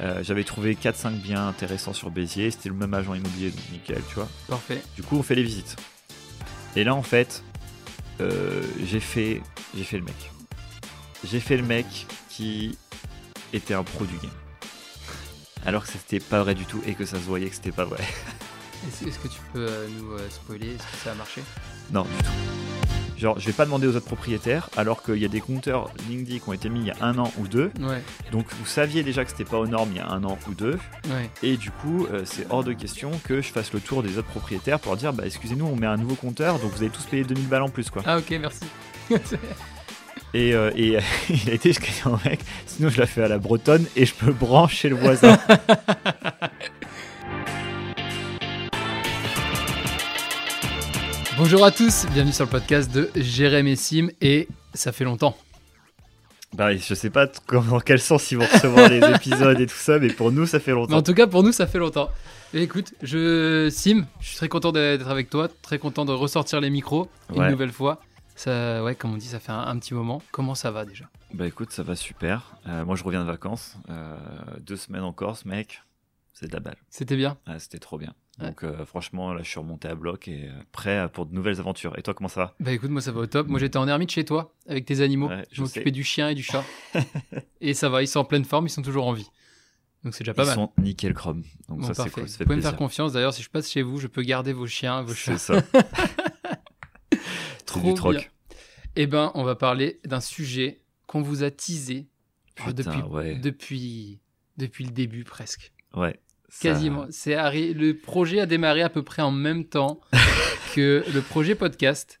Euh, J'avais trouvé 4-5 biens intéressants sur Béziers. C'était le même agent immobilier, donc nickel, tu vois. Parfait. Du coup, on fait les visites. Et là, en fait, euh, j'ai fait, j'ai fait le mec. J'ai fait le mec qui était un pro du game. Alors que c'était pas vrai du tout et que ça se voyait que c'était pas vrai. Est-ce que tu peux euh, nous spoiler? Est-ce que ça a marché? Non, du tout. Genre, je vais pas demander aux autres propriétaires alors qu'il y a des compteurs LinkedIn qui ont été mis il y a un an ou deux. Ouais, Donc, vous saviez déjà que c'était pas aux normes il y a un an ou deux. ouais. Et du coup, euh, c'est hors de question que je fasse le tour des autres propriétaires pour leur dire bah excusez-nous, on met un nouveau compteur, donc vous allez tous payer 2000 balles en plus quoi. Ah ok, merci. Et, euh, et il a été jusqu'à dire mec, sinon je la fais à la bretonne et je peux brancher le voisin. Bonjour à tous, bienvenue sur le podcast de Jérémy Sim et ça fait longtemps. bah je sais pas dans quel sens ils vont recevoir les épisodes et tout ça, mais pour nous ça fait Mais en longtemps. tout cas pour nous ça fait longtemps. Et écoute, je Sim, je suis très content d'être avec toi, très content de ressortir les micros une nouvelle fois. Ça, ouais, comme on dit, ça fait un, un petit moment. Comment ça va déjà? Bah écoute, ça va super. Euh, moi je reviens de vacances, euh, deux semaines en Corse, mec, c'est de la balle. C'était bien? Ah, C'était trop bien. Ouais. Donc euh, franchement, là je suis remonté à bloc et euh, prêt pour de nouvelles aventures. Et toi, comment ça va? Bah écoute, moi ça va au top. Moi j'étais en ermite chez toi avec tes animaux. Ouais, je m'occupais du chien et du chat. et ça va, ils sont en pleine forme, ils sont toujours en vie. Donc c'est déjà pas Ils mal. sont nickel chrome. Donc Bon, ça c'est cool, Vous pouvez me faire confiance. D'ailleurs, si je passe chez vous, je peux garder vos chiens, vos chats. C'est ça. Trop du troc. bien. Eh ben, on va parler d'un sujet qu'on vous a teasé euh, Putain, depuis, ouais. depuis, depuis le début presque. Ouais. Quasiment. C'est arri- Le projet a démarré à peu près en même temps que le projet podcast.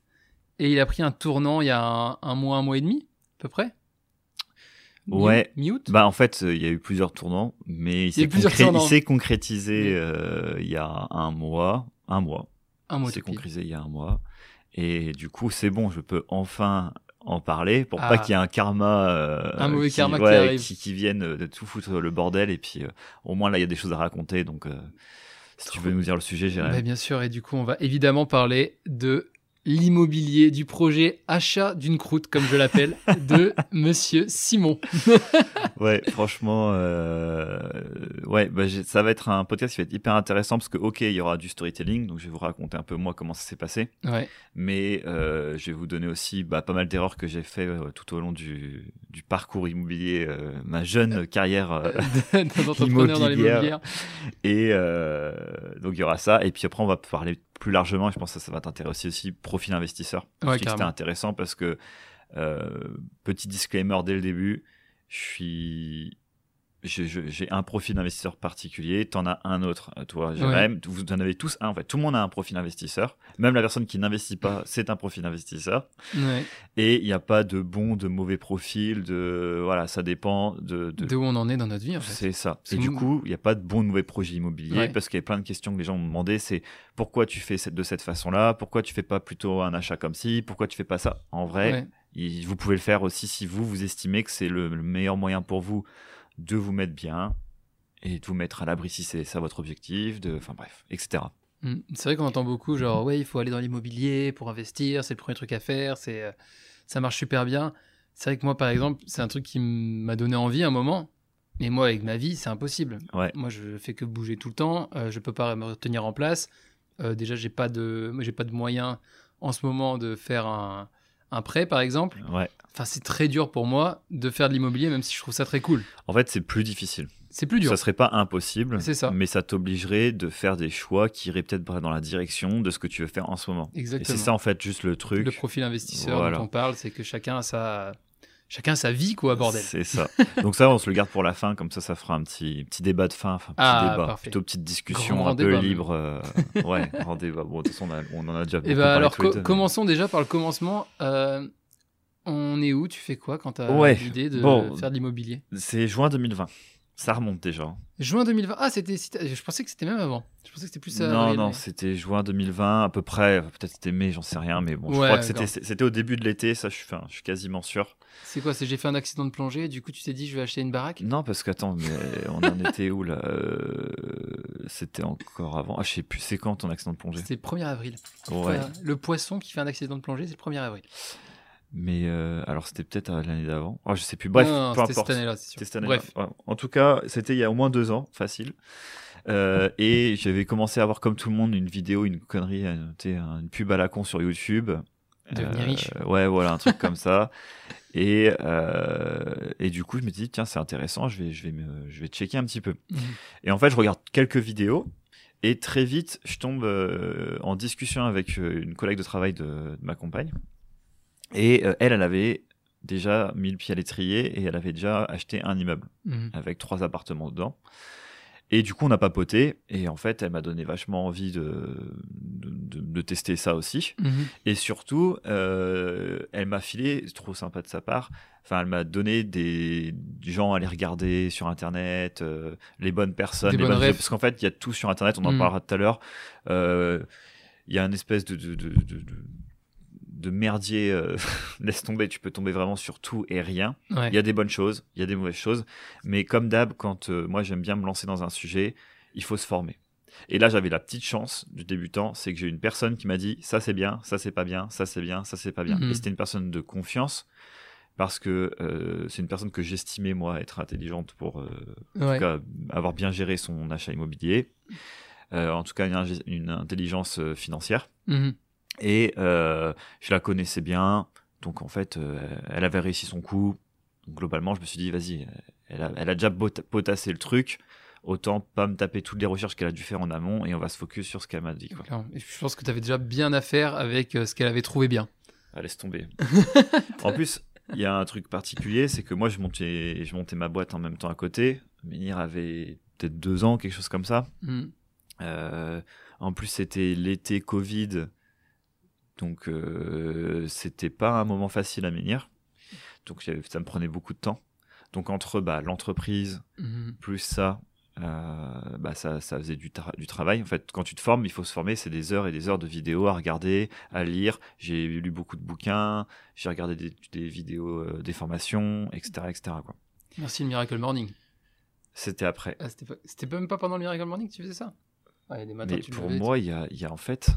Et il a pris un tournant il y a un, un mois, un mois et demi, à peu près. Mi- Ouais. Mi-août Bah en fait, euh, il y a eu plusieurs tournants, mais il s'est concré- concrétisé euh, il y a un mois. Un mois. Un mois Il s'est tout pile. concrétisé il y a un mois. Et du coup, c'est bon, je peux enfin en parler pour Ah. pas qu'il y ait un karma, euh, Un mauvais qui, karma qui ouais, arrive. qui, qui vienne euh, de tout foutre le bordel. Et puis, euh, au moins là, il y a des choses à raconter. Donc, euh, si tu veux nous dire le sujet, j'irai. Bah, bien sûr, et du coup, on va évidemment parler de l'immobilier, du projet achat d'une croûte, comme je l'appelle, de Monsieur Simon. Ouais, franchement, euh, ouais, bah, ça va être un podcast qui va être hyper intéressant parce que, ok, il y aura du storytelling, donc je vais vous raconter un peu moi comment ça s'est passé, Ouais, mais euh, je vais vous donner aussi bah, pas mal d'erreurs que j'ai fait euh, tout au long du, du parcours immobilier, ma jeune carrière, d'entrepreneur dans Immobilière. l'immobilier. et donc il y aura ça, et puis après on va parler plus largement, et je pense que ça, ça va t'intéresser aussi, profil investisseur. Ouais, c'était intéressant parce que, euh, petit disclaimer dès le début, je suis. J'ai un profil d'investisseur particulier, t'en as un autre, euh, toi, Jérém. Vous en avez tous un, en fait. Tout le monde a un profil d'investisseur. Même la personne qui n'investit pas, c'est un profil d'investisseur. Ouais. Et il n'y a pas de bon, de mauvais profil, de. Voilà, ça dépend de. de- De où on en est dans notre vie, en fait. c'est ça. Et du coup, il n'y a pas de bon de mauvais projet immobilier Ouais. parce qu'il y a plein de questions que les gens m'ont demandé. C'est pourquoi tu fais de cette façon-là? Pourquoi tu fais pas plutôt un achat comme ci? Pourquoi tu fais pas ça? En vrai, vous pouvez le faire aussi si vous, vous estimez que c'est le, le meilleur moyen pour vous de vous mettre bien et de vous mettre à l'abri si c'est ça votre objectif. De, enfin bref, etc. Mm. C'est vrai qu'on entend beaucoup, genre, ouais, il faut aller dans l'immobilier pour investir, c'est le premier truc à faire, c'est, euh, ça marche super bien. C'est vrai que moi, par exemple, c'est un truc qui m'a donné envie à un moment. Mais moi, avec ma vie, c'est impossible. Ouais. Moi, je fais que bouger tout le temps. euh, je peux pas me retenir en place. Euh, déjà, j'ai pas de, j'ai pas de moyens en ce moment de faire un, un prêt, par exemple. Ouais. Enfin, c'est très dur pour moi de faire de l'immobilier, même si je trouve ça très cool. En fait, c'est plus difficile. C'est plus dur. Ça serait pas impossible, C'est ça. mais ça t'obligerait de faire des choix qui iraient peut-être dans la direction de ce que tu veux faire en ce moment. Et Exactement. c'est ça en fait juste le truc. Le profil investisseur Voilà. dont on parle, c'est que chacun a sa, chacun sa vie, quoi, bordel. C'est ça. Donc ça, on se le garde pour la fin, comme ça, ça fera un petit, petit débat de fin, enfin, petit Ah, débat, parfait. plutôt petite discussion Grand un peu libre. euh, ouais, grand débat. Bon, de toute façon, on, a- on en a déjà Et bah parlé alors, co- deux, mais- commençons déjà par le commencement. Euh, on est où? Tu fais quoi quand tu as Ouais, l'idée de bon. faire de l'immobilier? C'est juin 2020. Ça remonte déjà. Juin 2020. Ah, c'était. Je pensais que c'était même avant. Je pensais que c'était plus. non, avril, non, mais- c'était juin 2020 à peu près. Peut-être c'était mai, j'en sais rien, mais bon, je Ouais, crois que c'était, au début de l'été. Ça, je suis, enfin, je suis quasiment sûr. C'est quoi C'est j'ai fait un accident de plongée. et Du coup, tu t'es dit, je vais acheter une baraque? Non, parce qu'attends, mais on en était où là Euh, C'était encore avant. Ah, je sais plus. C'est quand ton accident de plongée? C'était le 1er avril. Ouais. Enfin, le poisson qui fait un accident de plongée, c'est le 1er avril. Mais euh, alors, c'était peut-être euh, l'année d'avant. Oh, je sais plus. Bref, Non, non, peu importe. cette année-là, c'est sûr. C'était cette année-là. Bref. En tout cas, c'était il y a au moins deux ans, facile. Euh, et j'avais commencé à voir comme tout le monde une vidéo, une connerie, une, pub à la con sur YouTube. Devenir riche. Ouais, voilà, un truc comme ça. Et, et du coup, je me dis, tiens, c'est intéressant, je vais, je, vais me, je vais checker un petit peu. Mhm. Et en fait, je regarde quelques vidéos. Et très vite, je tombe en discussion avec une collègue de travail de, de ma compagne. Et euh, elle, elle avait déjà mis le pied à l'étrier et elle avait déjà acheté un immeuble Mhm. avec trois appartements dedans. Et du coup, on a papoté. Et en fait, elle m'a donné vachement envie de, de, tester ça aussi. Mhm. Et surtout, euh, elle m'a filé, trop sympa de sa part, enfin, elle m'a donné des gens à aller regarder sur Internet, euh, les bonnes personnes, Des les bonnes bonnes parce qu'en fait, il y a tout sur Internet, on en Mm. parlera tout à l'heure. Euh, Il y a une espèce de, de, de, merdier, euh, laisse tomber, tu peux tomber vraiment sur tout et rien. Ouais. Il y a des bonnes choses, il y a des mauvaises choses, mais comme d'hab, quand euh, moi j'aime bien me lancer dans un sujet, il faut se former. Et là, j'avais la petite chance du débutant, c'est que j'ai une personne qui m'a dit ça c'est bien, ça c'est pas bien, ça c'est bien, ça c'est pas bien. Mhm. Et c'était une personne de confiance parce que euh, c'est une personne que j'estimais moi être intelligente pour euh, en Ouais. tout cas, avoir bien géré son achat immobilier, Euh, en tout cas une, intelligence financière. Mhm. Et euh, je la connaissais bien, donc en fait, euh, elle avait réussi son coup. Donc, globalement, je me suis dit, vas-y, elle a, elle a déjà potassé le truc, autant pas me taper toutes les recherches qu'elle a dû faire en amont et on va se focus sur ce qu'elle m'a dit. Quoi. Clairement. Et je pense que tu avais déjà bien à faire avec euh, ce qu'elle avait trouvé bien. Ah, laisse tomber. en plus, il y a un truc particulier, c'est que moi, je montais, je montais ma boîte en même temps à côté. Ménir avait peut-être deux ans, quelque chose comme ça. Euh, en plus, c'était l'été Covid, donc euh, c'était pas un moment facile à menir. Donc ça me prenait beaucoup de temps. Donc entre bah, l'entreprise Mhm. plus ça, euh, bah, ça, ça faisait du, tra- du travail. En fait, quand tu te formes, il faut se former. C'est des heures et des heures de vidéos à regarder, à lire. J'ai lu beaucoup de bouquins, j'ai regardé des, des vidéos, euh, des formations, etc., etc. Quoi. Merci le Miracle Morning. C'était après. Ah, c'était même pas pendant le Miracle Morning que tu faisais ça? Ouais, des matins, Mais tu te pour moi, il y a, il y a en fait,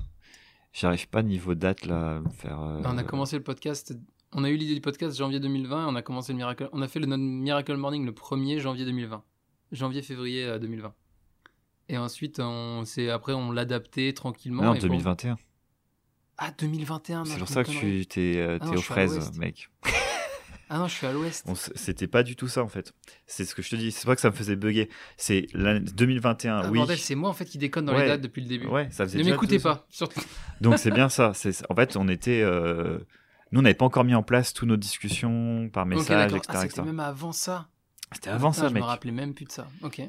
j'arrive pas niveau date là à me faire. euh, On a commencé le podcast. On a eu l'idée du podcast janvier 2020. On a commencé le Miracle. On a fait le notre Miracle Morning le 1er janvier 2020. Janvier-février euh, 2020. Et ensuite, on c'est après on l'a adapté tranquillement. Non, pour- 2021. Ah 2021. non, C'est pour ça que tu t'es euh, Ah aux fraises, mec. Ah non, je suis à l'ouest. C'était pas du tout ça en fait. C'est ce que je te dis. C'est pas que ça me faisait bugger. C'est l'année 2021. Ah, oui. bordel, c'est moi en fait qui déconne dans Ouais. les dates depuis le début. Ouais, ça faisait ne m'écoutez pas. Surtout. Donc c'est bien ça. C'est en fait on était. euh, Nous on n'avait pas encore mis en place toutes nos discussions par message, etc. Ah, c'était même avant ça. C'était avant Putain, ça, je mec. me rappelais même plus de ça. Ok.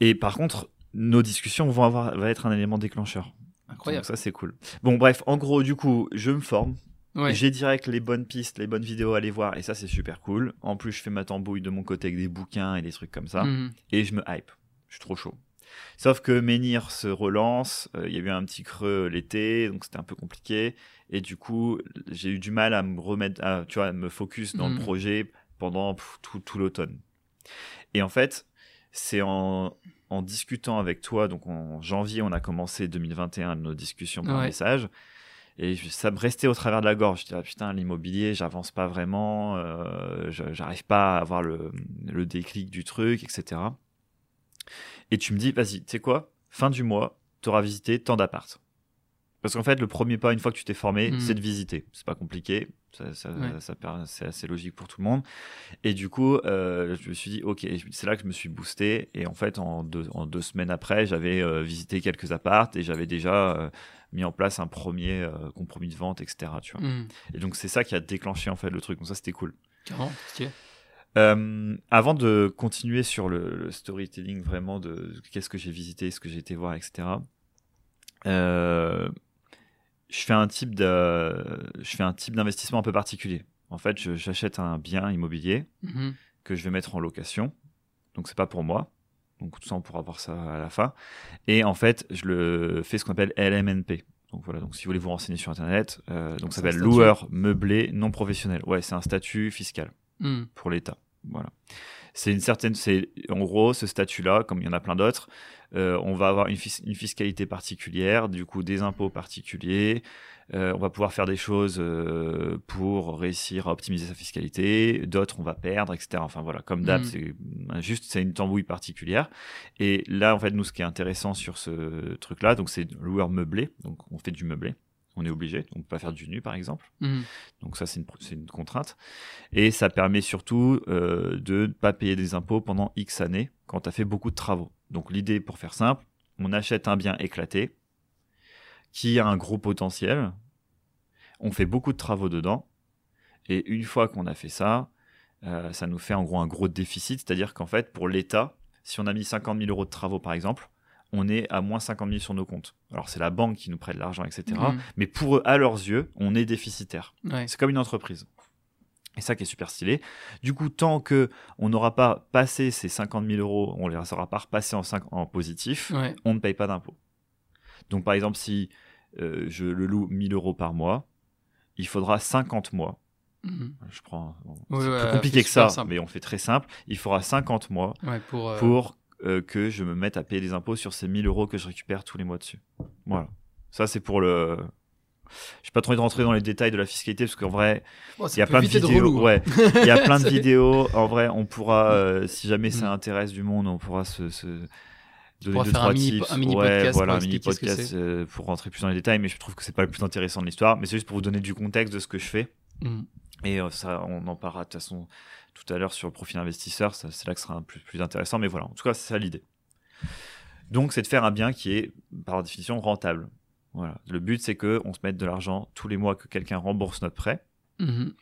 Et par contre, nos discussions vont avoir va être un élément déclencheur. Incroyable. Donc ça c'est cool. Bon bref, en gros du coup, je me forme. Ouais. J'ai direct les bonnes pistes, les bonnes vidéos à aller voir, et ça c'est super cool. En plus, je fais ma tambouille de mon côté avec des bouquins et des trucs comme ça, Mhm. et je me hype. Je suis trop chaud. Sauf que Menhir se relance, euh, il y a eu un petit creux l'été, donc c'était un peu compliqué, et du coup, j'ai eu du mal à me remettre, à, tu vois, à me focus dans le Mhm. projet pendant pff, tout, tout l'automne. Et en fait, c'est en, en discutant avec toi, donc en janvier, on a commencé 2021 nos discussions par Ouais. message. Et je- ça me restait au travers de la gorge. Je disais, ah, putain, l'immobilier, j'avance pas vraiment, euh, j'arrive pas à avoir le, le déclic du truc, etc. Et tu me dis, vas-y, tu sais quoi, fin du mois, tu auras visité tant d'appart. Parce qu'en fait, le premier pas, une fois que tu t'es formé, Mhm. c'est de visiter. C'est pas compliqué, ça, ça- Ouais. ça per- c'est assez logique pour tout le monde. Et du coup, euh, je me suis dit, ok, c'est là que je me suis boosté. Et en fait, en deux, en deux semaines après, j'avais euh, visité quelques apparts et j'avais déjà euh, mis en place un premier compromis de vente, etc. Tu vois. Mhm. Et donc, c'est ça qui a déclenché en fait le truc. Donc, ça, c'était cool. Carrément. Euh, avant de continuer sur le, le storytelling vraiment de, de qu'est-ce que j'ai visité, ce que j'ai été voir, etc. euh, je fais un type de, je fais un type d'investissement un peu particulier. En fait, j'achète un bien immobilier Mhm. que je vais mettre en location. Donc c'est pas pour moi. Donc tout ça on pourra voir ça à la fin. Et en fait, je le fais ce qu'on appelle LMNP. Donc voilà, donc si vous voulez vous renseigner sur internet, euh, donc ça s'appelle loueur meublé non professionnel. Ouais, c'est un statut fiscal Mhm. pour l'État. Voilà. C'est une certaine, c'est en gros ce statut-là, comme il y en a plein d'autres, euh, on va avoir une, fis- une fiscalité particulière, du coup des impôts particuliers, euh, on va pouvoir faire des choses euh, pour réussir à optimiser sa fiscalité, d'autres on va perdre, etc. Enfin voilà, comme d'hab, Mhm. c'est juste c'est une tambouille particulière. Et là, en fait, nous, ce qui est intéressant sur ce truc-là, donc c'est loueur meublé, donc on fait du meublé, on est obligé, on peut pas faire du nu par exemple. Mhm. Donc ça, c'est une, c'est une contrainte. Et ça permet surtout euh, de ne pas payer des impôts pendant X années quand tu as fait beaucoup de travaux. Donc l'idée, pour faire simple, on achète un bien éclaté qui a un gros potentiel. On fait beaucoup de travaux dedans. Et une fois qu'on a fait ça, euh, ça nous fait en gros un gros déficit. C'est-à-dire qu'en fait, pour l'État, si on a mis 50 000 euros de travaux par exemple, on est à moins 50 000 sur nos comptes. Alors c'est la banque qui nous prête l'argent, etc. Mhm. Mais pour eux, à leurs yeux, on est déficitaire. Ouais. C'est comme une entreprise. Et ça qui est super stylé. Du coup, tant que on n'aura pas passé ces 50 000 euros, on les aura pas repassés en, positif, Ouais. on ne paye pas d'impôts. Donc, par exemple, si euh, je le loue 1000 euros par mois, il faudra 50 mois. Mhm. Je prends. bon, Ouais, c'est ouais, plus compliqué que ça, simple. mais on fait très simple. Il faudra 50 mois Ouais, pour, euh, pour euh, que je me mette à payer des impôts sur ces 1000 euros que je récupère tous les mois dessus. Voilà. Ça, c'est pour le. Je n'ai pas trop envie de rentrer dans les détails de la fiscalité parce qu'en vrai, bon, il y a plein de vidéos. relou, hein. ouais, il y a plein de vidéos. En vrai, on pourra, euh, si jamais ça Mm. intéresse du monde, on pourra se, se donner deux faire un trois mini- tips. un mini ouais, podcast voilà, pour un mini podcast euh, pour rentrer plus dans les détails. Mais je trouve que c'est pas le plus intéressant de l'histoire. Mais c'est juste pour vous donner du contexte de ce que je fais. Mhm. Et euh, ça, on en parlera de toute façon tout à l'heure sur le profil investisseur. C'est là que ce sera un plus, plus intéressant. Mais voilà, en tout cas, c'est ça l'idée. Donc, c'est de faire un bien qui est, par définition, rentable. Voilà. Le but, c'est que on se mette de l'argent tous les mois que quelqu'un rembourse notre prêt. Mhm.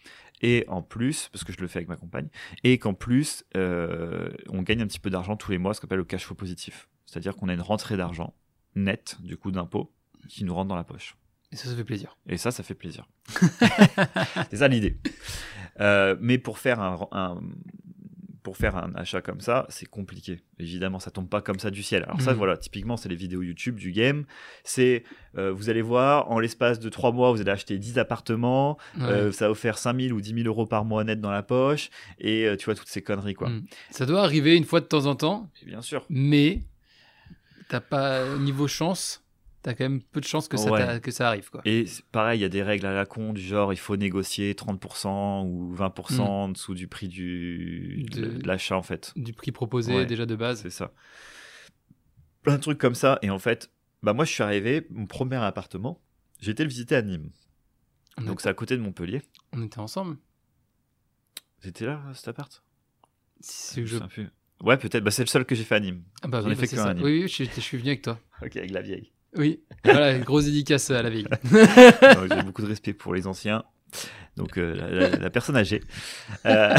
Et en plus, parce que je le fais avec ma compagne, et qu'en plus, euh, on gagne un petit peu d'argent tous les mois, ce qu'on appelle le cash flow positif. C'est-à-dire qu'on a une rentrée d'argent nette, du coup, d'impôt, qui nous rentre dans la poche. Et ça, ça fait plaisir. Et ça, ça fait plaisir. c'est ça l'idée. Euh, mais pour faire un, un- pour faire un achat comme ça, c'est compliqué. Évidemment, ça tombe pas comme ça du ciel. Alors ça, Mhm. voilà, typiquement, c'est les vidéos YouTube du game. C'est, euh, vous allez voir, en l'espace de trois mois, vous allez acheter 10 appartements, Ouais. euh, ça va vous faire 5 000 ou 10 000 euros par mois net dans la poche, et euh, tu vois, toutes ces conneries, quoi. Mhm. Ça doit arriver une fois de temps en temps, Et bien sûr. mais t'as pas niveau chance, t'as quand même peu de chances que ça, Ouais. que ça arrive quoi. Et pareil, il y a des règles à la con, du genre, il faut négocier 30% ou 20% en dessous du prix du, De- de l'achat, en fait. Du prix proposé Ouais. déjà de base. C'est ça. Plein de trucs comme ça. Et en fait, bah moi, je suis arrivé, mon premier appartement, j'ai été le visiter à Nîmes. On, Donc, c'est à côté de Montpellier. on était ensemble. C'était là, cet appart? C'est que Je je... Ouais, peut-être. Bah, c'est le seul que j'ai fait à Nîmes. Ah bah J'en oui, ai bah fait ça. à Nîmes. Oui, oui, je, je suis venu avec toi. Ok, avec la vieille. Oui. voilà, grosse dédicace à la veille. Donc, j'ai beaucoup de respect pour les anciens. Donc, euh, la, la- la personne âgée. Euh,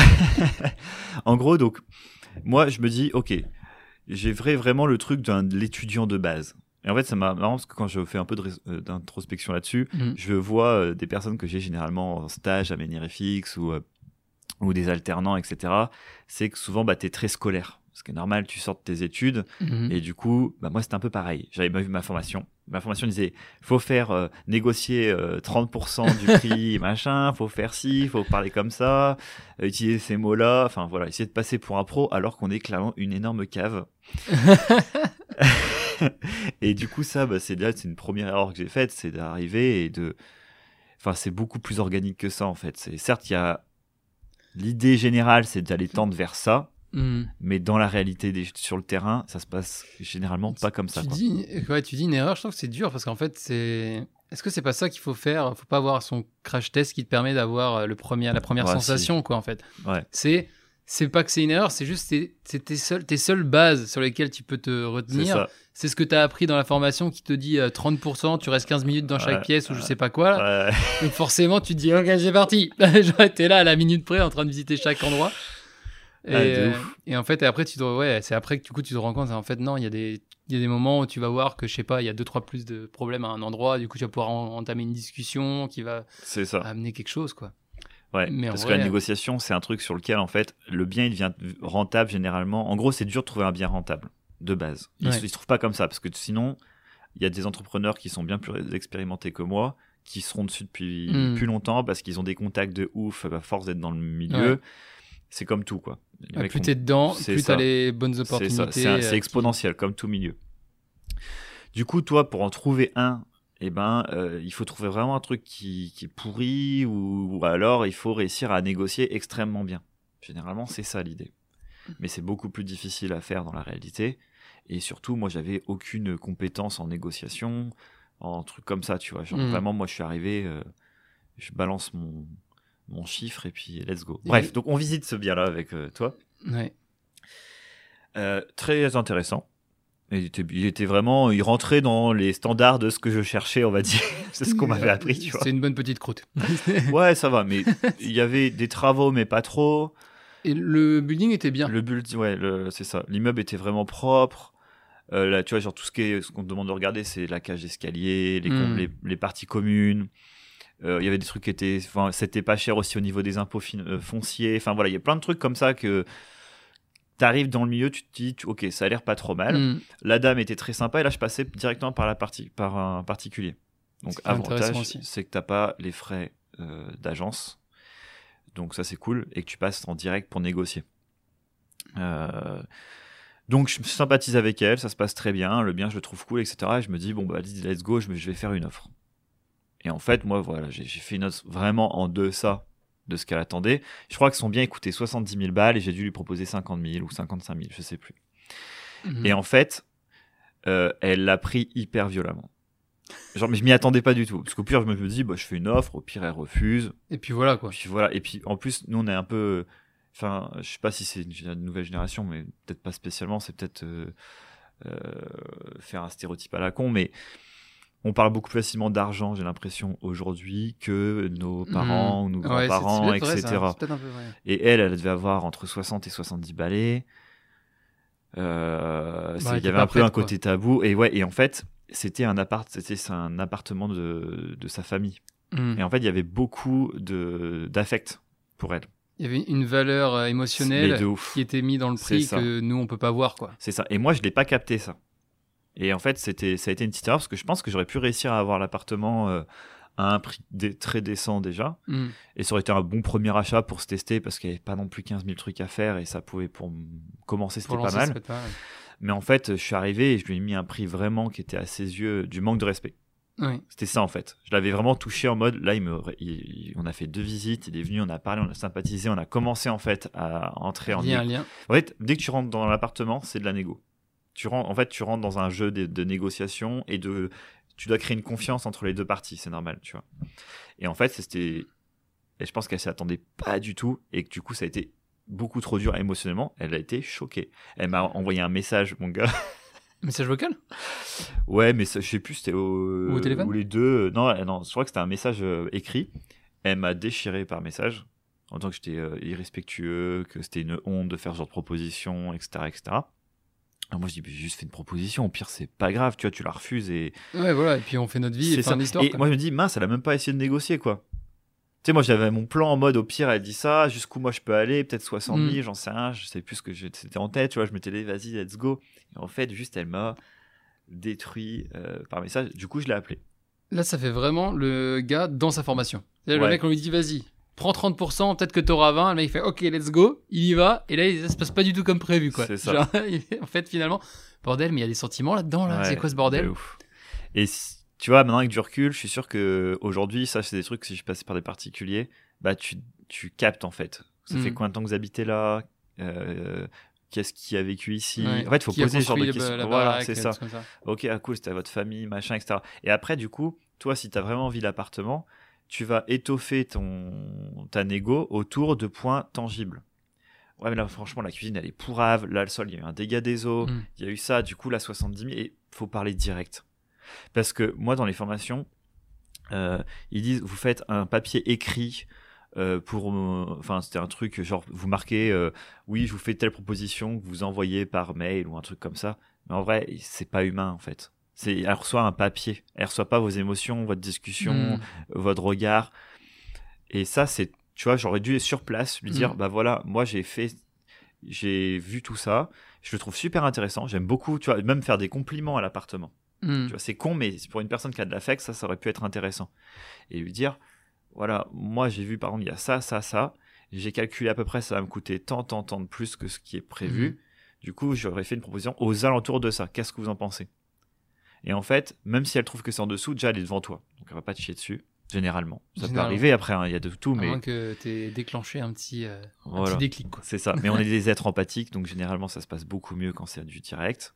en gros, donc, moi, je me dis, ok, j'ai vrai, vraiment le truc d'un de l'étudiant de base. Et en fait, ça m'a marrant parce que quand je fais un peu euh, d'introspection là-dessus, Mhm. je vois euh, des personnes que j'ai généralement en stage à Menirefix ou, ou des alternants, etc. C'est que souvent, bah, tu es très scolaire. Ce qui est normal, tu sors de tes études Mhm. et du coup, bah, moi, c'était un peu pareil. J'avais pas vu ma formation. Ma formation disait, faut faire euh, négocier euh, 30% du prix, machin, faut faire ci, faut parler comme ça, euh, utiliser ces mots-là, enfin voilà, essayer de passer pour un pro alors qu'on est clairement une énorme cave. et du coup, ça, bah, c'est c'est une première erreur que j'ai faite, c'est d'arriver et de, enfin, c'est beaucoup plus organique que ça en fait. Certes, il y a l'idée générale, c'est d'aller tendre vers ça. Mhm. Mais dans la réalité, des- sur le terrain, ça se passe généralement pas comme ça. Tu quoi. dis, ouais, tu dis une erreur, je trouve que c'est dur parce qu'en fait, c'est. Est-ce que c'est pas ça qu'il faut faire? Faut pas avoir son crash test qui te permet d'avoir euh, le premier, la première Ouais, sensation, quoi, en fait. Ouais. C'est. C'est pas que c'est une erreur, c'est juste c'est tes seules, tes seules bases sur lesquelles tu peux te retenir. C'est ce que tu as appris dans la formation qui te dit euh, 30%, tu restes 15 minutes dans chaque Ouais, pièce ou je sais pas quoi. là. Donc forcément, tu te dis, ok, j'ai parti. J'aurais été là à la minute près en train de visiter chaque endroit. Et, Ah, euh, et en fait, et après, tu te, ouais, c'est après que du coup, tu te rends compte, en fait, non, il y, a des, il y a des moments où tu vas voir que, je sais pas, il y a deux, trois plus de problèmes à un endroit. Du coup, tu vas pouvoir en- entamer une discussion qui va ça. amener quelque chose, quoi. Ouais. mais Parce que la euh, négociation, c'est un truc sur lequel, en fait, le bien, il devient rentable généralement. En gros, c'est dur de trouver un bien rentable, de base. Il Ouais. se, il se trouve pas comme ça, parce que sinon, il y a des entrepreneurs qui sont bien plus expérimentés que moi, qui seront dessus depuis Mm. plus longtemps, parce qu'ils ont des contacts de ouf, à force d'être dans le milieu. Ouais. C'est comme tout, quoi. Ah, plus t'es dedans, plus t'as les bonnes opportunités. c'est euh, c'est qui- exponentiel, comme tout milieu. Du coup, toi, pour en trouver un eh ben, euh, il faut trouver vraiment un truc qui, qui est pourri ou, ou alors il faut réussir à négocier extrêmement bien. Généralement, c'est ça l'idée. Mais c'est beaucoup plus difficile à faire dans la réalité. Et surtout, moi, j'avais aucune compétence en négociation, en trucs comme ça, tu vois. Genre, Mhm. Vraiment, moi, je suis arrivé, euh, je balance mon, mon chiffre et puis let's go. Bref, donc on visite ce bien-là avec euh, toi. Ouais. Euh, très intéressant. Il était, il était vraiment, il rentrait dans les standards de ce que je cherchais, on va dire. c'est ce qu'on m'avait appris, tu vois. C'est une bonne petite croûte. Ouais, ça va, mais il y avait des travaux, mais pas trop. Et le building était bien. Le build, ouais, c'est ça. L'immeuble était vraiment propre. Euh, là, tu vois, genre tout ce qu'on te demande de regarder, c'est la cage d'escalier, les, Mm. les, les parties communes. Euh, Il y avait des trucs qui étaient, enfin, c'était pas cher aussi au niveau des impôts euh, fonciers. Enfin voilà, il y a plein de trucs comme ça que t'arrives dans le milieu, tu te dis, ok, ça a l'air pas trop mal. Mm. La dame était très sympa et là je passais directement par la partie, par un particulier. Donc avantage, c'est que t'as pas les frais euh, d'agence. Donc ça c'est cool et que tu passes en direct pour négocier. Euh, donc je sympathise avec elle, ça se passe très bien, le bien je le trouve cool, etc. Et je me dis bon bah let's go, je vais faire une offre. Et en fait moi voilà, j'ai fait une offre vraiment en deçà de ce qu'elle attendait. Je crois que son bien coûtait 70 000 balles et j'ai dû lui proposer 50 000 ou 55 000, je sais plus. Mhm. Et en fait, euh, elle l'a pris hyper violemment. Genre, mais je m'y attendais pas du tout. Parce qu'au pire, je me dis, bah, je fais une offre, au pire, elle refuse. Et puis voilà quoi. Puis voilà. Et puis, en plus, nous, on est un peu. Enfin, je sais pas si c'est une nouvelle génération, mais peut-être pas spécialement. C'est peut-être euh, euh, faire un stéréotype à la con, mais on parle beaucoup plus facilement d'argent, j'ai l'impression, aujourd'hui, que nos parents ou nos. Ouais, grands-parents, vrai, etc. ça. Vrai. Et elle, elle devait avoir entre 60 et 70 balais. Euh, il y avait un peu un quoi. côté tabou. Et ouais, et en fait, c'était un appart, c'était c'est un appartement de, de sa famille. Mm. Et en fait, il y avait beaucoup d'affect pour elle. Il y avait une valeur euh, émotionnelle qui était mise dans le prix que nous on peut pas voir quoi. C'est ça. Et moi, je l'ai pas capté ça. Et en fait, c'était, ça a été une petite erreur parce que je pense que j'aurais pu réussir à avoir l'appartement euh, à un prix très décent déjà. Mm. Et ça aurait été un bon premier achat pour se tester parce qu'il n'y avait pas non plus 15 000 trucs à faire et ça pouvait pour commencer, c'était pas mal. pas. Mais en fait, je suis arrivé et je lui ai mis un prix vraiment qui était à ses yeux du manque de respect. Oui. C'était ça en fait. Je l'avais vraiment touché en mode là, il me, il- il- on a fait deux visites, il est venu, on a parlé, on a sympathisé, on a commencé en fait à entrer en Il y a un négo- lien. En fait, dès que tu rentres dans l'appartement, c'est de la négo. Tu rentres, en fait, tu rentres dans un jeu de, de négociation et de, tu dois créer une confiance entre les deux parties, c'est normal, tu vois. Et en fait, c'était, et je pense qu'elle s'y attendait pas du tout et que du coup, ça a été beaucoup trop dur émotionnellement. Elle a été choquée. Elle m'a envoyé un message, mon gars. Message vocal? Ouais, mais ça, je sais plus, c'était au, Ou au téléphone? ou les deux. Non, euh, non, je crois que c'était un message euh, écrit. Elle m'a déchiré par message en tant que j'étais euh, irrespectueux, que c'était une honte de faire ce genre de proposition, etc., etc. Alors moi, je dis, juste fait une proposition. Au pire, c'est pas grave, tu vois, tu la refuses et Ouais, voilà. Et puis on fait notre vie et c'est fin d'histoire. Et moi, je me dis, mince, elle a même pas essayé de négocier, quoi. Tu sais, moi, j'avais mon plan en mode, au pire, elle dit ça, jusqu'où moi je peux aller, peut-être 60 000, Mm. j'en sais rien, je sais plus ce que c'était en tête, tu vois, je m'étais dit, vas-y, let's go. Et en fait, juste, elle m'a détruit euh, par message. Du coup, je l'ai appelé. Là, ça fait vraiment le gars dans sa formation. Le Ouais. mec, on lui dit, vas-y, prends 30%, peut-être que t'auras 20. Le mec, il fait, ok, let's go. Il y va. Et là, ça se passe pas du tout comme prévu, quoi. C'est ça. Genre, en fait, finalement, bordel, mais il y a des sentiments là-dedans, là. Ouais, C'est quoi ce de bordel ouf. Et tu vois, maintenant avec du recul, je suis sûr que aujourd'hui, ça, c'est des trucs, si je passais par des particuliers, bah, tu, tu captes en fait. Ça fait Mm. combien de temps que vous habitez là? Euh, Qu'est-ce qui a vécu ici? Ouais. En fait, il faut Qui poser ce genre de questions. la Voilà, c'est ça. comme ça. Ok, ah, cool, c'était votre famille, machin, etc. Et après, du coup, toi, si tu as vraiment envie l'appartement, tu vas étoffer ton, ta négo autour de points tangibles. Ouais, mais là, franchement, la cuisine, elle est pourrave. Là, le sol, il y a eu un dégât des eaux. Mm. Il y a eu ça, du coup, la 70 000. Et faut parler direct. Parce que moi, dans les formations, euh, ils disent vous faites un papier écrit euh, pour. euh, Enfin, c'était un truc, genre, vous marquez euh, oui, je vous fais telle proposition que vous envoyez par mail ou un truc comme ça. Mais en vrai, c'est pas humain, en fait. C'est, elle reçoit un papier. Elle reçoit pas vos émotions, votre discussion, Mm. votre regard. Et ça, c'est, tu vois, j'aurais dû sur place lui dire, Mm. bah voilà, moi j'ai fait, j'ai vu tout ça, je le trouve super intéressant, j'aime beaucoup, tu vois, même faire des compliments à l'appartement. Mm. Tu vois, c'est con, mais pour une personne qui a de l'affect, ça, ça aurait pu être intéressant. Et lui dire, voilà, moi j'ai vu par exemple, il y a ça, ça, ça, j'ai calculé à peu près, ça va me coûter tant, tant, tant de plus que ce qui est prévu. Mhm. Du coup, j'aurais fait une proposition aux alentours de ça. Qu'est-ce que vous en pensez? Et en fait, même si elle trouve que c'est en dessous, déjà elle est devant toi. Donc elle va pas te chier dessus, généralement. Ça peut arriver après, hein, il y a de tout, À mais moins que tu aies déclenché un petit, euh, un Voilà. petit déclic. C'est ça. Mais on est des êtres empathiques, donc généralement ça se passe beaucoup mieux quand c'est du direct.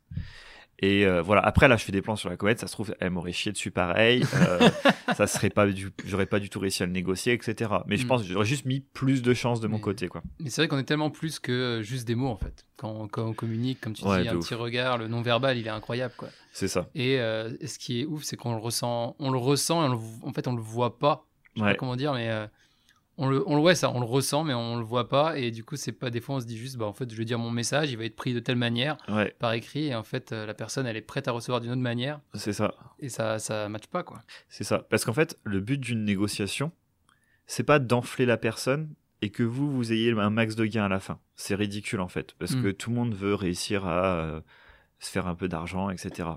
Et euh, voilà. Après là, je fais des plans sur la comète. Ça se trouve, elle m'aurait chié dessus pareil. Euh, ça serait pas, du... j'aurais pas du tout réussi à le négocier, etc. Mais je Mm. pense que j'aurais juste mis plus de chance de mon Mais- côté, quoi. Mais c'est vrai qu'on est tellement plus que euh, juste des mots en fait. Quand, quand on communique, comme tu Ouais, dis, un ouf. petit regard, le non-verbal, il est incroyable. quoi. C'est ça. Et euh, ce qui est ouf, c'est qu'on le ressent, on le ressent et on le- en fait on le voit pas. Je sais Ouais. pas comment dire, mais on le, on le ouais, ça, on le ressent, mais on le voit pas. Et du coup, c'est pas des fois on se dit juste, bah en fait, je vais dire mon message, il va être pris de telle manière Ouais, par écrit, et en fait, euh, la personne, elle est prête à recevoir d'une autre manière, c'est ça. et ça, ça matche pas quoi. C'est ça. Parce qu'en fait, le but d'une négociation, c'est pas d'enfler la personne et que vous, vous ayez un max de gains à la fin. C'est ridicule, en fait. Parce Mm. que tout le monde veut réussir à euh, se faire un peu d'argent, etc.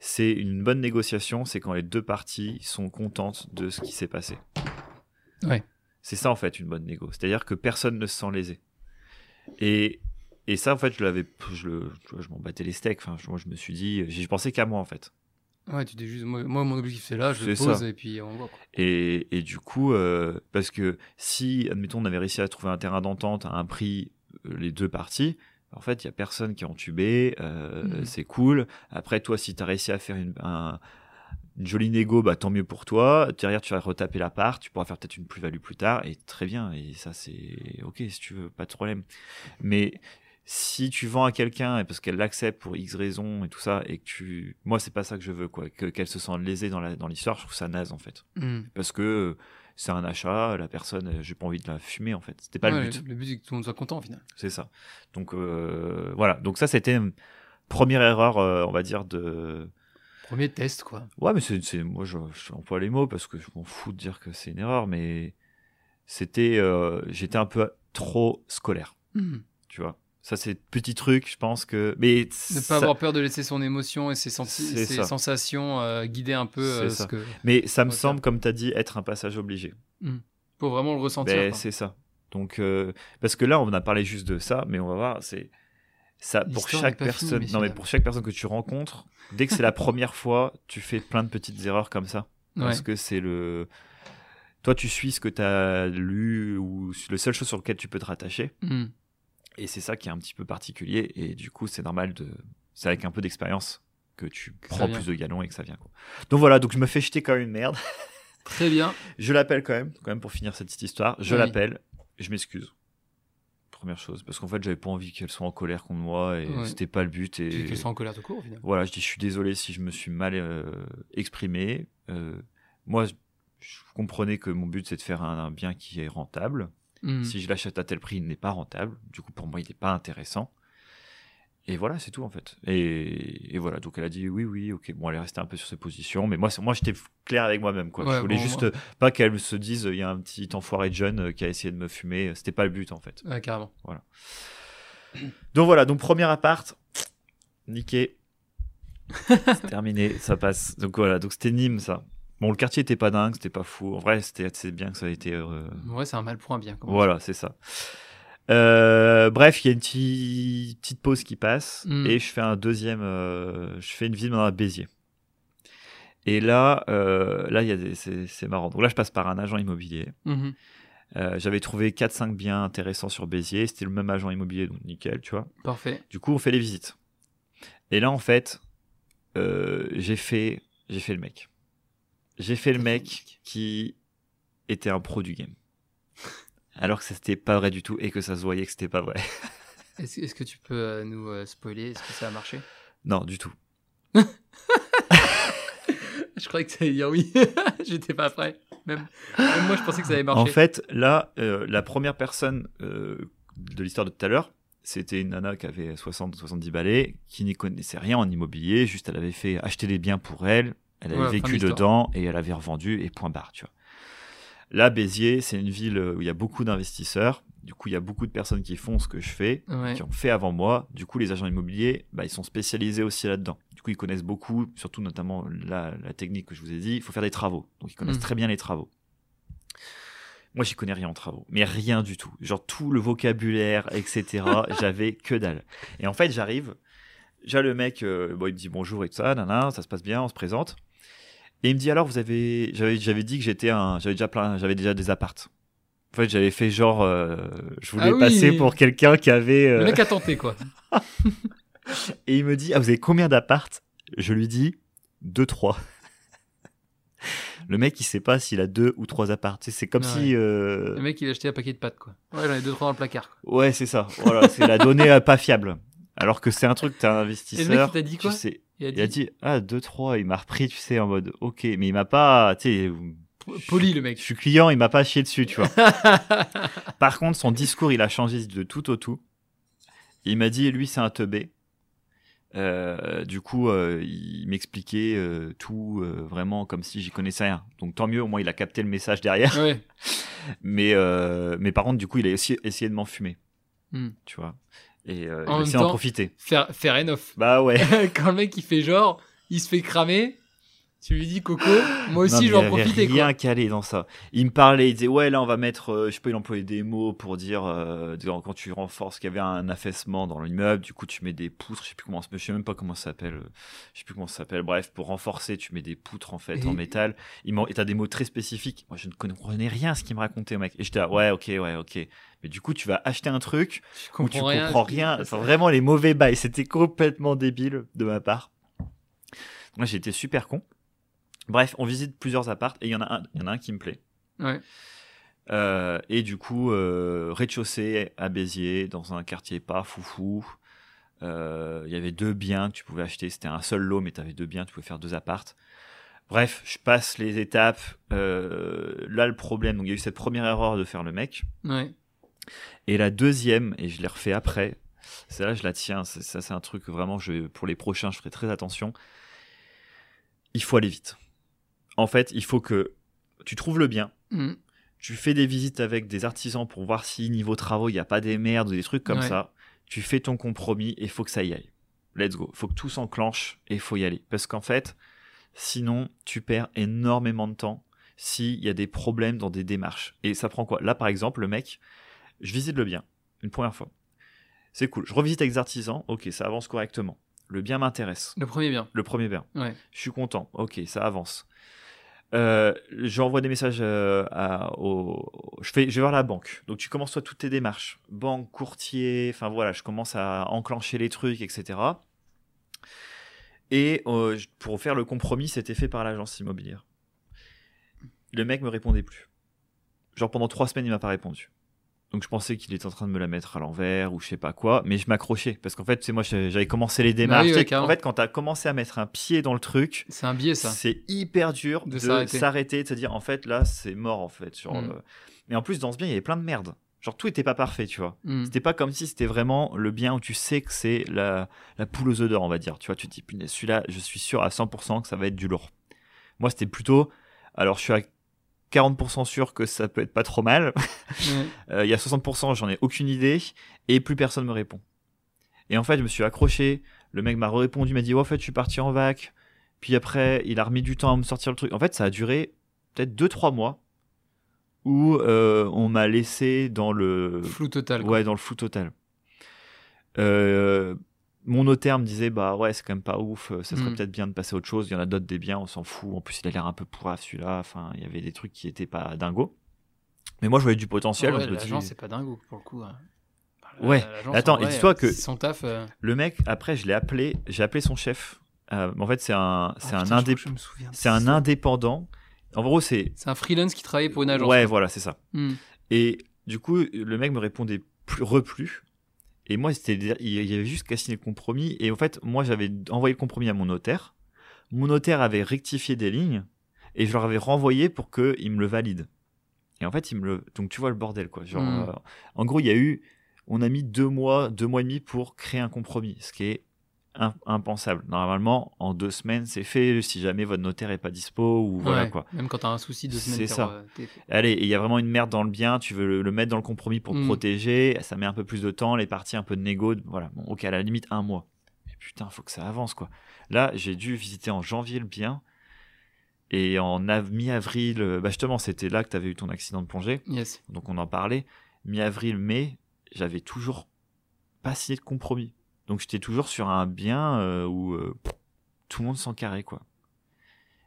C'est une bonne négociation, c'est quand les deux parties sont contentes de ce qui s'est passé. Ouais. C'est ça, en fait, une bonne négo. C'est-à-dire que personne ne se sent lésé. Et, et ça, en fait, je l'avais, je, le- je m'en battais les steaks. Enfin, je- moi, je me suis dit, j'ai pensé qu'à moi, en fait. Ouais, tu dis juste, moi, moi, mon objectif c'est là, je le pose ça. et puis on voit. Quoi. Et, et du coup, euh, parce que si, admettons, on avait réussi à trouver un terrain d'entente à un prix, euh, les deux parties, en fait, il y a personne qui est entubé, euh, Mhm. c'est cool. Après, toi, si tu as réussi à faire une, un- une jolie négo, bah, tant mieux pour toi. Derrière, tu vas retaper la part, tu pourras faire peut-être une plus-value plus tard, et très bien. Et ça, c'est OK si tu veux, pas de problème. Mais si tu vends à quelqu'un et parce qu'elle l'accepte pour X raisons et tout ça, et que tu. Moi, c'est pas ça que je veux, quoi. Que- Qu'elle se sente lésée dans la- dans l'histoire, je trouve ça naze, en fait Mm. parce que c'est un achat, la personne, j'ai pas envie de la fumer en fait. C'était pas Ouais, le but, Le but c'est que tout le monde soit content au final. c'est ça. Donc euh, voilà, donc ça c'était première erreur, euh, on va dire de. Premier test quoi. Ouais, mais c'est, moi je, je les mots parce que je m'en fous de dire que c'est une erreur, mais c'était, euh, j'étais un peu trop scolaire, Mm. tu vois? Ça c'est petit truc, je pense que, mais Ne pas avoir peur de laisser son émotion et ses, ses sensations euh, guider un peu euh, ce que mais ça me semble, comme tu as dit, être un passage obligé. pour vraiment le ressentir. Ben, c'est ça. Donc, euh, parce que là, on a parlé juste de ça, mais on va voir, c'est ça pour chaque personne. non, mais pour chaque personne que tu rencontres, dès que c'est la première fois, tu fais plein de petites erreurs comme ça, parce que c'est le. Toi, tu suis ce que tu as lu ou le seule chose sur lequel tu peux te rattacher, Mm. et c'est ça qui est un petit peu particulier. Et du coup, c'est normal de. C'est avec un peu d'expérience que tu Que prends plus de galons et que ça vient. Quoi. Donc voilà, donc je me fais jeter comme une merde. Très bien. Je l'appelle quand même, quand même pour finir cette petite histoire. Je Oui. l'appelle, je m'excuse. Première chose, parce qu'en fait, j'avais pas envie qu'elle soit en colère contre moi et Ouais. c'était pas le but. Et Qu'elle soit en colère tout court voilà, je dis, je suis désolé si je me suis mal euh, exprimé. Euh, moi, je, comprenais que mon but c'est de faire un, un bien qui est rentable. Mm. Si je l'achète à tel prix, il n'est pas rentable. Du coup, pour moi, il n'est pas intéressant. Et voilà, c'est tout en fait. Et, et voilà, donc elle a dit oui, oui, ok. Bon, elle est restée un peu sur ses positions, mais moi, moi, j'étais clair avec moi-même. Quoi. Ouais, je voulais bon, juste moi- pas qu'elle se dise, il y a un petit enfoiré de jeune euh, qui a essayé de me fumer. C'était pas le but en fait. Ouais, carrément. Donc voilà, donc premier appart, niqué. c'est terminé, ça passe. Donc voilà, donc c'était Nîmes ça. Bon, le quartier était pas dingue, c'était pas fou. En vrai, c'était c'est bien que ça a été. euh, Ouais, c'est un mal pour un bien. voilà, c'est ça. Euh, bref, il y a une petite, petite pause qui passe Mm. et je fais un deuxième. euh, je fais une visite dans la Béziers. Et là, euh, là, il y a des, c'est, c'est marrant. Donc là, je passe par un agent immobilier. Mhm. Euh, j'avais trouvé 4-5 biens intéressants sur Béziers. C'était le même agent immobilier, donc nickel, tu vois. Parfait. Du coup, on fait les visites. Et là, en fait, euh, j'ai fait, j'ai fait le mec. J'ai fait le mec? qui était un pro du game. Alors que c'était pas vrai du tout et que ça se voyait que c'était pas vrai. Est-ce que tu peux euh, nous euh, spoiler? Est-ce que ça a marché? Non, du tout. Je croyais que ça allait dire oui. J'étais pas prêt. Même, même moi, je pensais que ça allait marcher. En fait, là, euh, la première personne euh, de l'histoire de tout à l'heure, c'était une nana qui avait 60-70 balais, qui n'y connaissait rien en immobilier, juste elle avait fait acheter des biens pour elle, elle avait vécu dedans et elle avait revendu et point barre, tu vois. Là, Béziers, c'est une ville où il y a beaucoup d'investisseurs, du coup, il y a beaucoup de personnes qui font ce que je fais, Ouais. qui ont fait avant moi. Du coup, les agents immobiliers, bah, ils sont spécialisés aussi là-dedans. Du coup, ils connaissent beaucoup, surtout notamment la, la technique que je vous ai dit, il faut faire des travaux. Donc, ils connaissent Mm. très bien les travaux. Moi, j'y connais rien en travaux, mais rien du tout. Genre tout le vocabulaire, etc. j'avais que dalle. Et en fait, j'arrive Déjà, le mec, euh, bon, il me dit bonjour et tout ça, nanana, ça se passe bien, on se présente. Et il me dit alors, vous avez. J'avais, j'avais dit que j'étais un. J'avais déjà, plein, j'avais déjà des appartes. En fait, j'avais fait genre. euh, je voulais Ah oui. passer pour quelqu'un qui avait. euh, Le mec a tenté, quoi. Et il me dit Ah, vous avez combien d'appartes? Je lui dis Deux, trois. Le mec, il sait pas s'il a deux ou trois sais, C'est comme Ouais. si. euh, Le mec, il a acheté un paquet de pâtes, quoi. Ouais, j'en ai deux, trois dans le placard. quoi. Ouais, c'est ça. Voilà, c'est la donnée pas fiable. Alors que c'est un truc, t'es un Et le investisseur. mec, t'a dit tu quoi sais, Il a il a dit ah deux trois. Il m'a repris, tu sais, en mode ok, mais il m'a pas, tu sais, Poli, le je mec. suis client, il m'a pas chié dessus, tu vois. Par contre, son discours, il a changé de tout au tout. Il m'a dit, lui, c'est un teubé. Euh, du coup, euh, il m'expliquait euh, tout vraiment comme si j'y connaissais rien. Donc tant mieux, au moins il a capté le message derrière. ouais. Mais, mais par contre, du coup, il a aussi essayé de m'enfumer, Hmm. tu vois. Et euh, En d'en temps- profiter. Fair, fair enough. Bah ouais. Quand le mec, il fait genre, il se fait cramer, tu lui dis Coco, moi aussi, mais je vais en il rien calé dans ça. Il me parlait, il disait ouais là on va mettre, euh, je sais pas, il employait des mots pour dire euh, quand tu renforces qu'il y avait un affaissement dans l'immeuble, du coup tu mets des poutres, je sais plus comment, je sais même pas comment ça s'appelle, euh, je sais plus comment ça s'appelle. Bref, pour renforcer, tu mets des poutres en fait Et- en métal. Il m'en- et t'as des mots très spécifiques. Moi je ne comprenais rien à ce qu'il me racontait mec. Et j'étais là, ouais ok ouais ok. Mais du coup tu vas acheter un truc où tu comprends rien. comprends rien. Enfin, vraiment les mauvais bails. C'était complètement débile de ma part. Moi, j'ai été super con. Bref, on visite plusieurs apparts et il y en a un, il y en a un qui me plaît. Ouais. Euh, et du coup, euh, rez-de-chaussée à Béziers, dans un quartier pas foufou. Euh, Il y avait deux biens que tu pouvais acheter. C'était un seul lot, mais tu avais deux biens, tu pouvais faire deux apparts. Bref, je passe les étapes. Là, le problème, donc il y a eu cette première erreur de faire le mec. Ouais. Et la deuxième, et je l'ai refait après, c'est là je la tiens, c'est- ça c'est un truc que vraiment, je, pour les prochains, je ferai très attention. Il faut aller vite. En fait, il faut que tu trouves le bien, Hmm. tu fais des visites avec des artisans pour voir si niveau travaux, il n'y a pas des merdes ou des trucs comme Ouais. ça. Tu fais ton compromis et il faut que ça y aille. Let's go. Il faut que tout s'enclenche et il faut y aller. Parce qu'en fait, sinon, tu perds énormément de temps s'il y a des problèmes dans des démarches. Et ça prend quoi? Là, par exemple, le mec, je visite le bien une première fois. C'est cool. Je revisite avec des artisans. Ok, ça avance correctement. Le bien m'intéresse. Le premier bien. Le premier bien. Ouais. Je suis content. Ok, ça avance. Euh, J'envoie des messages euh, à, au, je fais, je vais voir la banque. Donc tu commences toi toutes tes démarches, banque, courtier. Enfin voilà, je commence à enclencher les trucs, etc. Et euh, pour faire le compromis, c'était fait par l'agence immobilière. Le mec me répondait plus. Genre pendant trois semaines, il m'a pas répondu. Donc je pensais qu'il était en train de me la mettre à l'envers ou je sais pas quoi, mais je m'accrochais parce qu'en fait, c'est moi j'avais commencé les démarches. Bah oui, Tu ouais, sais, en fait, quand tu as commencé à mettre un pied dans le truc, C'est un biais, ça. c'est hyper dur De de, s'arrêter. de se dire en fait là c'est mort en fait. Genre, Mm. euh, Mais en plus dans ce bien il y avait plein de merde. Genre tout était pas parfait, tu vois. Hmm. C'était pas comme si c'était vraiment le bien où tu sais que c'est la, la poule aux œufs d'or, on va dire. Tu vois, tu te dis celui-là, je suis sûr à 100% que ça va être du lourd. Moi c'était plutôt, alors je suis à 40% sûr que ça peut être pas trop mal. Euh, Il y a 60%, j'en ai aucune idée, et plus personne me répond. Et en fait, je me suis accroché, le mec m'a répondu, m'a dit, ouais, en fait, je suis parti en vac. Puis après, il a remis du temps à me sortir le truc. En fait, ça a duré peut-être 2-3 mois où euh, on m'a laissé dans le, Flou total. quoi. ouais, dans le flou total. Euh, mon notaire me disait, bah ouais, c'est quand même pas ouf, ça serait Mm. peut-être bien de passer à autre chose. Il y en a d'autres des biens, on s'en fout. En plus, il a l'air un peu pourrave celui-là. Enfin, il y avait des trucs qui étaient pas dingos. Mais moi, je voyais du potentiel. Ah ouais, L'agent, c'est pas dingo pour le coup. hein. Ouais. L'agence, Attends, en et dis-toi que- Son taf. euh, Le mec, après, je l'ai appelé, j'ai appelé son chef. Euh, en fait, c'est un, c'est ah, un, souviens de c'est un indépendant. En gros, c'est. C'est un freelance qui travaille pour une agence. Ouais, voilà, c'est ça. Hmm. Et du coup, le mec me répondait plus, replu. Et moi, c'était, il y avait juste qu'à signer le compromis. Et en fait, moi, j'avais envoyé le compromis à mon notaire. Mon notaire avait rectifié des lignes. Et je leur avais renvoyé pour qu'ils me le valident. Et en fait, ils me le. Donc, tu vois le bordel, quoi. Genre, Mm. euh, en gros, il y a eu. On a mis deux mois, deux mois et demi pour créer un compromis. Ce qui est impensable. Normalement, en deux semaines, c'est fait. Si jamais votre notaire est pas dispo ou voilà, Ouais, quoi. Même quand t'as un souci de semaine. C'est ça. t'es- Allez, il y a vraiment une merde dans le bien, tu veux le, le mettre dans le compromis pour te Mm. protéger, ça met un peu plus de temps, les parties un peu de négo, voilà, bon, ok, à la limite un mois. Mais putain, faut que ça avance, quoi. Là, j'ai dû visiter en janvier le bien, et en av- mi-avril, euh, bah justement, c'était là que tu avais eu ton accident de plongée, Yes. donc on en parlait. Mi-avril, mai, j'avais toujours pas signé de compromis. Donc j'étais toujours sur un bien euh, où euh, tout le monde s'en carrait, quoi.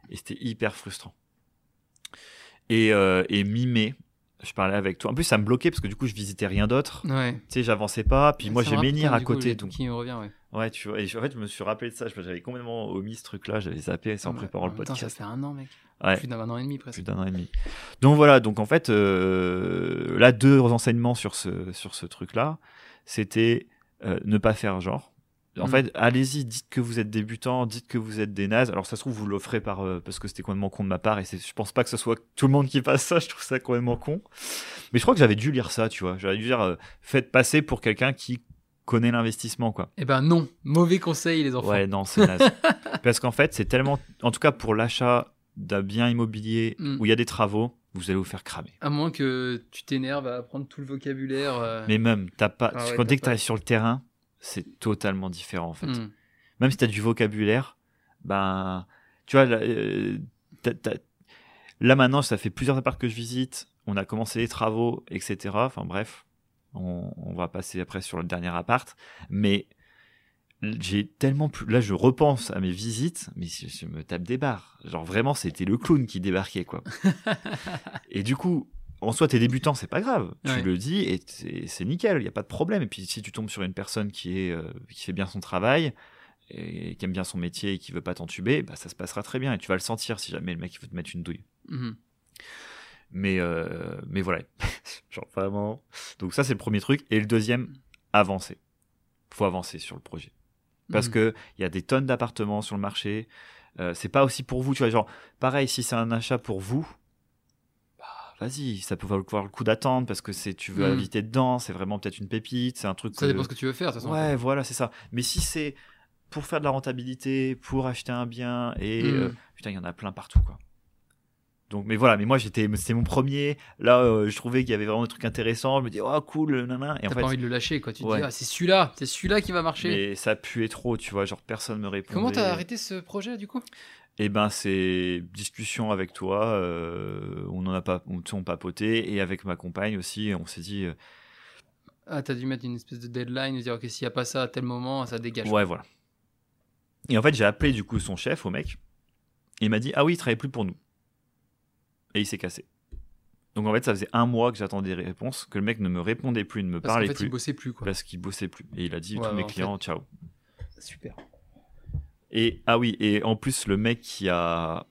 Et c'était hyper frustrant. Et, euh, et mi-mai, je parlais avec toi. En plus, ça me bloquait parce que du coup, je visitais rien d'autre. Ouais. Tu sais, j'avançais pas. Puis moi, j'ai Menhir à coup, côté. j'ai- Donc, Qui me revient, ouais. ouais, tu vois. Et en fait, je me suis rappelé de ça. J'avais complètement omis ce truc-là. J'avais zappé ça en Ouais, préparant le temps, podcast. ça fait un an, mec. Ouais. Plus d'un an et demi presque. Plus d'un an et demi. Donc voilà, donc en fait, euh, là, deux renseignements sur ce, sur ce truc-là. C'était euh, ne pas faire genre. En Mm. fait, allez-y, dites que vous êtes débutant, dites que vous êtes des nazes. Alors ça se trouve, vous l'offrez par, euh, parce que c'était complètement con de ma part, et je pense pas que ce soit tout le monde qui fasse ça, je trouve ça complètement con. Mais je crois que j'avais dû lire ça, tu vois. J'avais dû dire, euh, faites passer pour quelqu'un qui connaît l'investissement, quoi. Eh ben non, mauvais conseil les enfants. Ouais, non, c'est naze. Parce qu'en fait, c'est tellement. En tout cas, pour l'achat d'un bien immobilier Mm. où il y a des travaux, vous allez vous faire cramer. À moins que tu t'énerves à apprendre tout le vocabulaire. euh, Mais même, t'as pas. Ah ouais, quand dès que t'arrives sur le terrain, c'est totalement différent, en fait. hmm. Même si t'as du vocabulaire, ben. Tu vois, là, euh, là maintenant, ça fait plusieurs apparts que je visite. On a commencé les travaux, etc. Enfin bref, on, on va passer après sur le dernier appart. Mais j'ai tellement plus. Là, je repense à mes visites, mais je, je me tape des barres. Genre vraiment, c'était le clown qui débarquait, quoi. et du coup, en soi, t'es débutant, c'est pas grave. Tu le dis et c'est nickel, il y a pas de problème. Et puis si tu tombes sur une personne qui est euh, qui fait bien son travail et qui aime bien son métier et qui veut pas t'entuber, bah ça se passera très bien et tu vas le sentir si jamais le mec il veut te mettre une douille. Mhm. Mais euh, mais voilà, genre vraiment. Donc ça c'est le premier truc et le deuxième, avancer. Faut avancer sur le projet parce Mhm. que il y a des tonnes d'appartements sur le marché. Euh, c'est pas aussi pour vous, tu vois. Genre, pareil, si c'est un achat pour vous, bah, vas-y, ça peut valoir le coup d'attendre parce que c'est, tu veux Mhm. habiter dedans, c'est vraiment peut-être une pépite, c'est un truc. Ça que- dépend ce que tu veux faire, de toute façon. Ouais, voilà, c'est ça. Mais si c'est pour faire de la rentabilité, pour acheter un bien, et Mhm. euh, putain, il y en a plein partout, quoi. Donc, mais voilà, mais moi j'étais, c'était mon premier. Là, euh, je trouvais qu'il y avait vraiment des trucs intéressants. Je me dis, oh cool, nanana. Et T'as en pas fait, envie de le lâcher, quoi. Tu te Ouais. dis, ah, c'est celui-là, c'est celui-là qui va marcher. mais ça puait trop, tu vois. Genre, personne me répondait. Comment t'as arrêté ce projet, du coup? Eh ben, c'est discussion avec toi. euh, on en a pas, on, on papotait et avec ma compagne aussi. On s'est dit, euh, Ah, t'as dû mettre une espèce de deadline, de dire, ok, s'il n'y a pas ça à tel moment, ça dégage. ouais, voilà. Et en fait, j'ai appelé du coup son chef, au mec. Et il m'a dit, ah oui, il travaille plus pour nous. Et il s'est cassé. Donc en fait, ça faisait un mois que j'attendais des réponses, que le mec ne me répondait plus, ne me Parce parlait fait, plus, il bossait plus, quoi. parce qu'il bossait plus. Et il a dit Ouais, tous mes fait. clients, ciao. Super. Et ah oui, et en plus le mec qui a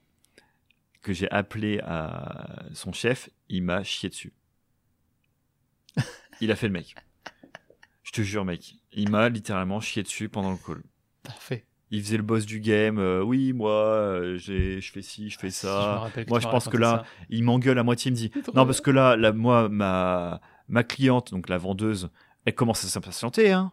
que j'ai appelé à son chef, il m'a chié dessus. Il a fait le mec. Je te jure mec, il m'a littéralement chié dessus pendant le call. Parfait. Il faisait le boss du game, euh, oui moi euh, j'ai je fais ci, je fais Ah, Si, je me ça. Moi je pense que là, il m'engueule à moitié, il me dit non bien. parce que là, là moi ma ma cliente donc la vendeuse, elle commence à s'impatienter hein.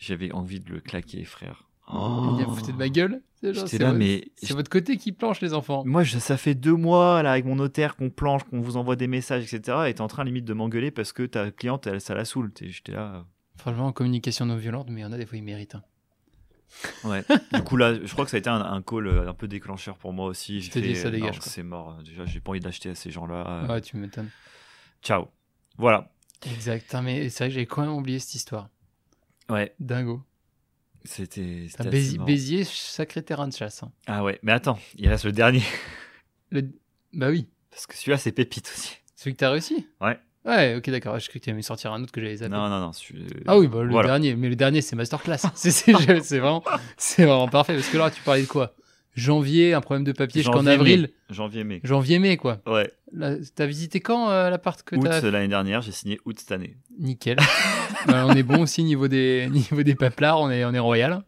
J'avais envie de le claquer frère. ça. Il vient vous foutre de ma gueule. C'est votre- mais C'est votre côté qui planche, les enfants. Moi, je- ça fait deux mois là avec mon notaire qu'on planche, qu'on vous envoie des messages, etc. Et t'es en train limite de m'engueuler parce que ta cliente, elle, ça la saoule. T'es- J'étais là. euh, Franchement, communication non violente, mais il y en a des fois, ils méritent. hein. Ouais. du coup là, je crois que ça a été un, un call euh, un peu déclencheur pour moi aussi. J'ai t'ai dit, fait, ça euh, dégage. C'est mort. Déjà, j'ai pas envie d'acheter à ces gens-là. euh, Ouais, tu m'étonnes. Ciao. Voilà. Exact. Mais c'est vrai que j'avais quand même oublié cette histoire. Ouais. Dingo. C'était. marrant. Béziers, sacré terrain de chasse. hein. Ah ouais. Mais attends, il reste le dernier Le- Bah oui. parce que celui-là, c'est pépite aussi. Celui que t'as réussi? Ouais. Ouais, ok, d'accord. Je croyais que tu allais me sortir un autre que j'avais zappé. Non, non, non. celui- Ah oui, bah, le Voilà. dernier. Mais le dernier, c'est masterclass. c'est vraiment, vraiment parfait. Parce que là, tu parlais de quoi? Janvier, un problème de papier jusqu'en Janvier, avril. mai. Janvier, mai. Janvier-mai, quoi. Ouais. T'as visité quand euh, l'appart que Août t'as l'année dernière, j'ai signé août cette année. Nickel. Voilà, on est bon aussi niveau des, niveau des paplards, on est, on est royal.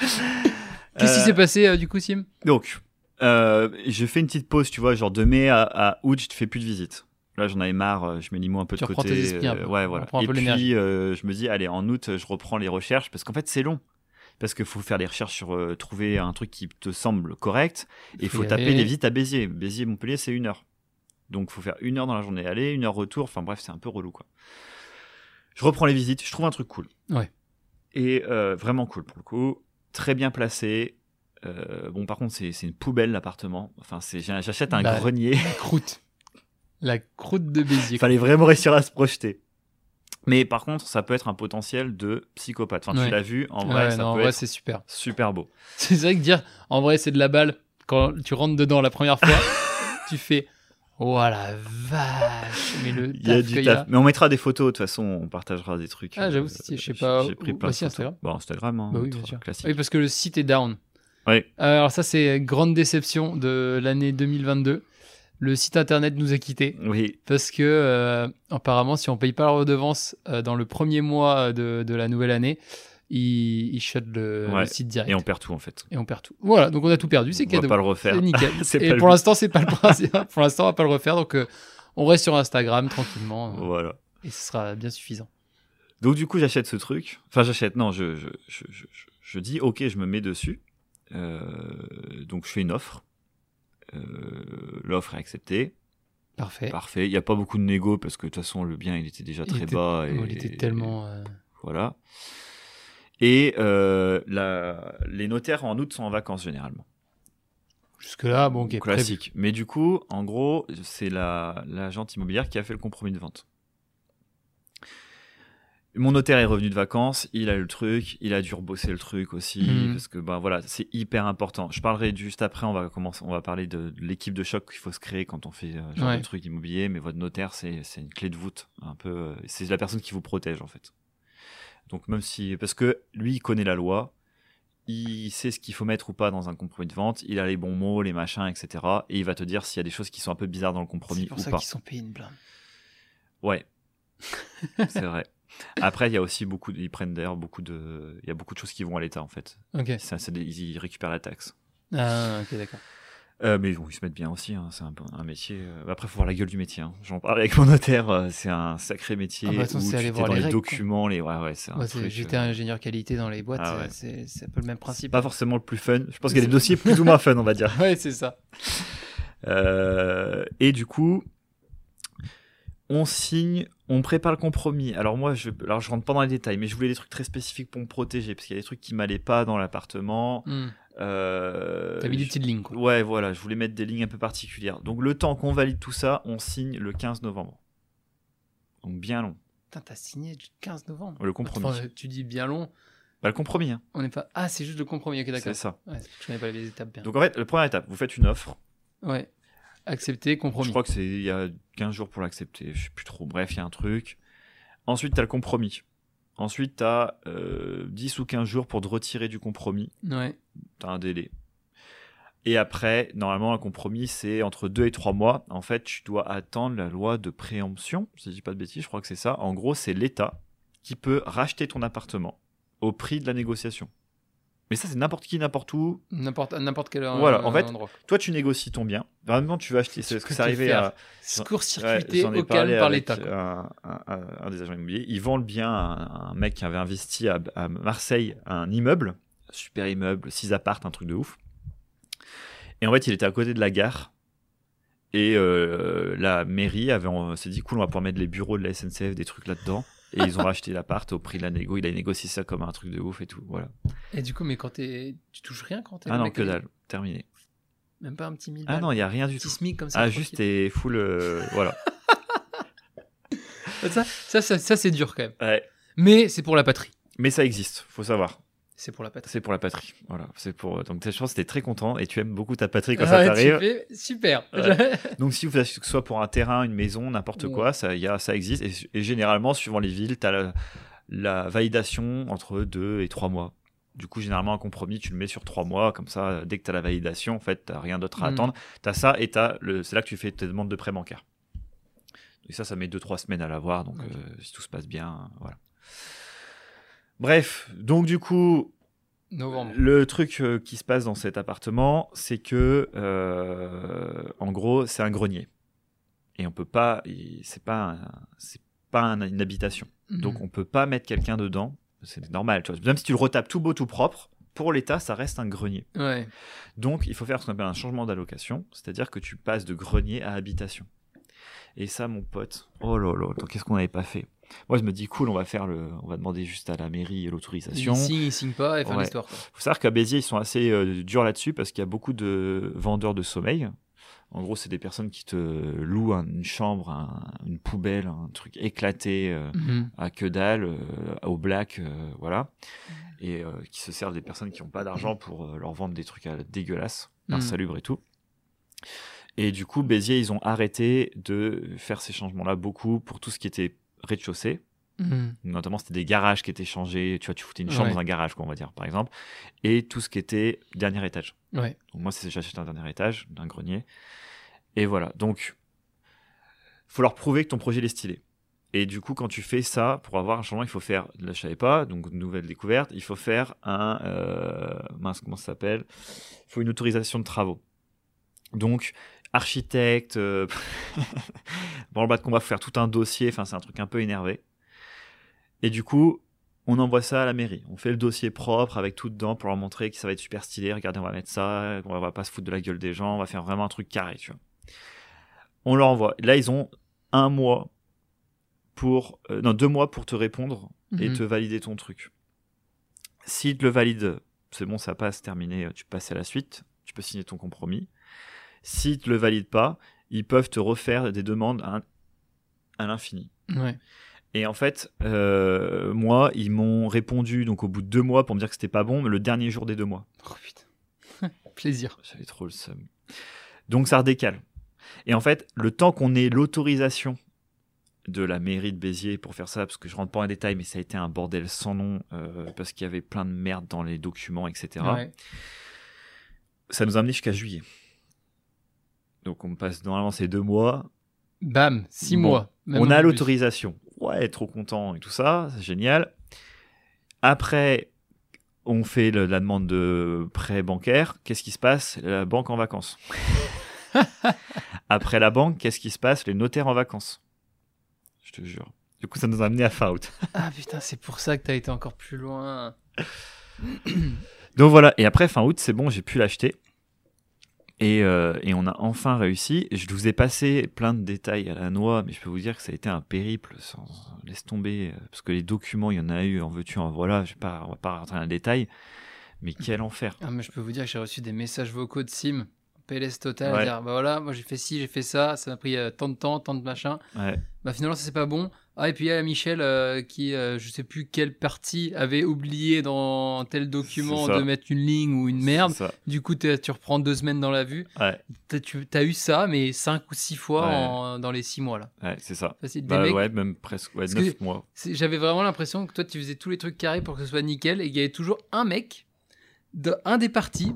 Qu'est-ce qui Euh, s'est passé euh, du coup, Sim? Donc, euh, je fais une petite pause, tu vois, genre de mai à, à août, je ne fais plus de visite. Là, j'en avais marre, euh, je mets Limo un peu Tu de côté. tes esprits euh, ouais, voilà. Et puis, euh, je me dis, allez, en août, je reprends les recherches, parce qu'en fait, c'est long. Parce qu'il faut faire les recherches sur euh, trouver un truc qui te semble correct. Et il Faut taper les visites à Béziers. Béziers-Montpellier, c'est une heure. Donc, il faut faire une heure dans la journée aller, une heure retour. Enfin, bref, c'est un peu relou, quoi. Je reprends les visites, je trouve un truc cool. Ouais. Et vraiment cool pour le coup. Très bien placé. Euh, bon, par contre, c'est une poubelle l'appartement. Enfin, j'achète un Bah, grenier. Croûte. La croûte de Béziers. Il fallait vraiment réussir à se projeter. Mais par contre, ça peut être un potentiel de psychopathe. Enfin, Ouais. tu l'as vu, en vrai, Ouais, ça non, en vrai, être c'est super. super beau. C'est vrai que dire en vrai c'est de la balle quand tu rentres dedans la première fois, tu fais oh la vache, mais le Il y a taf du taf. a. Mais on mettra des photos, de toute façon, on partagera des trucs. Ah, j'avoue, Euh, si, je sais j'ai- pas, J'ai pris où- plein de aussi photos. Instagram Bon, Instagram, hein, Bah oui, bien sûr. classique. Oui, parce que le site est down. Ouais. Alors ça c'est grande déception de l'année 2022. Le site internet nous a quittés Oui, parce que euh, apparemment si on paye pas la redevance euh, dans le premier mois de, de la nouvelle année, il, il shut le, Ouais. le site direct et on perd tout en fait. Et on perd tout. Voilà, donc on a tout perdu, c'est on va cadeau. pas le refaire. C'est nickel. Et pour l'instant, c'est pas le principe. pour l'instant, on va pas le refaire, donc euh, on reste sur Instagram tranquillement Voilà. et ce sera bien suffisant. Donc du coup, j'achète ce truc. Enfin, j'achète. Non, je, je, je, je, dis, ok, je me mets dessus. Donc je fais une offre. Euh, L'offre est acceptée. Parfait. Parfait. Il n'y a pas beaucoup de négo parce que de toute façon, le bien, il était déjà Il très était- bas. Et, il était tellement. euh, Voilà. Et euh, la, les notaires en août sont en vacances généralement. Jusque-là, bon, ok. prévu. Classique. Mais du coup, en gros, c'est la l'agente immobilière qui a fait le compromis de vente. Mon notaire est revenu de vacances, il a eu le truc, il a dû rebosser le truc aussi Mhm. parce que ben voilà, c'est hyper important. Je parlerai juste après, on va commencer, on va parler de, de l'équipe de choc qu'il faut se créer quand on fait euh, genre Ouais. de truc immobilier, mais votre notaire c'est c'est une clé de voûte un peu, euh, c'est la personne qui vous protège en fait. Donc même si parce que lui il connaît la loi, il sait ce qu'il faut mettre ou pas dans un compromis de vente, il a les bons mots, les machins, etc. Et il va te dire s'il y a des choses qui sont un peu bizarres dans le compromis C'est pour ou ça pas. qu'ils sont payés une blinde. Ouais, c'est vrai. Après, il y a aussi beaucoup, de- ils prennent d'ailleurs beaucoup de, il y a beaucoup de choses qui vont à l'État en fait. Ok. Ça, ils récupèrent la taxe. Ah, ok, d'accord. Euh, mais bon, ils se mettent bien aussi. hein, C'est un, métier. euh, Après, faut voir la gueule du métier. hein. J'en parlais avec mon notaire. euh, C'est un sacré métier Ah bah, attends, où tu aller voir dans les quoi. documents, les ouais ouais, c'est un truc. J'étais ingénieur qualité dans les boîtes, Ah ouais. c'est c'est un peu le même principe. pas forcément le plus fun. Je pense qu'il y a des dossiers plus ou moins fun, on va dire. Ouais, c'est ça. Euh, et du coup, on signe, on prépare le compromis. Alors moi, je, alors je rentre pas dans les détails, mais je voulais des trucs très spécifiques pour me protéger, parce qu'il y a des trucs qui m'allaient pas dans l'appartement. Hmm. Euh, T'as mis des petites lignes, quoi. Ouais, voilà, je voulais mettre des lignes un peu particulières. Donc le temps qu'on valide tout ça, on signe le 15 novembre. Donc bien long. Putain, t'as signé le 15 novembre. Le compromis. Enfin, tu dis bien long. Bah, le compromis, hein, On n'est pas. Ah, c'est juste le compromis. Ok, c'est d'accord. ça. Ouais, je connais pas les étapes bien. Donc en fait, la première étape, vous faites une offre. Ouais. Accepté, compromis. Je crois que c'est il y a 15 jours pour l'accepter, je sais plus trop. Bref, il y a un truc. Ensuite, tu as le compromis. Ensuite, tu as 10 ou 15 jours pour te retirer du compromis. Ouais. Tu as un délai. Et après, normalement, un compromis, c'est entre 2 et 3 mois. En fait, tu dois attendre la loi de préemption, si je dis pas de bêtises, je crois que c'est ça. En gros, c'est l'État qui peut racheter ton appartement au prix de la négociation. Mais ça, c'est n'importe qui, n'importe où. N'importe n'importe quel Voilà, euh, en fait, endroit. Toi, tu négocies ton bien. Vraiment, tu veux acheter. C'est ce que arrivé faire à. Court-circuité Ouais, au calme par l'État. quoi. Un, un- un- un des agents immobiliers. Ils vendent bien à un, mec qui avait investi à, à Marseille un immeuble, super immeuble, 6 appartes, un truc de ouf. Et en fait, il était à côté de la gare. Et euh, la mairie avait, on s'est dit, cool, on va pouvoir mettre les bureaux de la SNCF, des trucs là-dedans. Et ils ont racheté l'appart au prix de la négo. Il a négocié ça comme un truc de ouf et tout. Voilà. Et du coup, mais quand t'es. Tu touches rien quand t'es. Ah non, que dalle. Terminé. Même pas un petit mille Ah non, il n'y a rien un du petit tout. SMIC comme ça. Ah, juste, t'es full. euh, voilà. Ça, ça, ça, ça, c'est dur quand même. Ouais. Mais c'est pour la patrie. Mais ça existe, faut savoir. C'est pour la patrie. C'est pour la patrie. Voilà. C'est pour. Donc, je pense que t'es très content et tu aimes beaucoup ta patrie quand Ah, ça t'arrive. fais- Super. Ouais. Donc, si vous faites que ce soit pour un terrain, une maison, n'importe Ouais. quoi, ça, y a, ça existe. Et, et généralement, suivant les villes, t'as la, la validation entre deux et trois mois. Du coup, généralement, un compromis, tu le mets sur trois mois. Comme ça, dès que tu as la validation, en fait, tu rien d'autre à Mm. attendre. Tu as ça et t'as le, c'est là que tu fais tes demandes de prêt bancaire. Et ça, ça met deux, trois semaines à l'avoir. Donc, euh, si tout se passe bien, voilà. Bref, donc du coup, Novembre. le truc euh, qui se passe dans cet appartement, c'est que, euh, en gros, c'est un grenier. Et on peut pas, c'est pas, c'est pas un- une habitation. Donc Mhm. on peut pas mettre quelqu'un dedans. C'est normal, tu vois. Même si tu le retapes tout beau, tout propre, pour l'État, ça reste un grenier. Ouais. Donc il faut faire ce qu'on appelle un changement d'allocation, c'est-à-dire que tu passes de grenier à habitation. Et ça, mon pote, oh là là, qu'est-ce qu'on n'avait pas fait? Moi, je me dis, cool, on va faire le, on va demander juste à la mairie l'autorisation. Il signe, il signe pas et fin Ouais. d'histoire. quoi. faut savoir qu'à Béziers, ils sont assez euh, durs là-dessus parce qu'il y a beaucoup de vendeurs de sommeil. En gros, c'est des personnes qui te louent un- une chambre, un- une poubelle, un truc éclaté euh, Mhm. à que dalle, euh, au black, voilà. Et qui se servent des personnes qui n'ont pas d'argent pour leur vendre des trucs à- dégueulasses, Mhm. insalubres et tout. Et du coup, Béziers, ils ont arrêté de faire ces changements-là beaucoup pour tout ce qui était rez-de-chaussée. Mhm. Notamment, c'était des garages qui étaient changés. Tu vois, tu foutais une chambre Ouais. dans un garage, quoi, on va dire, par exemple. Et tout ce qui était dernier étage. Ouais. Donc moi, c'est j'achète un dernier étage d'un grenier. Et voilà. Donc, faut leur prouver que ton projet il est stylé. Et du coup, quand tu fais ça, pour avoir un changement, il faut faire, là je savais pas, donc nouvelle découverte, il faut faire un, euh, mince, comment ça s'appelle? Il faut une autorisation de travaux. Donc, architecte, dans le bas de combat, faut faire tout un dossier, enfin c'est un truc un peu énervé. Et du coup, on envoie ça à la mairie. On fait le dossier propre avec tout dedans pour leur montrer que ça va être super stylé. Regardez, on va mettre ça, on va pas se foutre de la gueule des gens, on va faire vraiment un truc carré, tu vois. On leur envoie. Là, ils ont un mois pour, euh, non, deux mois pour te répondre et Mhm. te valider ton truc. S'ils te le valident, c'est bon, ça passe, terminé, tu passes à la suite, tu peux signer ton compromis. S'ils te le valident pas, ils peuvent te refaire des demandes à, à l'infini. Ouais. Et en fait, euh, moi, ils m'ont répondu donc au bout de deux mois pour me dire que c'était pas bon, mais le dernier jour des deux mois. Oh putain. Plaisir. J'avais trop le seum. Donc ça redécale. Et en fait, le temps qu'on ait l'autorisation de la mairie de Béziers pour faire ça, parce que je rentre pas en détail, mais ça a été un bordel sans nom, euh, parce qu'il y avait plein de merde dans les documents, etc. Ouais. Ça nous a amené jusqu'à juillet. Donc on passe normalement ces deux mois. Bam, six Bon, mois. On a l'autorisation. Ouais, trop content et tout ça, c'est génial. Après, on fait le- la demande de prêt bancaire. Qu'est-ce qui se passe? La banque en vacances. Après la banque, qu'est-ce qui se passe? Les notaires en vacances. Je te jure. Du coup, ça nous a amené à fin août. Ah putain, c'est pour ça que t'as été encore plus loin. Donc voilà, et après fin août, c'est bon, j'ai pu l'acheter. Et, euh, et on a enfin réussi. Je vous ai passé plein de détails à la noix, mais je peux vous dire que ça a été un périple. Sans... Laisse tomber, euh, parce que les documents, il y en a eu, en veux-tu, en voilà. Je vais pas, on va pas rentrer dans le détail. Mais quel enfer. Ah, mais je peux vous dire que j'ai reçu des messages vocaux de Sim, PLS total, à Ouais. dire bah voilà, moi j'ai fait ci, j'ai fait ça, ça m'a pris euh, tant de temps, tant de machin. Ouais. Bah finalement ça c'est pas bon. Ah et puis il y a Michel euh, qui, euh, je sais plus quelle partie, avait oublié dans tel document de mettre une ligne ou une merde. Du coup tu reprends deux semaines dans la vue. Ouais, T'as, tu as eu ça, mais cinq ou six fois en- dans les six mois là. ouais, c'est ça. Des Bah mecs- ouais, même presque ouais, Parce 9 que- mois. J'avais vraiment l'impression que toi, tu faisais tous les trucs carrés pour que ce soit nickel et qu'il y avait toujours un mec, de, un des partis,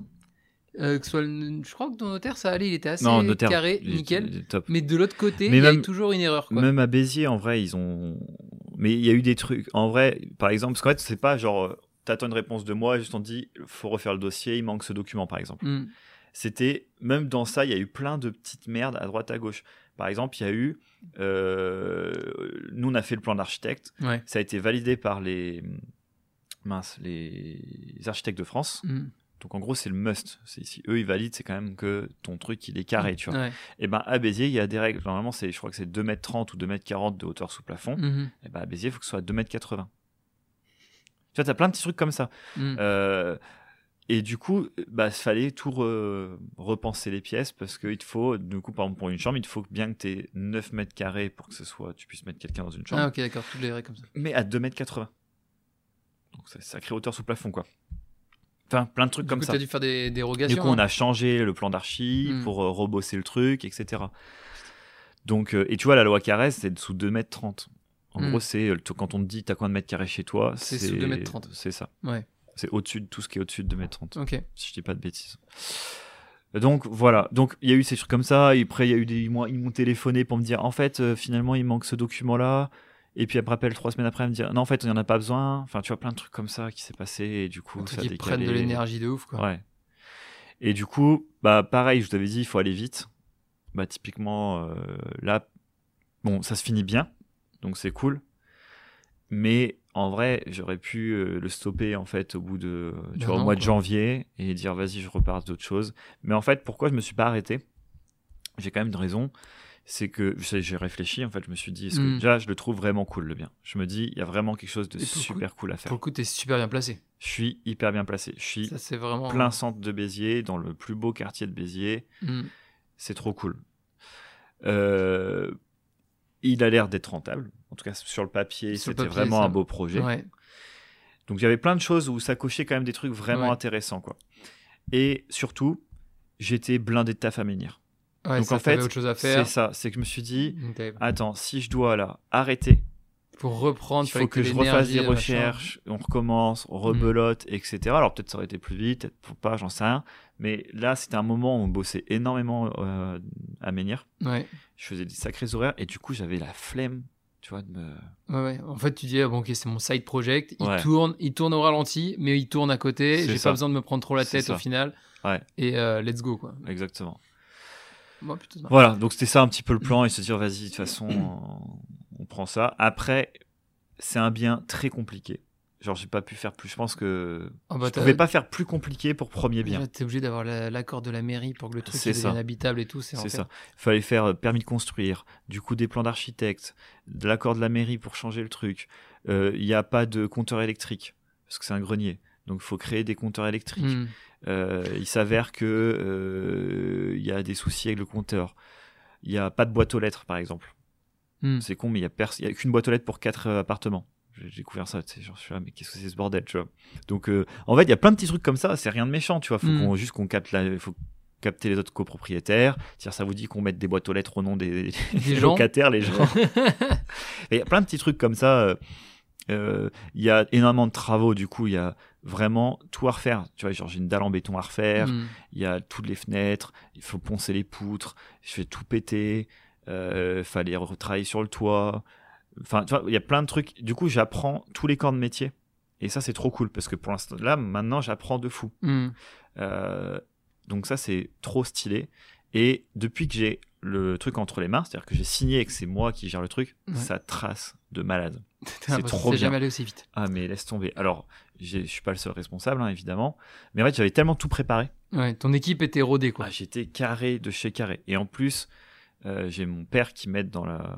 euh, que soit le- je crois que ton notaire, ça allait, il était assez Non, notaire. carré, nickel. top. Mais de l'autre côté, Mais il y avait même- toujours une erreur. Quoi. Même à Béziers, en vrai, ils ont. Mais il y a eu des trucs. En vrai, par exemple, parce qu'en fait, c'est pas genre. T'attends une réponse de moi, juste on te dit, faut refaire le dossier, il manque ce document, par exemple. Hmm. C'était. Même dans ça, il y a eu plein de petites merdes à droite à gauche. Par exemple, il y a eu. euh, Nous, on a fait le plan d'architecte. Ouais. Ça a été validé par les. Mince, les architectes de France. Hmm. Donc en gros, c'est le must. Si eux, ils valident, c'est quand même que ton truc, il est carré, tu vois. Ouais. Et ben à Béziers, il y a des règles. Normalement, c'est, je crois que c'est 2m30 ou 2m40 de hauteur sous plafond. Mhm. Et ben à Béziers, il faut que ce soit 2m80. Tu vois, t'as plein de petits trucs comme ça. Hmm. Euh, et du coup, bah, il fallait tout re- repenser les pièces parce qu'il te faut, du coup, par exemple, pour une chambre, il te faut bien que tu aies 9 mètres carrés pour que ce soit, tu puisses mettre quelqu'un dans une chambre, Ah ok, d'accord, toutes les règles comme ça. mais à 2m80. Donc c'est sacrée hauteur sous plafond, quoi. Enfin, plein de trucs Du comme coup, ça. t'as dû faire des dérogations. Du coup, on hein. a changé le plan d'archi Mm. pour euh, rebosser le truc, etc. Donc, euh, et tu vois, la loi Carrez, c'est sous 2m30. En Mm. gros, c'est euh, quand on te dit t'as combien de mètres carrés chez toi, C'est sous 2m30. C'est ça. Ouais. C'est au-dessus de tout ce qui est au-dessus de 2m30, Ok. si je dis pas de bêtises. Donc voilà, donc il y a eu ces trucs comme ça, et après il y a eu des, m'ont ils m'ont téléphoné pour me dire en fait euh, finalement il manque ce document là, et puis après rappelle trois semaines après me dire non en fait il n'y en a pas besoin, enfin tu vois plein de trucs comme ça qui s'est passé et du coup ça qui prennent de l'énergie de ouf quoi. Ouais. Et du coup, bah pareil, je vous avais dit, il faut aller vite. Bah typiquement, euh, là, bon, ça se finit bien, donc c'est cool. Mais en vrai, j'aurais pu euh, le stopper en fait au bout de, tu vois, au mois de janvier et dire vas-y, je repars d'autres choses. Mais en fait, pourquoi je me suis pas arrêté? J'ai quand même une raison. C'est que j'ai réfléchi, en fait, je me suis dit, est-ce que Mm. déjà, je le trouve vraiment cool le bien? Je me dis, il y a vraiment quelque chose de coup- super cool à faire. Pour le coup, t'es super bien placé. Je suis hyper bien placé. Je suis Ça c'est vraiment. plein centre de Béziers, dans le plus beau quartier de Béziers. Hmm. c'est trop cool. Euh, il a l'air d'être rentable. En tout cas, sur le papier, c'était vraiment ça- un beau projet. Ouais. Donc il y avait plein de choses où ça cochait quand même des trucs vraiment Ouais. intéressants. quoi. Et surtout, j'étais blindé de taf à menir. Ouais, Donc ça, en fait, t'avais autre chose à c'est ça. C'est que je me suis dit, attends, si je dois là arrêter, Pour reprendre, il faut que je refasse des machin. Mm. recherches, on recommence, on rebelote, etc. Alors peut-être ça aurait été plus vite, peut-être pas, j'en sais rien. Mais là, c'était un moment où on bossait énormément euh, à menir. Ouais. Je faisais des sacrés horaires et du coup, j'avais la flemme, tu vois, de me... Ouais, ouais. En fait, tu dis, ah, bon, ok, c'est mon side project. Il Ouais. tourne, il tourne au ralenti, mais il tourne à côté. J'ai pas besoin de me prendre trop la tête au final. Ouais. Et euh, let's go, quoi. Exactement. Voilà, donc c'était ça un petit peu le plan et se dire, vas-y, de toute façon, on, prend ça. Après, c'est un bien très compliqué. Genre, j'ai pas pu faire plus. Je pense que Ah bah, je pouvais pas faire plus compliqué pour premier bien. T'es obligé d'avoir la- l'accord de la mairie pour que le truc devienne habitable et tout. C'est ça. Il fallait faire euh, permis de construire, du coup des plans d'architecte, de l'accord de la mairie pour changer le truc. Euh, Il n'y a pas de compteur électrique, parce que c'est un grenier. Donc il faut créer des compteurs électriques. Hmm. Euh, il s'avère que euh, il y a des soucis avec le compteur. Il n'y a pas de boîte aux lettres, par exemple. Hmm. C'est con, mais il n'y a, pers- y a qu'une boîte aux lettres pour quatre euh, appartements. J'ai découvert ça, tu sais, genre, je suis là, mais qu'est-ce que c'est ce bordel, tu vois. Donc, en fait, il y a plein de petits trucs comme ça, c'est rien de méchant, tu vois. Faut Mm. qu'on, juste qu'on capte la, faut capter les autres copropriétaires. C'est-à-dire, ça vous dit qu'on mette des boîtes aux lettres au nom des, locataires, les gens. Il y a plein de petits trucs comme ça. euh, Il y a énormément de travaux, du coup, il y a vraiment tout à refaire. Tu vois, genre, j'ai une dalle en béton à refaire Hmm. il y a toutes les fenêtres, il faut poncer les poutres, je fais tout péter, euh, fallait retravailler sur le toit. Enfin, tu vois, il y a plein de trucs. Du coup, j'apprends tous les corps de métier. Et ça, c'est trop cool parce que pour l'instant, là, maintenant, j'apprends de fou. Hmm. Euh, donc ça, c'est trop stylé. Et depuis que j'ai le truc entre les mains, c'est-à-dire que j'ai signé et que c'est moi qui gère le truc, Ouais. ça trace de malade. C'est l'impression trop que c'est bien. jamais allé aussi vite. Ah, mais laisse tomber. Alors, je suis pas le seul responsable, hein, évidemment. Mais en fait, j'avais tellement tout préparé. Ouais, ton équipe était rodée, quoi. Ah, j'étais carré de chez carré. Et en plus, euh, j'ai mon père qui m'aide dans, la...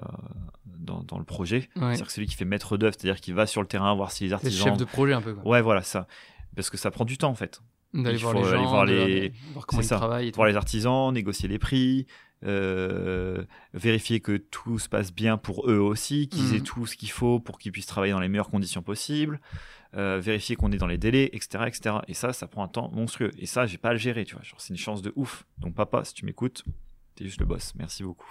dans, dans le projet. Ouais. C'est-à-dire que c'est lui qui fait maître d'œuvre, c'est-à-dire qu'il va sur le terrain voir si les artisans. chef de projet un peu, quoi. Ouais, voilà, ça. Parce que ça prend du temps, en fait. D'aller voir les aller gens, voir de- les- voir comment ils ça. travaillent. et. Voir les artisans, négocier les prix, euh, vérifier que tout se passe bien pour eux aussi, qu'ils Mhm. aient tout ce qu'il faut pour qu'ils puissent travailler dans les meilleures conditions possibles, euh, vérifier qu'on est dans les délais, etc., etc. Et ça, ça prend un temps monstrueux. Et ça, j'ai pas à le gérer, tu vois. Genre, c'est une chance de ouf. Donc, papa, si tu m'écoutes, t'es juste le boss. Merci beaucoup.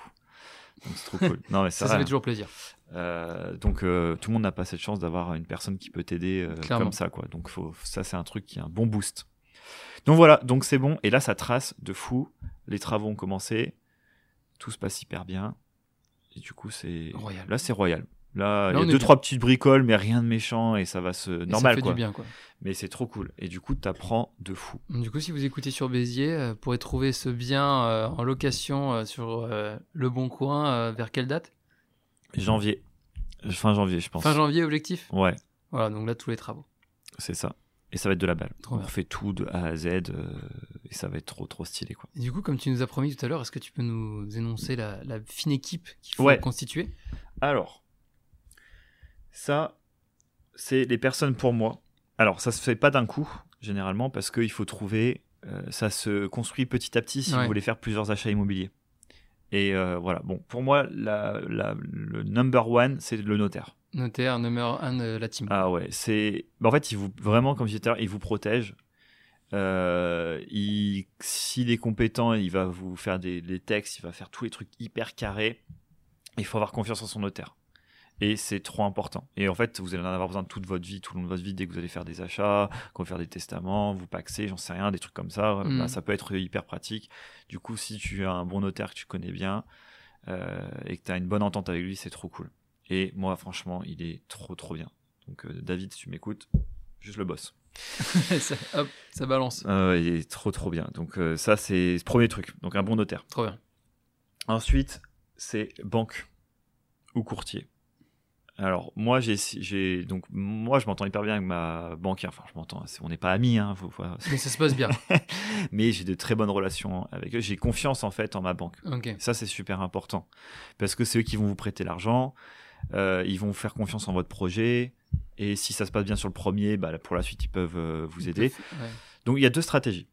Donc, c'est trop cool. Non, mais Ça, ça, fait toujours plaisir. Euh, donc, euh, tout le monde n'a pas cette chance d'avoir une personne qui peut t'aider comme ça, quoi. Donc, faut, ça, c'est un truc qui est un bon boost. Donc voilà, donc c'est bon. Et là, ça trace de fou. Les travaux ont commencé. Tout se passe hyper bien. Et du coup, c'est. Royal. Là, c'est royal. Là, il y a deux, bien. trois petites bricoles, mais rien de méchant et ça va se. Et Normal, ça fait quoi. du bien, quoi. Mais c'est trop cool. Et du coup, t'apprends de fou. Du coup, si vous écoutez sur Béziers, euh, vous pourrez trouver ce bien euh, en location euh, sur euh, Le Bon Coin vers quelle date? Janvier. Fin janvier, je pense. Fin janvier, objectif? Ouais, Voilà, donc là, tous les travaux. c'est ça. Et ça va être de la balle. Trop On bien. fait tout de A à Z et ça va être trop, trop stylé, quoi. Et du coup, comme tu nous as promis tout à l'heure, est-ce que tu peux nous énoncer la, la fine équipe qu'il faut Ouais. constituer? Alors, ça, c'est les personnes pour moi. Alors, ça se fait pas d'un coup, généralement, parce qu'il faut trouver. euh, ça se construit petit à petit si Ouais. vous voulez faire plusieurs achats immobiliers. Et euh, voilà, bon, pour moi, la, la- le number one, c'est le notaire. Notaire, numéro 1 de la team. Ah ouais, c'est. bah, en fait, il vous vraiment, comme je disais il vous protège. Euh, il... S'il est compétent, il va vous faire des, des textes, il va faire tous les trucs hyper carrés. Il faut avoir confiance en son notaire. Et c'est trop important. Et en fait, vous allez en avoir besoin toute votre vie, tout le long de votre vie, dès que vous allez faire des achats, quand vous faire des testaments, vous paxer, j'en sais rien, des trucs comme ça. Mm. Bah, ça peut être hyper pratique. Du coup, si tu as un bon notaire que tu connais bien euh, et que tu as une bonne entente avec lui, c'est trop cool. Et moi, franchement, il est trop, trop bien. Donc, euh, David, si tu m'écoutes, juste le boss. Ça- hop, ça balance. Euh, il est trop, trop bien. Donc, euh, ça, c'est le premier truc. Donc, un bon notaire. Trop bien. Ensuite, c'est banque ou courtier. Alors, moi, j'ai, donc, moi, je m'entends hyper bien avec ma banquière. Enfin, je m'entends, on n'est pas amis, hein, faut- faut- Mais ça se passe bien. mais j'ai de très bonnes relations avec eux. J'ai confiance, en fait, en ma banque. Ça, c'est super important. Parce que c'est eux qui vont vous prêter l'argent, euh, ils vont vous faire confiance en votre projet, et si ça se passe bien sur le premier, bah, pour la suite, ils peuvent euh, vous aider. Ouais. Donc, il y a deux stratégies.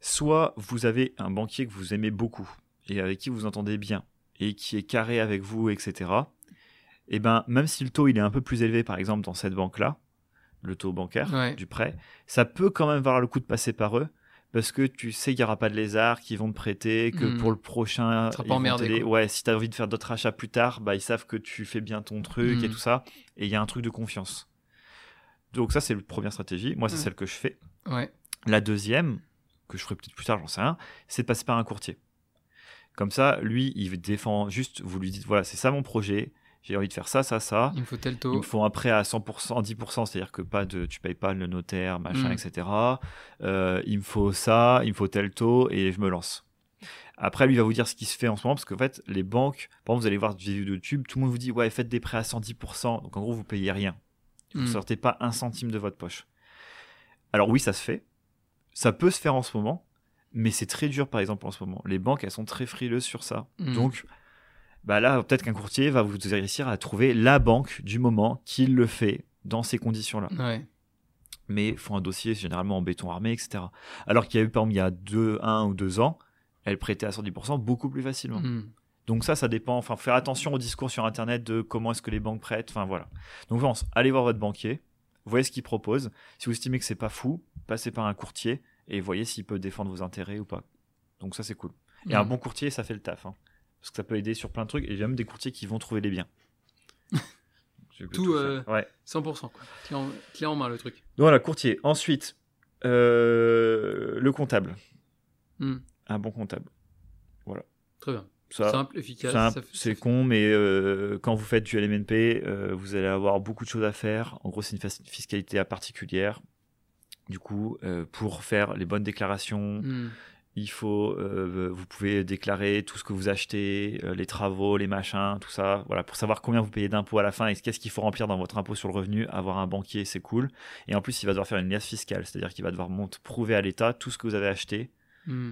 Soit vous avez un banquier que vous aimez beaucoup. et avec qui vous entendez bien et qui est carré avec vous, etc. Et eh ben même si le taux il est un peu plus élevé, par exemple dans cette banque là, le taux bancaire du prêt, ça peut quand même valoir le coup de passer par eux parce que tu sais qu'il n'y aura pas de lézards qui vont te prêter, que Hmm. pour le prochain, ils pas emmerdé, ouais, si tu as envie de faire d'autres achats plus tard, bah, ils savent que tu fais bien ton truc et Hmm. tout ça, et il y a un truc de confiance. Donc ça, c'est la première stratégie. Moi, c'est Hmm. celle que je fais. Ouais. La deuxième, que je ferai peut-être plus tard, j'en sais rien, c'est de passer par un courtier. Comme ça, lui, il défend juste, vous lui dites, voilà, c'est ça mon projet, j'ai envie de faire ça, ça, ça. Il me faut tel Il taux. me faut un prêt à 100%, 10%, c'est-à-dire que pas de, tu payes pas le notaire, machin, Mm. etc. Euh, il me faut ça, il me faut tel taux, et je me lance. Après, lui il va vous dire ce qui se fait en ce moment, parce qu'en fait, les banques, par exemple, vous allez voir des vidéos de YouTube, tout le monde vous dit, ouais, faites des prêts à 110%, donc en gros, vous payez rien. Vous Hmm. sortez pas un centime de votre poche. Alors oui, ça se fait. Ça peut se faire en ce moment, mais c'est très dur, par exemple, en ce moment. Les banques, elles sont très frileuses sur ça. Mm. Donc, bah là, peut-être qu'un courtier va vous réussir à trouver la banque du moment qui le fait dans ces conditions-là. Ouais. Mais il faut un dossier généralement en béton armé, etc. Alors qu'il y a eu, par exemple, il y a deux, un ou deux ans, elle prêtait à 110% beaucoup plus facilement. Hmm. Donc ça, ça dépend. Enfin, faut faire attention au discours sur Internet de comment est-ce que les banques prêtent. Enfin voilà. Donc pense, allez voir votre banquier, voyez ce qu'il propose. Si vous estimez que c'est pas fou, passez par un courtier et voyez s'il peut défendre vos intérêts ou pas. Donc ça, c'est cool. Et un Hmm. bon courtier, ça fait le taf. hein. Parce que ça peut aider sur plein de trucs. Et il y a même des courtiers qui vont trouver les biens. Tout, faire. euh, Ouais. 100%. Quoi. Clé, en, clé en main, le truc. Donc voilà, courtier. Ensuite, euh, le comptable. Hmm. Un bon comptable. Très bien. Ça, Simple, efficace. C'est con, mais euh, quand vous faites du LMNP, vous allez avoir beaucoup de choses à faire. En gros, c'est une fiscalité à particulière. Du coup, pour faire les bonnes déclarations, Hmm. Il faut, euh, vous pouvez déclarer tout ce que vous achetez, euh, les travaux, les machins, tout ça. Voilà, pour savoir combien vous payez d'impôts à la fin et qu'est-ce qu'il faut remplir dans votre impôt sur le revenu. Avoir un banquier, c'est cool. Et en plus, il va devoir faire une liasse fiscale, c'est-à-dire qu'il va devoir mont- prouver à l'État tout ce que vous avez acheté Hmm.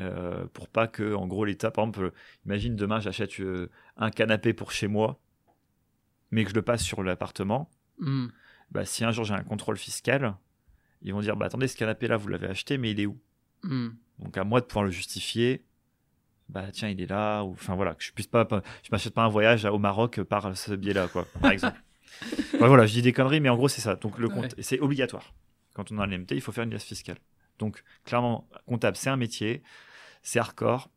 euh, pour pas que, en gros, l'État, par exemple, imagine demain j'achète un canapé pour chez moi, mais que je le passe sur l'appartement. Hmm. Bah, si un jour j'ai un contrôle fiscal, ils vont dire bah attendez, ce canapé-là vous l'avez acheté, mais il est où? Hmm. Donc à moi de pouvoir le justifier. Bah tiens, il est là, ou enfin voilà, que je puisse pas, pas- je m'achète pas un voyage au Maroc par ce biais-là, quoi, par exemple. Voilà, je dis des conneries, mais en gros c'est ça. Donc le compte, Ouais. et c'est obligatoire. Quand on a un LMT, il faut faire une liasse fiscale. Donc clairement, comptable, c'est un métier, c'est hardcore.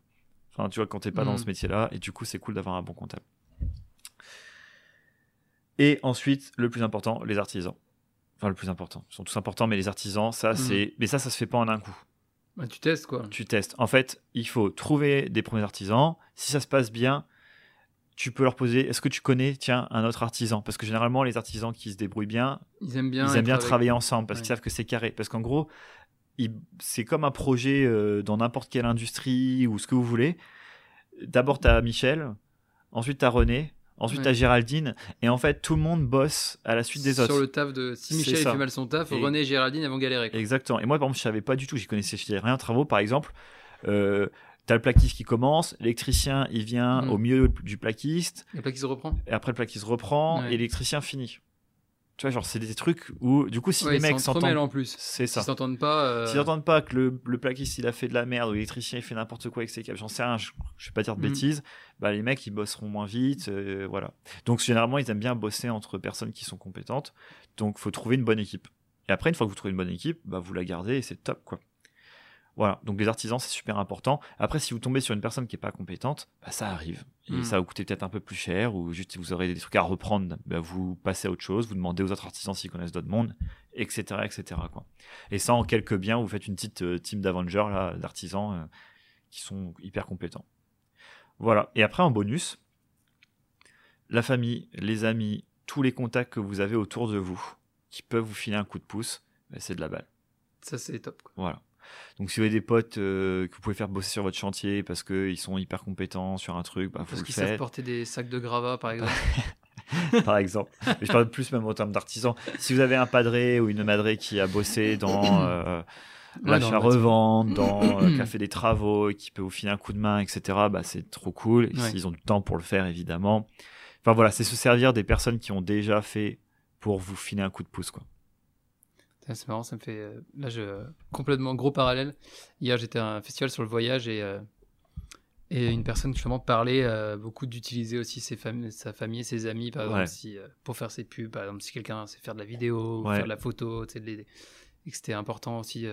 Enfin, tu vois, quand t'es pas dans Mhm. ce métier-là, et du coup, c'est cool d'avoir un bon comptable. Et ensuite, le plus important, les artisans. Enfin, le plus important. Ils sont tous importants, mais les artisans, ça, Mhm. c'est. Mais ça, ça se fait pas en un coup. Bah, tu testes, quoi. Tu testes. En fait, il faut trouver des premiers artisans. Si ça se passe bien, tu peux leur poser est-ce que tu connais, tiens, un autre artisan? Parce que généralement, les artisans qui se débrouillent bien, Ils aiment bien. ils aiment bien avec- travailler ensemble parce Ouais. qu'ils savent que c'est carré. Parce qu'en gros, ils- c'est comme un projet euh, dans n'importe quelle industrie ou ce que vous voulez. D'abord, tu as Michel, ensuite, tu as René, ensuite, Ouais. tu as Géraldine. Et en fait, tout le monde bosse à la suite des autres. Sur le taf de. Si Michel fait mal son taf, Et- René et Géraldine elles vont galérer. quoi. Exactement. Et moi, par exemple, je savais pas du tout, j'y connaissais rien en travaux, par exemple. Euh, T'as le plaquiste qui commence, l'électricien il vient Mm. au milieu du plaquiste, qui se reprend. et après le plaquiste reprend, Ouais. et l'électricien finit. Tu vois, genre, c'est des trucs où, du coup, si Ouais, les mecs s'entendent, en plus. c'est ça. S'ils s'entendent pas. euh, S'ils pas que le, le plaquiste il a fait de la merde ou l'électricien il fait n'importe quoi avec ses câbles, j'en sais rien, je, je vais pas dire de Mm. bêtises, bah les mecs ils bosseront moins vite, euh, voilà. Donc généralement ils aiment bien bosser entre personnes qui sont compétentes, donc faut trouver une bonne équipe. Et après une fois que vous trouvez une bonne équipe, bah vous la gardez et c'est top quoi. Voilà, donc les artisans c'est super important. Après si vous tombez sur une personne qui est pas compétente, bah ça arrive. Et Mm. ça va vous coûter peut-être un peu plus cher ou juste si vous aurez des trucs à reprendre, bah, vous passez à autre chose, vous demandez aux autres artisans s'ils connaissent d'autres mondes, etc. etc. quoi. Et ça, en quelques biens, vous faites une petite euh, team d'Avengers, d'artisans euh, qui sont hyper compétents. Voilà. Et après, en bonus, la famille, les amis, tous les contacts que vous avez autour de vous qui peuvent vous filer un coup de pouce, bah, c'est de la balle. Ça, c'est top. quoi. Voilà. Donc, si vous avez des potes euh, que vous pouvez faire bosser sur votre chantier parce qu'ils sont hyper compétents sur un truc, bah, Parce qu'ils savent porter des sacs de gravats, par exemple. par exemple. Mais je parle plus même en termes d'artisans. Si vous avez un padré ou une madré qui a bossé dans euh, l'achat-revente, dans euh, qui a fait des travaux et qui peut vous filer un coup de main, etc., bah, c'est trop cool. Ouais. S'ils ont du temps pour le faire, évidemment. Enfin voilà, c'est se servir des personnes qui ont déjà fait pour vous filer un coup de pouce. Quoi. C'est marrant, ça me fait. euh, Là, je. Complètement gros parallèle. Hier, j'étais à un festival sur le voyage et. euh, Et une personne justement parlait euh, beaucoup d'utiliser aussi ses fam- sa famille et ses amis, par exemple, Ouais. si, euh, pour faire ses pubs. Par exemple, si quelqu'un sait faire de la vidéo, ou faire de la photo, de l'aider. Et que c'était important aussi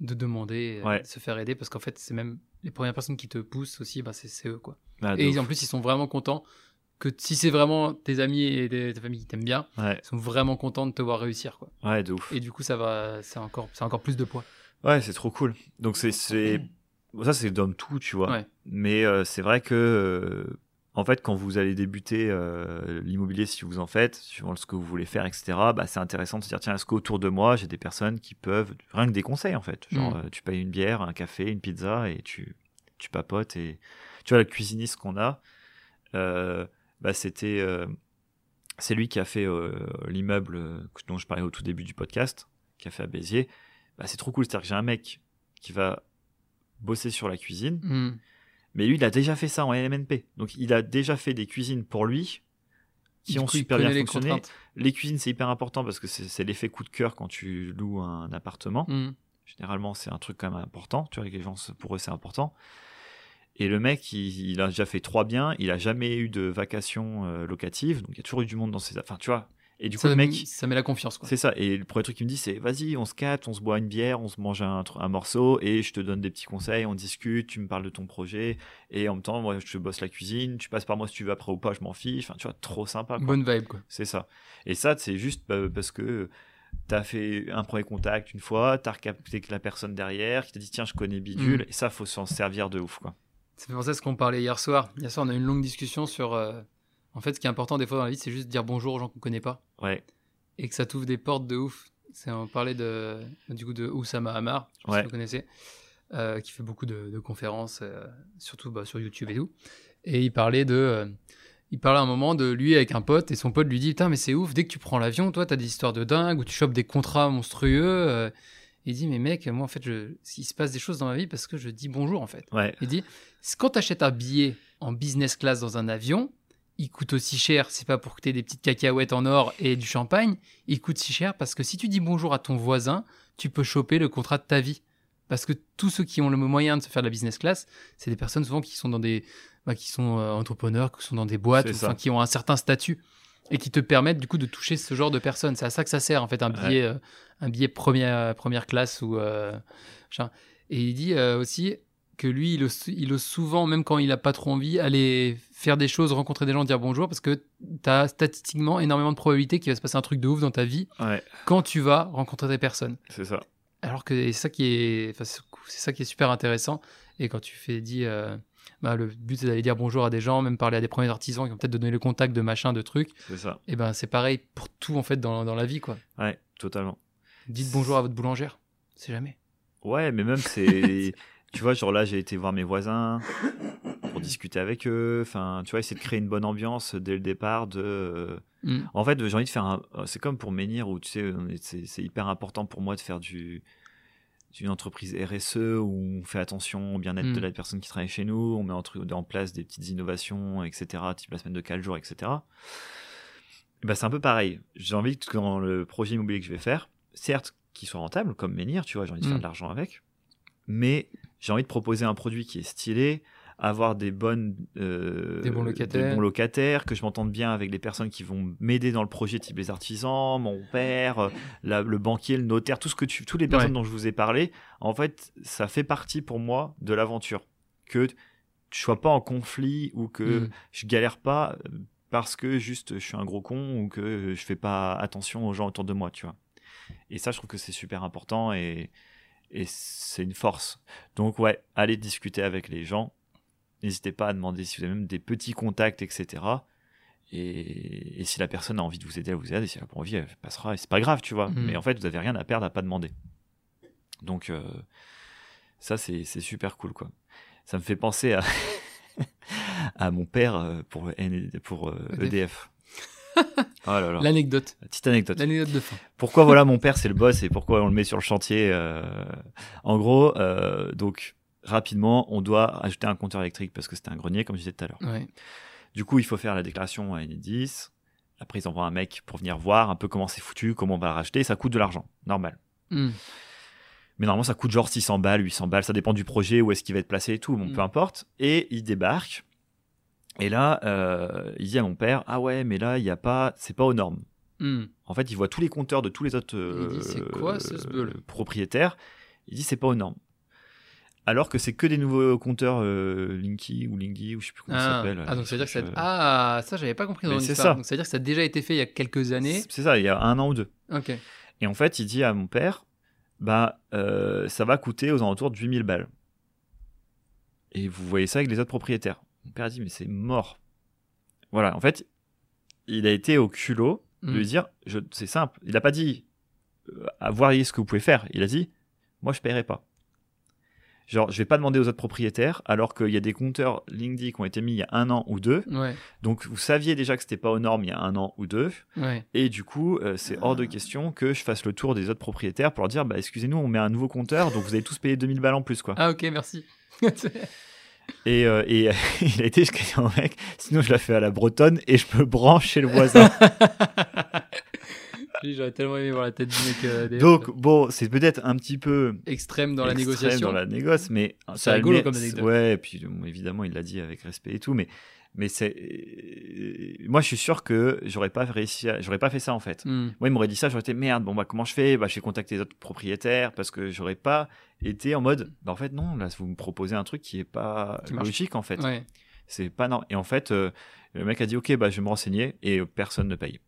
de demander, Ouais. de se faire aider, parce qu'en fait, c'est même les premières personnes qui te poussent aussi, bah, c'est eux. Quoi. Ah, de et en plus, ils sont vraiment contents que si c'est vraiment tes amis et des- ta famille qui t'aiment bien, Ouais, ils sont vraiment contents de te voir réussir. Quoi. ouais, de ouf. Et du coup, ça va, c'est encore, c'est encore plus de poids. Ouais, c'est trop cool. Donc c'est ça c'est dans tout, tu vois. Ouais. Mais euh, c'est vrai que euh, en fait quand vous allez débuter euh, l'immobilier si vous en faites, suivant ce que vous voulez faire, etc. Bah c'est intéressant de se dire tiens est-ce qu'autour de moi j'ai des personnes qui peuvent rien que des conseils en fait. Genre Mm. tu payes une bière, un café, une pizza et tu tu papotes et tu vois le cuisiniste qu'on a, bah c'était euh, c'est lui qui a fait euh, l'immeuble euh, dont je parlais au tout début du podcast, qui a fait à Béziers. Bah, c'est trop cool. C'est-à-dire que j'ai un mec qui va bosser sur la cuisine, Mm. mais lui, il a déjà fait ça en LMNP. Donc, il a déjà fait des cuisines pour lui qui Du ont coup, super bien les fonctionné. contraintes. Les cuisines, c'est hyper important parce que c'est c'est l'effet coup de cœur quand tu loues un appartement. Mm. Généralement, c'est un truc quand même important. Tu vois, les gens, pour eux, c'est important. Et le mec, il, il a déjà fait trois biens. Il a jamais eu de vacations euh, locatives. Donc, il y a toujours eu du monde dans ses. Enfin, tu vois. Et du coup, ça, le mec, ça met la confiance. Quoi. c'est ça. Et le premier truc qu'il me dit, c'est vas-y, on se capte, on se boit une bière, on se mange un, morceau et je te donne des petits conseils, on discute, tu me parles de ton projet. Et en même temps, moi, je te bosse la cuisine, tu passes par moi si tu veux après ou pas, je m'en fiche. Enfin, tu vois, trop sympa. quoi. Bonne vibe. Quoi. C'est ça. Et ça, c'est juste bah, parce que tu as fait un premier contact une fois, tu as recapté que la personne derrière qui t'a dit tiens, je connais Bidule. Mm. Et ça, faut s'en servir de ouf. quoi. Ça fait penser à ce qu'on parlait hier soir. Hier soir, on a eu une longue discussion sur. euh, En fait, ce qui est important des fois dans la vie, c'est juste dire bonjour aux gens qu'on connaît pas Ouais, et que ça t'ouvre des portes de ouf. C'est on parlait de du coup de Oussama Hamar, je Ouais. si vous connaissez, euh, qui fait beaucoup de, de conférences, euh, surtout bah, sur YouTube et tout. Et il parlait de, euh, il parlait à un moment de lui avec un pote et son pote lui dit putain mais c'est ouf dès que tu prends l'avion, toi t'as des histoires de dingue ou tu chopes des contrats monstrueux. Il dit mais mec moi en fait je, il se passe des choses dans ma vie parce que je dis bonjour en fait. ouais, Il dit quand tu achètes un billet en business class dans un avion, il coûte aussi cher, c'est pas pour que tu des petites cacahuètes en or et du champagne, il coûte si cher parce que si tu dis bonjour à ton voisin, tu peux choper le contrat de ta vie. Parce que tous ceux qui ont le moyen de se faire de la business class, c'est des personnes souvent qui sont dans des bah, qui sont euh, entrepreneurs, qui sont dans des boîtes, enfin, qui ont un certain statut et qui te permettent du coup de toucher ce genre de personnes. C'est à ça que ça sert en fait un billet, euh, un billet première première classe ou euh. Et il dit euh, aussi que lui, il ose, il ose souvent, même quand il n'a pas trop envie, aller faire des choses, rencontrer des gens, dire bonjour, parce que tu as statistiquement énormément de probabilités qu'il va se passer un truc de ouf dans ta vie ouais, quand tu vas rencontrer des personnes. c'est ça. Alors que c'est ça qui est, enfin, c'est ça qui est super intéressant. Et quand tu fais dit, euh, bah, le but c'est d'aller dire bonjour à des gens, même parler à des premiers artisans qui vont peut-être te donner le contact de machin, de trucs. C'est ça. Et ben c'est pareil pour tout en fait dans, dans la vie quoi. Ouais, totalement. Dites bonjour à votre boulangère, c'est jamais. Ouais, mais même c'est. tu vois, genre là, j'ai été voir mes voisins pour discuter avec eux. Enfin, tu vois, essayer de créer une bonne ambiance dès le départ. De... Mm. En fait, j'ai envie de faire un. C'est comme pour Menhir où tu sais, c'est hyper important pour moi de faire du d'une entreprise RSE où on fait attention au bien-être de la personne qui travaille chez nous, on met en, en place des petites innovations, etc., type la semaine de 4 jours, etc. Et ben, c'est un peu pareil. J'ai envie que dans le projet immobilier que je vais faire, certes, qu'il soit rentable, comme Menhir, tu vois, j'ai envie de faire Mm. de l'argent avec, mais j'ai envie de proposer un produit qui est stylé, avoir des bonnes euh, Des bons locataires. bons locataires, que je m'entende bien avec les personnes qui vont m'aider dans le projet, type les artisans, mon père, euh, la- le banquier, le notaire, tout ce que tu, toutes les personnes Ouais. dont je vous ai parlé. En fait, ça fait partie pour moi de l'aventure, que je sois pas en conflit ou que Mm. je galère pas euh, parce que juste je suis un gros con ou que je fais pas attention aux gens autour de moi, tu vois. Et ça, je trouve que c'est super important et, et c'est une force. Donc ouais, allez discuter avec les gens. N'hésitez pas à demander si vous avez même des petits contacts, etc. Et, et si la personne a envie de vous aider, elle vous aide. Et si elle n'a pas envie, elle passera. Et c'est pas grave, tu vois. Mhm. Mais en fait, vous avez rien à perdre à pas demander. Donc euh, ça, c'est c'est super cool, quoi. Ça me fait penser à, à mon père euh, pour, pour euh, EDF. oh là là. L'anecdote, Petite anecdote. l'anecdote de fin. Pourquoi voilà mon père c'est le boss et pourquoi on le met sur le chantier euh, En gros, euh, donc rapidement, on doit ajouter un compteur électrique parce que c'était un grenier comme je disais tout à l'heure. Ouais. Du coup, il faut faire la déclaration à Enedis. Après, ils envoient un mec pour venir voir un peu comment c'est foutu, comment on va le racheter. Ça coûte de l'argent, normal. Mm. Mais normalement, ça coûte genre 600 balles, 800 balles, ça dépend du projet, où est-ce qu'il va être placé et tout, bon, Mm. peu importe. Et il débarque. Et là, euh, il dit à mon père Ah ouais, mais là, il n'y a pas, c'est pas aux normes. Hmm. En fait, il voit tous les compteurs de tous les autres euh, Il dit, quoi, ce sbeul propriétaires. Il dit C'est pas aux normes. Alors que c'est que des nouveaux compteurs euh, Linky ou Linky ou je sais plus comment ça Ah, s'appelle. ah, donc ça veut dire que ça. Euh, Ah, ça, j'avais pas compris dans c'est ça. Donc ça veut dire que ça a déjà été fait il y a quelques années. C'est ça, il y a un an ou deux. Ok. Et en fait, il dit à mon père, bah, euh, ça va coûter aux alentours de 8000 balles. Et vous voyez ça avec les autres propriétaires. Mon père dit, mais c'est mort. Voilà, en fait, il a été au culot de lui dire, je, c'est simple. Il n'a pas dit, euh, à ce que vous pouvez faire. Il a dit, moi, je paierai pas. Genre, je vais pas demander aux autres propriétaires, alors qu'il y a des compteurs LinkedIn qui ont été mis il y a un an ou deux. Ouais, Donc, vous saviez déjà que c'était pas aux normes il y a un an ou deux. ouais. Et du coup, euh, c'est hors de question que je fasse le tour des autres propriétaires pour leur dire bah, excusez-nous, on met un nouveau compteur, donc vous allez tous payer 2000 balles en plus. quoi. Ah, ok, merci. Et, euh, et il a été jusqu'à dire mec sinon je la fais à la bretonne et je peux brancher le voisin. J'aurais tellement aimé voir la tête du mec. euh, donc, bon, c'est peut-être un petit peu. extrême dans la négociation. dans la négoce, mais C'est rigolo admet- comme anecdote. Ouais, et puis bon, évidemment, il l'a dit avec respect et tout, mais, mais c'est. euh, Moi, je suis sûr que j'aurais pas réussi à... J'aurais pas fait ça en fait. Hmm. Moi, il m'aurait dit ça, j'aurais été merde. Bon, bah, comment je fais? Bah, je vais contacter les autres propriétaires parce que j'aurais pas été en mode. Bah, en fait, non, là, vous me proposez un truc qui est pas Qui marche. logique, en fait. Ouais. C'est pas non. Et en fait, euh, le mec a dit, ok, bah, je vais me renseigner et personne ne paye.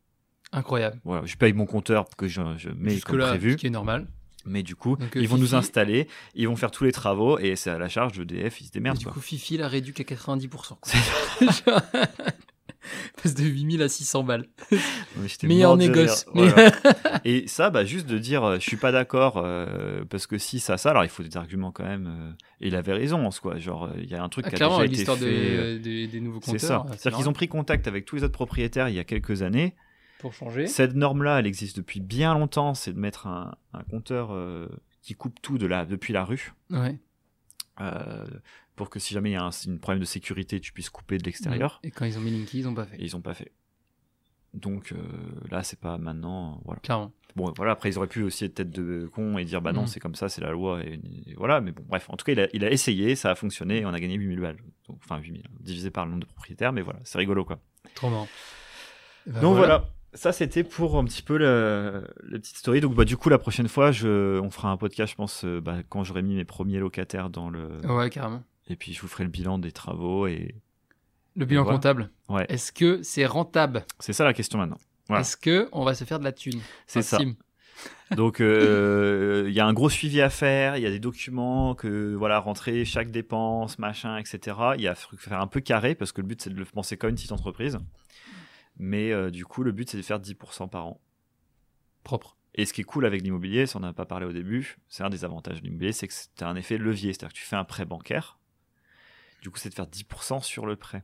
Incroyable. Voilà, je paye mon compteur que je, je mets Jusque comme là, prévu. ce qui est normal. Mais du coup, Donc, euh, ils vont nous installer, ils vont faire tous les travaux et c'est à la charge de DF, ils se Et démerdent. du quoi. coup, Fifi l'a réduit qu'à 90%. Passe de 8000 à 600 balles. Mais j'étais Meilleur négoce. Voilà. Et ça, bah, juste de dire, euh, je suis pas d'accord, euh, parce que si ça, ça, alors il faut des arguments quand même. euh, et il avait raison en soi. Genre, il y a un truc Ah, qui a déjà été l'histoire fait. euh, de- de- des nouveaux C'est compteurs. ça. euh, C'est-à-dire qu'ils ont pris contact avec tous les autres propriétaires il y a quelques années. Pour changer. Cette norme-là, elle existe depuis bien longtemps. C'est de mettre un, un compteur euh, qui coupe tout de la, depuis la rue. Ouais. euh, pour que si jamais il y a un, problème de sécurité, tu puisses couper de l'extérieur. Et quand ils ont mis Linky, ils ont pas fait. Et ils ont pas fait. Donc euh, là, c'est pas maintenant. Voilà. Clairement. Bon, voilà, après, ils auraient pu aussi être tête de con et dire bah non, Mhm. c'est comme ça, c'est la loi. Et, et voilà, mais bon, bref, en tout cas, il a, il a essayé, ça a fonctionné et on a gagné 8000 balles. Donc, enfin, 8000, divisé par le nombre de propriétaires, mais voilà, c'est rigolo quoi. Trop marrant. Et bah Donc voilà. Ça, c'était pour un petit peu la petite story. Donc, bah, du coup, la prochaine fois, je, on fera un podcast, je pense, euh, bah, quand j'aurai mis mes premiers locataires dans le. Ouais, carrément. Et puis, je vous ferai le bilan des travaux. Et Le bilan voilà. comptable. ouais, Est-ce que c'est rentable? C'est ça la question maintenant. Voilà. Est-ce que on va se faire de la thune? C'est ça. Donc, euh, il y a un gros suivi à faire. Il y a des documents que, voilà, rentrer chaque dépense, machin, etc. Il y a faire un peu carré parce que le but, c'est de le penser comme une petite entreprise. Mais euh, du coup, le but, c'est de faire 10% par an. Propre. Et ce qui est cool avec l'immobilier, ça on n'a pas parlé au début, c'est un des avantages de l'immobilier, c'est que c'est un effet levier. C'est-à-dire que tu fais un prêt bancaire, du coup c'est de faire 10% sur le prêt.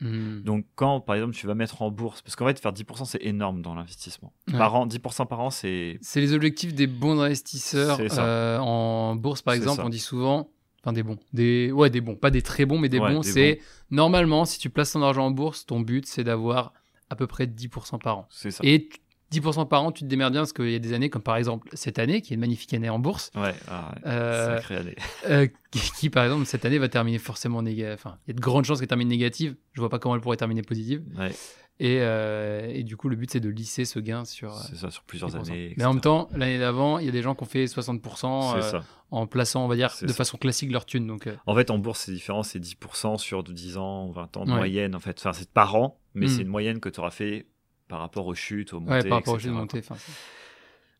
Hmm. Donc quand par exemple tu vas mettre en bourse, parce qu'en fait faire 10% c'est énorme dans l'investissement. Ouais. Par an, 10% par an c'est... C'est les objectifs des bons investisseurs euh, en bourse, par exemple. ça. On dit souvent, enfin des bons, des ouais des bons, pas des très bons, mais des Ouais, bons. C'est normalement si tu places ton argent en bourse, ton but c'est d'avoir à peu près 10% par an. C'est ça. Et tu- 10% par an, tu te démerdes bien parce qu'il y a des années comme par exemple cette année, qui est une magnifique année en bourse, Ouais, ah ouais, Euh, sacrée année. euh, qui, qui, par exemple cette année va terminer forcément négative. Enfin, il y a de grandes chances qu'elle termine négative. Je vois pas comment elle pourrait terminer positive. Ouais, Et, euh, et du coup, le but c'est de lisser ce gain sur. euh, ça sur plusieurs 10%. années. Mais en même temps, l'année d'avant, il y a des gens qui ont fait 60% c'est euh, en plaçant, on va dire, de ça. façon classique leur thune. Donc, euh, En fait, en bourse, c'est différent, c'est 10% sur 10 ans, 20 ans de Ouais. moyenne, en fait. Enfin, c'est par an, mais Mm. c'est une moyenne que tu auras fait par rapport aux chutes, aux montées, ouais, par rapport au etc., jeu de quoi. montée. enfin, c'est-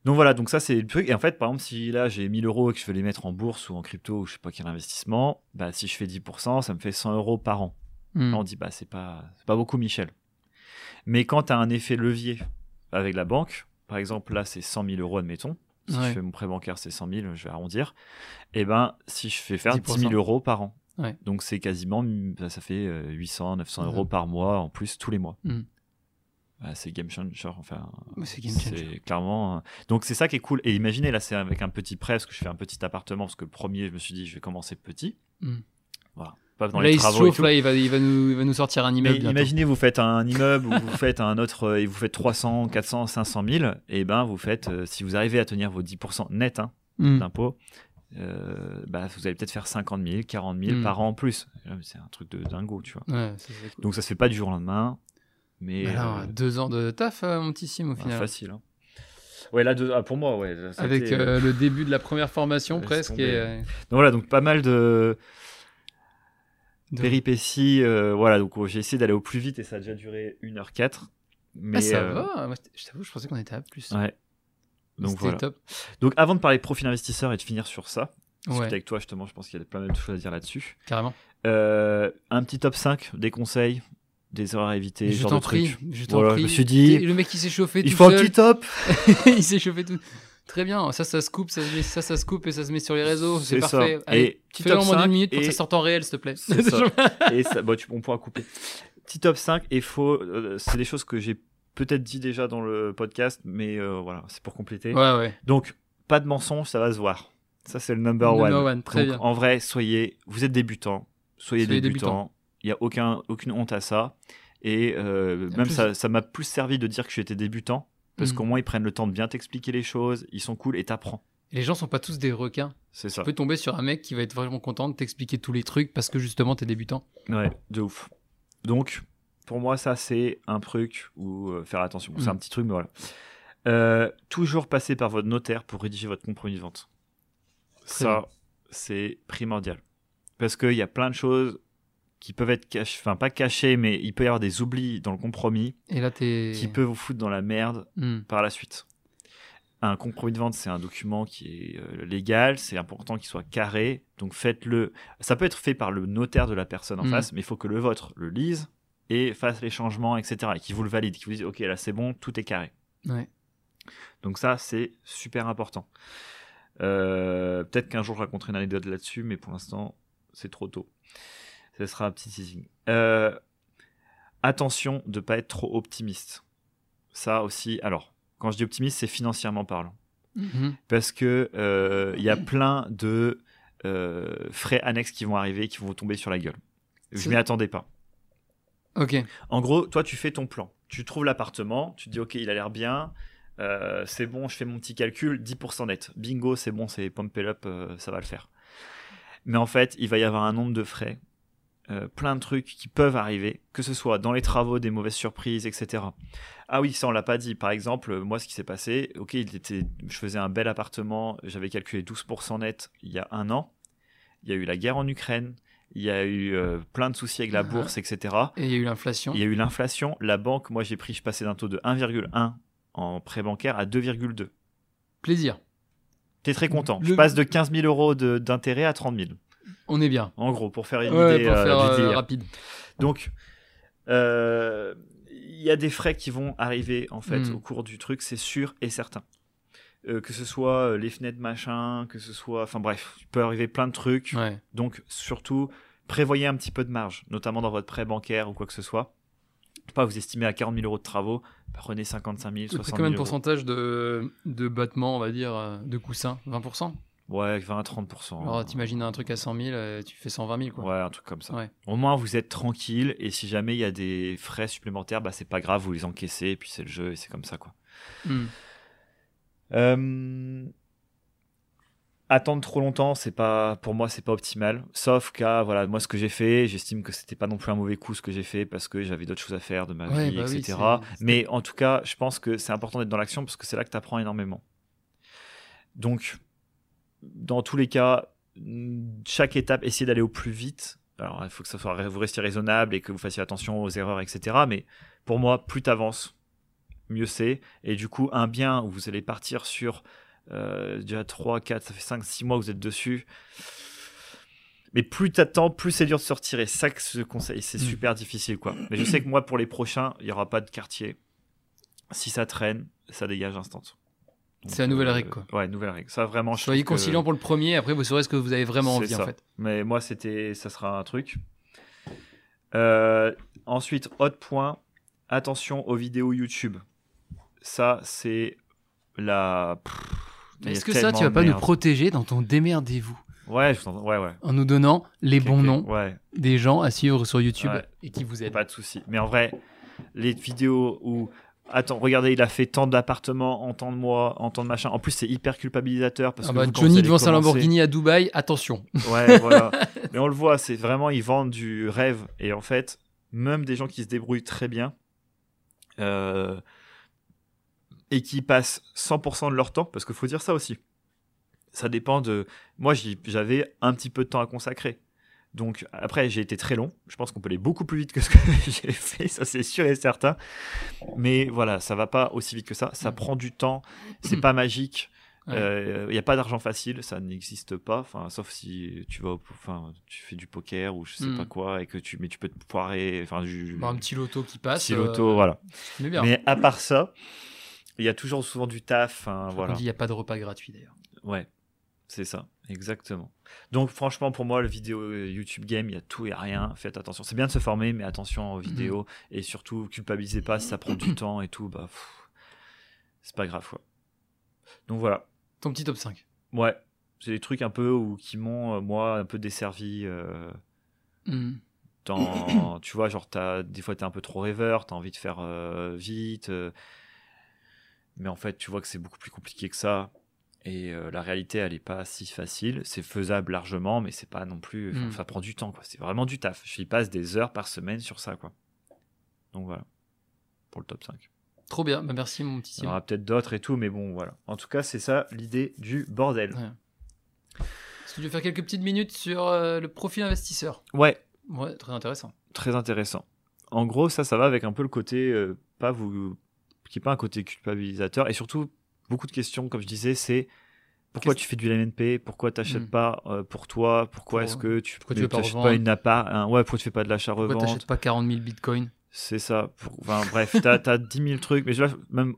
Donc voilà, donc ça c'est le truc. Et en fait, par exemple, si là j'ai 1000 euros et que je veux les mettre en bourse ou en crypto ou je sais pas quel investissement, bah si je fais 10%, ça me fait 100 euros par an. Hmm. Là, on dit bah c'est pas, c'est pas beaucoup, Michel. Mais quand tu as un effet levier avec la banque, par exemple là c'est 100 000 euros, admettons. Si Ouais. je fais mon prêt bancaire, c'est 100 000, je vais arrondir. Et ben si je fais faire 10 10%. 000 euros par an, Ouais. donc c'est quasiment, bah, ça fait euh, 800, 900 Mhm. euros par mois en plus tous les mois. Mhm. Bah, c'est game changer, enfin. C'est game changer. Clairement. euh, Donc c'est ça qui est cool. Et imaginez là, c'est avec un petit prêt parce que je fais un petit appartement parce que le premier, je me suis dit, je vais commencer petit. Mm. Voilà. Pas dans Là, les il travaux et chauffe, tout. là, il va, il, va nous, il va nous sortir un Mais immeuble. bientôt. imaginez, vous faites un immeuble ou vous faites un autre euh, et vous faites 300, 400, 500 000. Et ben, vous faites, euh, si vous arrivez à tenir vos 10% net, hein, d'impôts, euh, bah, vous allez peut-être faire 50 000, 40 000 Mm. par an en plus. Euh, C'est un truc de dingo, tu vois. Ouais, ça, cool. Donc ça se fait pas du jour au lendemain, mais Bah là, euh, deux ans de taf, euh, mon petit Sim, au bah, final. facile. hein. Ouais, là, deux- ah, pour moi, ouais. Avec été, euh, le début de la première formation, presque. Et, euh, Donc voilà, donc pas mal de de- péripéties. euh, voilà, donc oh, j'ai essayé d'aller au plus vite et ça a déjà duré 1h04. Mais ah, ça euh, va. Moi, je t'avoue, je pensais qu'on était à plus. Ouais. Donc voilà. top. Donc avant de parler profil investisseur et de finir sur ça, Ouais, avec toi justement, je pense qu'il y a plein de choses à dire là-dessus. carrément. Euh, un petit top 5 des conseils, des erreurs à éviter, je genre t'en de prie. trucs. Je t'en Voilà, prie. je me suis dit, Le mec, il s'est chauffé Il tout faut un petit top il s'est chauffé tout. Très bien. Ça, ça se coupe, ça ça, ça se coupe et ça se met sur les réseaux. C'est C'est ça. parfait. Allez, Et fais-le top en moins 5 d'une minute pour que ça sorte en réel, s'il te plaît. Ça. et ça, bon, tu, on pourra couper. Petit top 5 et faut, euh, c'est des choses que j'ai peut-être dit déjà dans le podcast, mais euh, voilà, c'est pour compléter. ouais, ouais. Donc, pas de mensonge, ça va se voir. Ça, c'est le number, Number one. one, très Donc, bien. en vrai, soyez, vous êtes débutant, soyez, Soyez débutant. Il n'y a aucun, aucune honte à ça. Et euh, même plus- ça, ça m'a plus servi de dire que j'étais débutant, parce Mhm. qu'au moins ils prennent le temps de bien t'expliquer les choses, ils sont cool et t'apprends. Les gens sont pas tous des requins. C'est ça. Tu peux tomber sur un mec qui va être vraiment content de t'expliquer tous les trucs parce que justement t'es débutant. Ouais, de ouf. Donc, pour moi, ça, c'est un truc où euh, faire attention. C'est Mm. un petit truc, mais voilà. Euh, toujours passer par votre notaire pour rédiger votre compromis de vente. Très ça, c'est primordial. Parce qu'il y a plein de choses qui peuvent être cachées, enfin pas cachées, mais il peut y avoir des oublis dans le compromis Et là t'es. qui peut vous foutre dans la merde Hmm. par la suite. Un compromis de vente, c'est un document qui est euh, légal, c'est important qu'il soit carré, donc faites-le. Ça peut être fait par le notaire de la personne en Mhm. face, mais il faut que le vôtre le lise et fasse les changements, etc. Et qu'il vous le valide, qu'il vous dise, ok, là c'est bon, tout est carré. Ouais. Donc ça, c'est super important. Euh, Peut-être qu'un jour je raconterai une anecdote là-dessus, mais pour l'instant, c'est trop tôt. Ce sera un petit teasing. Euh, attention de pas être trop optimiste. Ça aussi, alors, quand je dis optimiste, c'est financièrement parlant. Mhm. Parce que euh, il y a plein de euh, frais annexes qui vont arriver, qui vont vous tomber sur la gueule. Je m'y attendais pas. Ok. En gros, toi, tu fais ton plan. Tu trouves l'appartement, tu te dis, OK, il a l'air bien, euh, c'est bon, je fais mon petit calcul, 10% net. Bingo, c'est bon, c'est pump it up, ça va le faire. Mais en fait, il va y avoir un nombre de frais, euh, plein de trucs qui peuvent arriver, que ce soit dans les travaux, des mauvaises surprises, etc. Ah oui, ça, on l'a pas dit. Par exemple, moi, ce qui s'est passé, OK, il était, je faisais un bel appartement, j'avais calculé 12% net il y a un an. Il y a eu la guerre en Ukraine, il y a eu euh, plein de soucis avec la Ah. bourse, etc. Et il y a eu l'inflation. Il y a eu l'inflation. La banque, moi j'ai pris, je passais d'un taux de 1,1 en prêt bancaire à 2,2. Plaisir. T'es très content. Le- Je passe de 15 000 euros d'intérêt à 30 000. On est bien. En gros, pour faire une Ouais, idée pour euh, du euh, délire. rapide. Donc, euh, il y a des frais qui vont arriver en fait Mm. au cours du truc, c'est sûr et certain. Euh, que ce soit euh, les fenêtres machin, que ce soit, enfin bref, il peut arriver plein de trucs. Ouais. Donc surtout, prévoyez un petit peu de marge, notamment dans votre prêt bancaire ou quoi que ce soit. Pas vous estimez à 40 000 euros de travaux, prenez 55 000, C'est 60 000 combien de pourcentage de, de battement, on va dire, euh, de coussin 20% Ouais, 20 à 30%. Alors t'imagines un truc à 100 000, euh, tu fais 120 000 quoi. Ouais, un truc comme ça. Ouais. Au moins, vous êtes tranquille et si jamais il y a des frais supplémentaires, bah c'est pas grave, vous les encaissez et puis c'est le jeu et c'est comme ça quoi. Hmm. Euh, Attendre trop longtemps, c'est pas pour moi c'est pas optimal. Sauf qu'à voilà moi ce que j'ai fait, j'estime que c'était pas non plus un mauvais coup ce que j'ai fait parce que j'avais d'autres choses à faire de ma Ouais, vie, bah etc. Mais en tout cas, je pense que c'est important d'être dans l'action parce que c'est là que tu apprends énormément. Donc, dans tous les cas, mm, chaque étape, essayez d'aller au plus vite. Alors, il faut que ça soit, vous restiez raisonnable et que vous fassiez attention aux erreurs, etc. Mais pour moi, plus tu avances, mieux c'est. Et du coup, un bien où vous allez partir sur euh, déjà 3, 4, ça fait 5, 6 mois que vous êtes dessus. Mais plus t'attends, plus c'est dur de se retirer. Ça que je conseille. C'est Mm. super difficile, quoi. Mais je sais que moi, pour les prochains, il n'y aura pas de quartier. Si ça traîne, ça dégage instant. C'est la nouvelle euh, règle, quoi. Ouais, nouvelle règle. Ça, vraiment, Soyez que- conciliant pour le premier, après vous saurez ce que vous avez vraiment envie en fait. Mais moi, c'était, ça sera un truc. Euh, ensuite, autre point, attention aux vidéos YouTube. Ça, c'est la. Est-ce que ça, tu vas pas nous protéger dans ton démerdez-vous Ouais, je. Ouais, ouais. en nous donnant les bons noms Ouais, des gens à suivre sur YouTube et qui vous aident pas de souci. Mais en vrai, les vidéos où attends, regardez, il a fait tant d'appartements en tant de mois, en tant de machin. En plus, c'est hyper culpabilisateur parce Ah que bah, vous, Johnny devant sa Lamborghini à Dubaï, attention. Ouais, voilà. Mais on le voit, c'est vraiment, ils vendent du rêve. Et en fait, même des gens qui se débrouillent très bien euh, et qui passent 100% de leur temps, parce qu'il faut dire ça aussi. Ça dépend de. Moi, j'avais un petit peu de temps à consacrer. Donc, après, j'ai été très long. Je pense qu'on peut aller beaucoup plus vite que ce que j'ai fait, ça c'est sûr et certain. Mais voilà, ça va pas aussi vite que ça. Ça Mm. prend du temps. C'est pas magique. Il Ouais. n'y a pas d'argent facile, ça n'existe pas. Enfin, sauf si tu vas, enfin, tu fais du poker ou je sais Mm. pas quoi et que tu, mais tu peux te poirer. Enfin, du, Bah, un petit loto qui passe. petit loto, euh, voilà. Mais bien. Mais à part ça, il y a toujours souvent du taf. hein, On voilà. dit il n'y a pas de repas gratuit d'ailleurs. Ouais, c'est ça, exactement. Donc franchement, pour moi, le vidéo euh, YouTube game, il y a tout et rien. Faites attention. C'est bien de se former, mais attention aux vidéos et surtout culpabilisez pas si ça prend du temps et tout. Bah, c'est pas grave quoi. Donc voilà. Ton petit top 5. Ouais, c'est des trucs un peu où, qui m'ont, euh, moi, un peu desservi. euh, dans, tu vois, genre, t'as, des fois, t'es un peu trop rêveur, t'as envie de faire euh, vite. euh, mais en fait, tu vois que c'est beaucoup plus compliqué que ça. Et euh, la réalité, elle est pas si facile. C'est faisable largement, mais c'est pas non plus. Mm. Ça prend du temps, quoi. C'est vraiment du taf. Je y passe des heures par semaine sur ça, quoi. Donc voilà. Pour le top 5. Trop bien. Bah, merci, mon petit Il y aura peut-être d'autres et tout, mais bon, voilà. En tout cas, c'est ça l'idée du bordel. Ouais. Est-ce que tu veux faire quelques petites minutes sur euh, le profil investisseur? Ouais, Ouais, très intéressant. très intéressant. En gros, ça, ça va avec un peu le côté, euh, pas vous, qui est pas un côté culpabilisateur, et surtout beaucoup de questions, comme je disais, c'est pourquoi tu fais du LNP, pourquoi tu n'achètes Hmm. pas euh, pour toi, pourquoi Pour- est-ce que tu tu ne pas une appart, un- ouais, pourquoi tu fais pas de Pourquoi l'achat-revente, t'achètes pas 40 000 bitcoins c'est ça. Pour, enfin, bref, t'as as 10 000 trucs, mais là, même,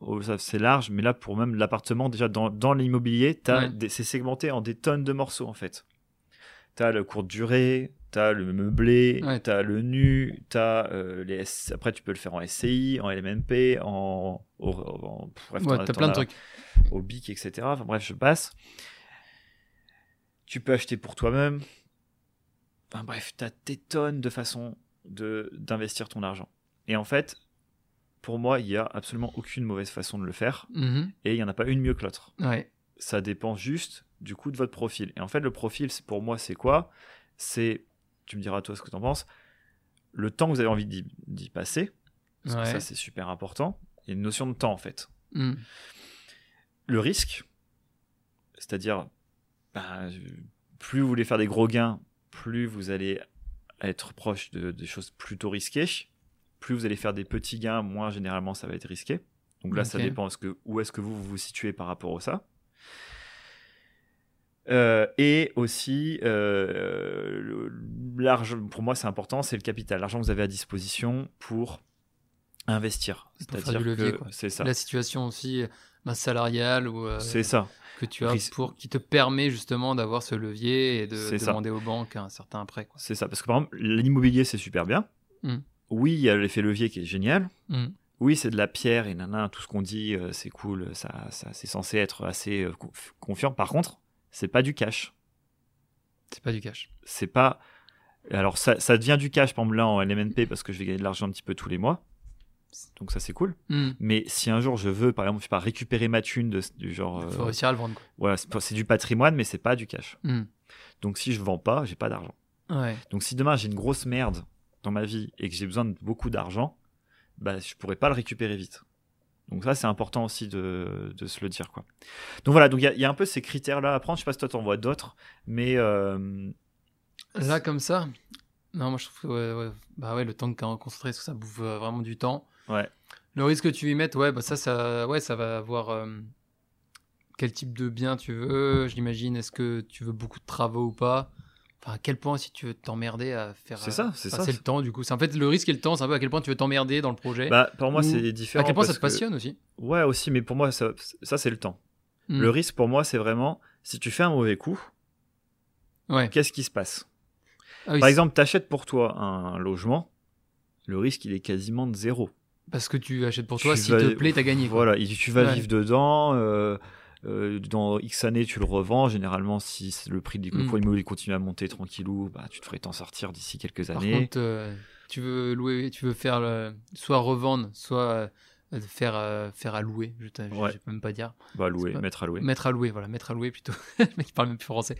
oh, c'est large, mais là, pour même l'appartement, déjà dans, dans l'immobilier, Ouais. c'est segmenté en des tonnes de morceaux, en fait. T'as le courte durée, t'as le meublé, Ouais. t'as le nu, t'as euh, les S- après tu peux le faire en SCI, en LMNP, en, en- bref, Ouais, t'as plein de trucs. au BIC, etc. Enfin bref, je passe. Tu peux acheter pour toi-même. Enfin bref, t'as des tonnes de façons de d'investir ton argent. Et en fait, pour moi, il y a absolument aucune mauvaise façon de le faire, Mhm. et il y en a pas une mieux que l'autre Ouais. ça dépend juste du coup de votre profil. Et en fait, le profil, c'est- pour moi, c'est quoi? C'est, tu me diras toi ce que tu en penses, le temps que vous avez envie d'y passer, parce que ça, c'est super important. Il y a une notion de temps, en fait. Hmm. Le risque, c'est-à-dire, bah, plus vous voulez faire des gros gains, plus vous allez être proche de, des choses plutôt risquées. Plus vous allez faire des petits gains, moins généralement ça va être risqué. Donc là, ça dépend que, où est-ce que vous, vous vous situez par rapport à ça. Euh, et aussi, euh, l'argent, pour moi c'est important, c'est le capital, l'argent que vous avez à disposition pour investir. C'est-à-dire que c'est ça. La situation aussi, salariale ou euh, C'est ça. que tu as pour qui te permet justement d'avoir ce levier et de demander aux banques un certain prêt. C'est ça. Parce que par exemple, l'immobilier, c'est super bien. Mm. Oui, il y a l'effet levier qui est génial. Hmm. Oui, c'est de la pierre et nana, tout ce qu'on dit, c'est cool, ça, ça, c'est censé être assez conf- confiant. Par contre, c'est pas du cash. C'est pas du cash. C'est pas. Alors, ça, ça devient du cash, par exemple, là, en LMNP, parce que je vais gagner de l'argent un petit peu tous les mois. Donc, ça, c'est cool. Hmm. Mais si un jour je veux, par exemple, je sais pas, récupérer ma thune de, du genre. Faut euh, réussir à le vendre. Quoi. voilà, c'est du patrimoine, mais c'est pas du cash. Hmm. Donc, si je vends pas, j'ai pas d'argent. Ouais. Donc si demain j'ai une grosse merde dans ma vie et que j'ai besoin de beaucoup d'argent, bah je pourrais pas le récupérer vite. Donc ça c'est important aussi de, de se le dire quoi. Donc voilà, donc il y, a- il y a un peu ces critères là à prendre. Je sais pas si toi t'en vois d'autres, mais euh, Là, comme ça, non, moi je trouve que ouais, ouais. Bah ouais, le temps qu'on concentré, parce que ça bouffe euh, vraiment du temps. ouais, Le risque que tu y mettes, ouais, bah ça, ça, ouais, ça va avoir euh, quel type de bien tu veux. J'imagine, est-ce que tu veux beaucoup de travaux ou pas? Enfin, à quel point si tu veux t'emmerder à faire C'est euh, ça, c'est ça, c'est- le temps du coup. C'est en fait le risque et le temps, c'est un peu à quel point tu veux t'emmerder dans le projet. bah pour moi c'est à différent. quel point ça te que- passionne aussi. Ouais aussi, mais pour moi ça, ça c'est le temps. Hmm. Le risque pour moi c'est vraiment si tu fais un mauvais coup, Ouais. qu'est-ce qui se passe? Ah oui, Par exemple, t'achètes pour toi un logement, le risque il est quasiment de zéro. parce que tu achètes pour toi, s'il vas- te plaît, t'as gagné. quoi. Voilà, il- tu vas Ouais. vivre dedans. euh, euh, dans X années, tu le revends. Généralement, si le prix du le Mm. cours immobilier continue à monter tranquillou, bah, tu te ferais t'en sortir d'ici quelques Par années. contre, euh, tu veux louer, tu veux faire le- soit revendre, soit euh, faire, faire à louer, je ne Ouais. même pas dire. Bah, louer, pas- mettre à louer. Mettre à louer, voilà, mettre à louer plutôt. Le mec parle même plus français.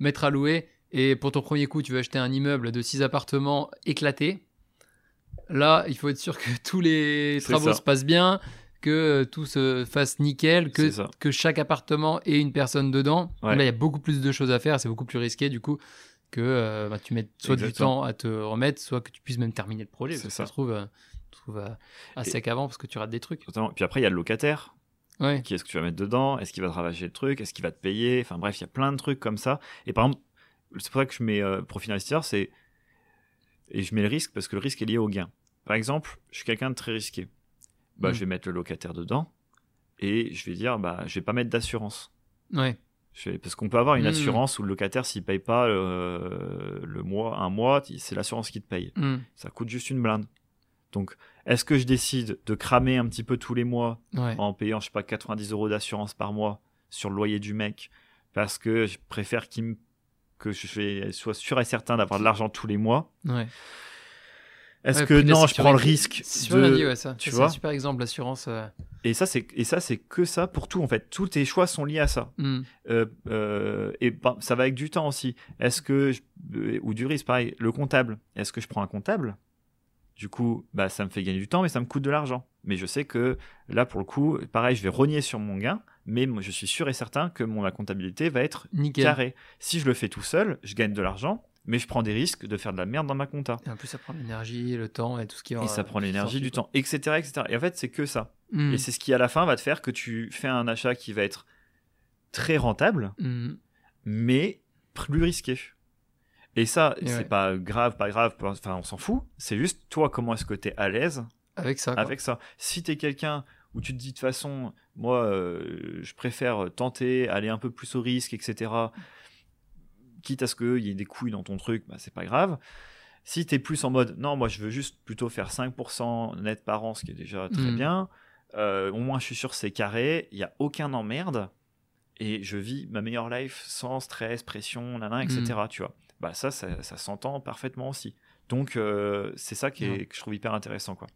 Mettre à louer. Et pour ton premier coup, tu veux acheter un immeuble de 6 appartements éclatés. Là, il faut être sûr que tous les travaux se passent bien, que euh, tout se fasse nickel, que, que chaque appartement ait une personne dedans. Ouais. Là, il y a beaucoup plus de choses à faire, c'est beaucoup plus risqué du coup que euh, bah, tu mettes soit du temps à te remettre, soit que tu puisses même terminer le projet. Parce que ça. Se trouve, euh, tu trouves euh, à Et- sec avant parce que tu rates des trucs. Totalement. Puis après, il y a le locataire. Ouais. Qui est-ce que tu vas mettre dedans? Est-ce qu'il va te ravager le truc? Est-ce qu'il va te payer? Enfin bref, il y a plein de trucs comme ça. Et par exemple, c'est pour ça que je mets euh, profil investisseur, c'est et je mets le risque parce que le risque est lié au gain. Par exemple, je suis quelqu'un de très risqué. Bah, Mm. je vais mettre le locataire dedans et je vais dire, bah, je vais pas mettre d'assurance. Ouais. Je vais- Parce qu'on peut avoir une Mm. assurance où le locataire, s'il paye pas euh, le mois, un mois, c'est l'assurance qui te paye. Hmm. Ça coûte juste une blinde. Donc, est-ce que je décide de cramer un petit peu tous les mois Ouais. en payant, je sais pas, 90 euros d'assurance par mois sur le loyer du mec parce que je préfère qu'il me- que je sois sûr et certain d'avoir de l'argent tous les mois Ouais. Est-ce Ouais, que non, je prends le risque bien de... dit, ouais, ça. tu vois un super exemple, l'assurance. euh, Et ça, c'est et ça, c'est que ça pour tout en fait. Tous tes choix sont liés à ça. hmm. Euh, euh, et ben, ça va avec du temps aussi. Est-ce que je- ou du risque, pareil. Le comptable. Est-ce que je prends un comptable? Du coup, bah ça me fait gagner du temps, mais ça me coûte de l'argent. Mais je sais que là, pour le coup, pareil, je vais rogner sur mon gain, mais moi, je suis sûr et certain que mon la comptabilité va être Nickel. carrée. Si je le fais tout seul, je gagne de l'argent, mais je prends des risques de faire de la merde dans ma compta. Et en plus, ça prend l'énergie, le temps et tout ce qui va. Et ça prend l'énergie, du temps, etc., etc. Et en fait, c'est que ça. Hmm. Et c'est ce qui, à la fin, va te faire que tu fais un achat qui va être très rentable, Hmm. mais plus risqué. Et ça, Et c'est ouais. pas grave, pas grave, enfin, on s'en fout. C'est juste, toi, comment est-ce que tu es à l'aise Avec ça. quoi. avec ça Si tu es quelqu'un où tu te dis de toute façon, moi, euh, je préfère tenter, aller un peu plus au risque, etc., quitte à ce qu'il y ait des couilles dans ton truc, bah, c'est pas grave. Si tu es plus en mode, non, moi, je veux juste plutôt faire 5% net par an, ce qui est déjà très Mm. bien, euh, au moins, je suis sûr c'est carré, il n'y a aucun emmerde, et je vis ma meilleure life sans stress, pression, nanan, etc., tu vois. Bah, ça, ça, ça s'entend parfaitement aussi. Donc, euh, c'est ça qui est, que je trouve hyper intéressant, quoi.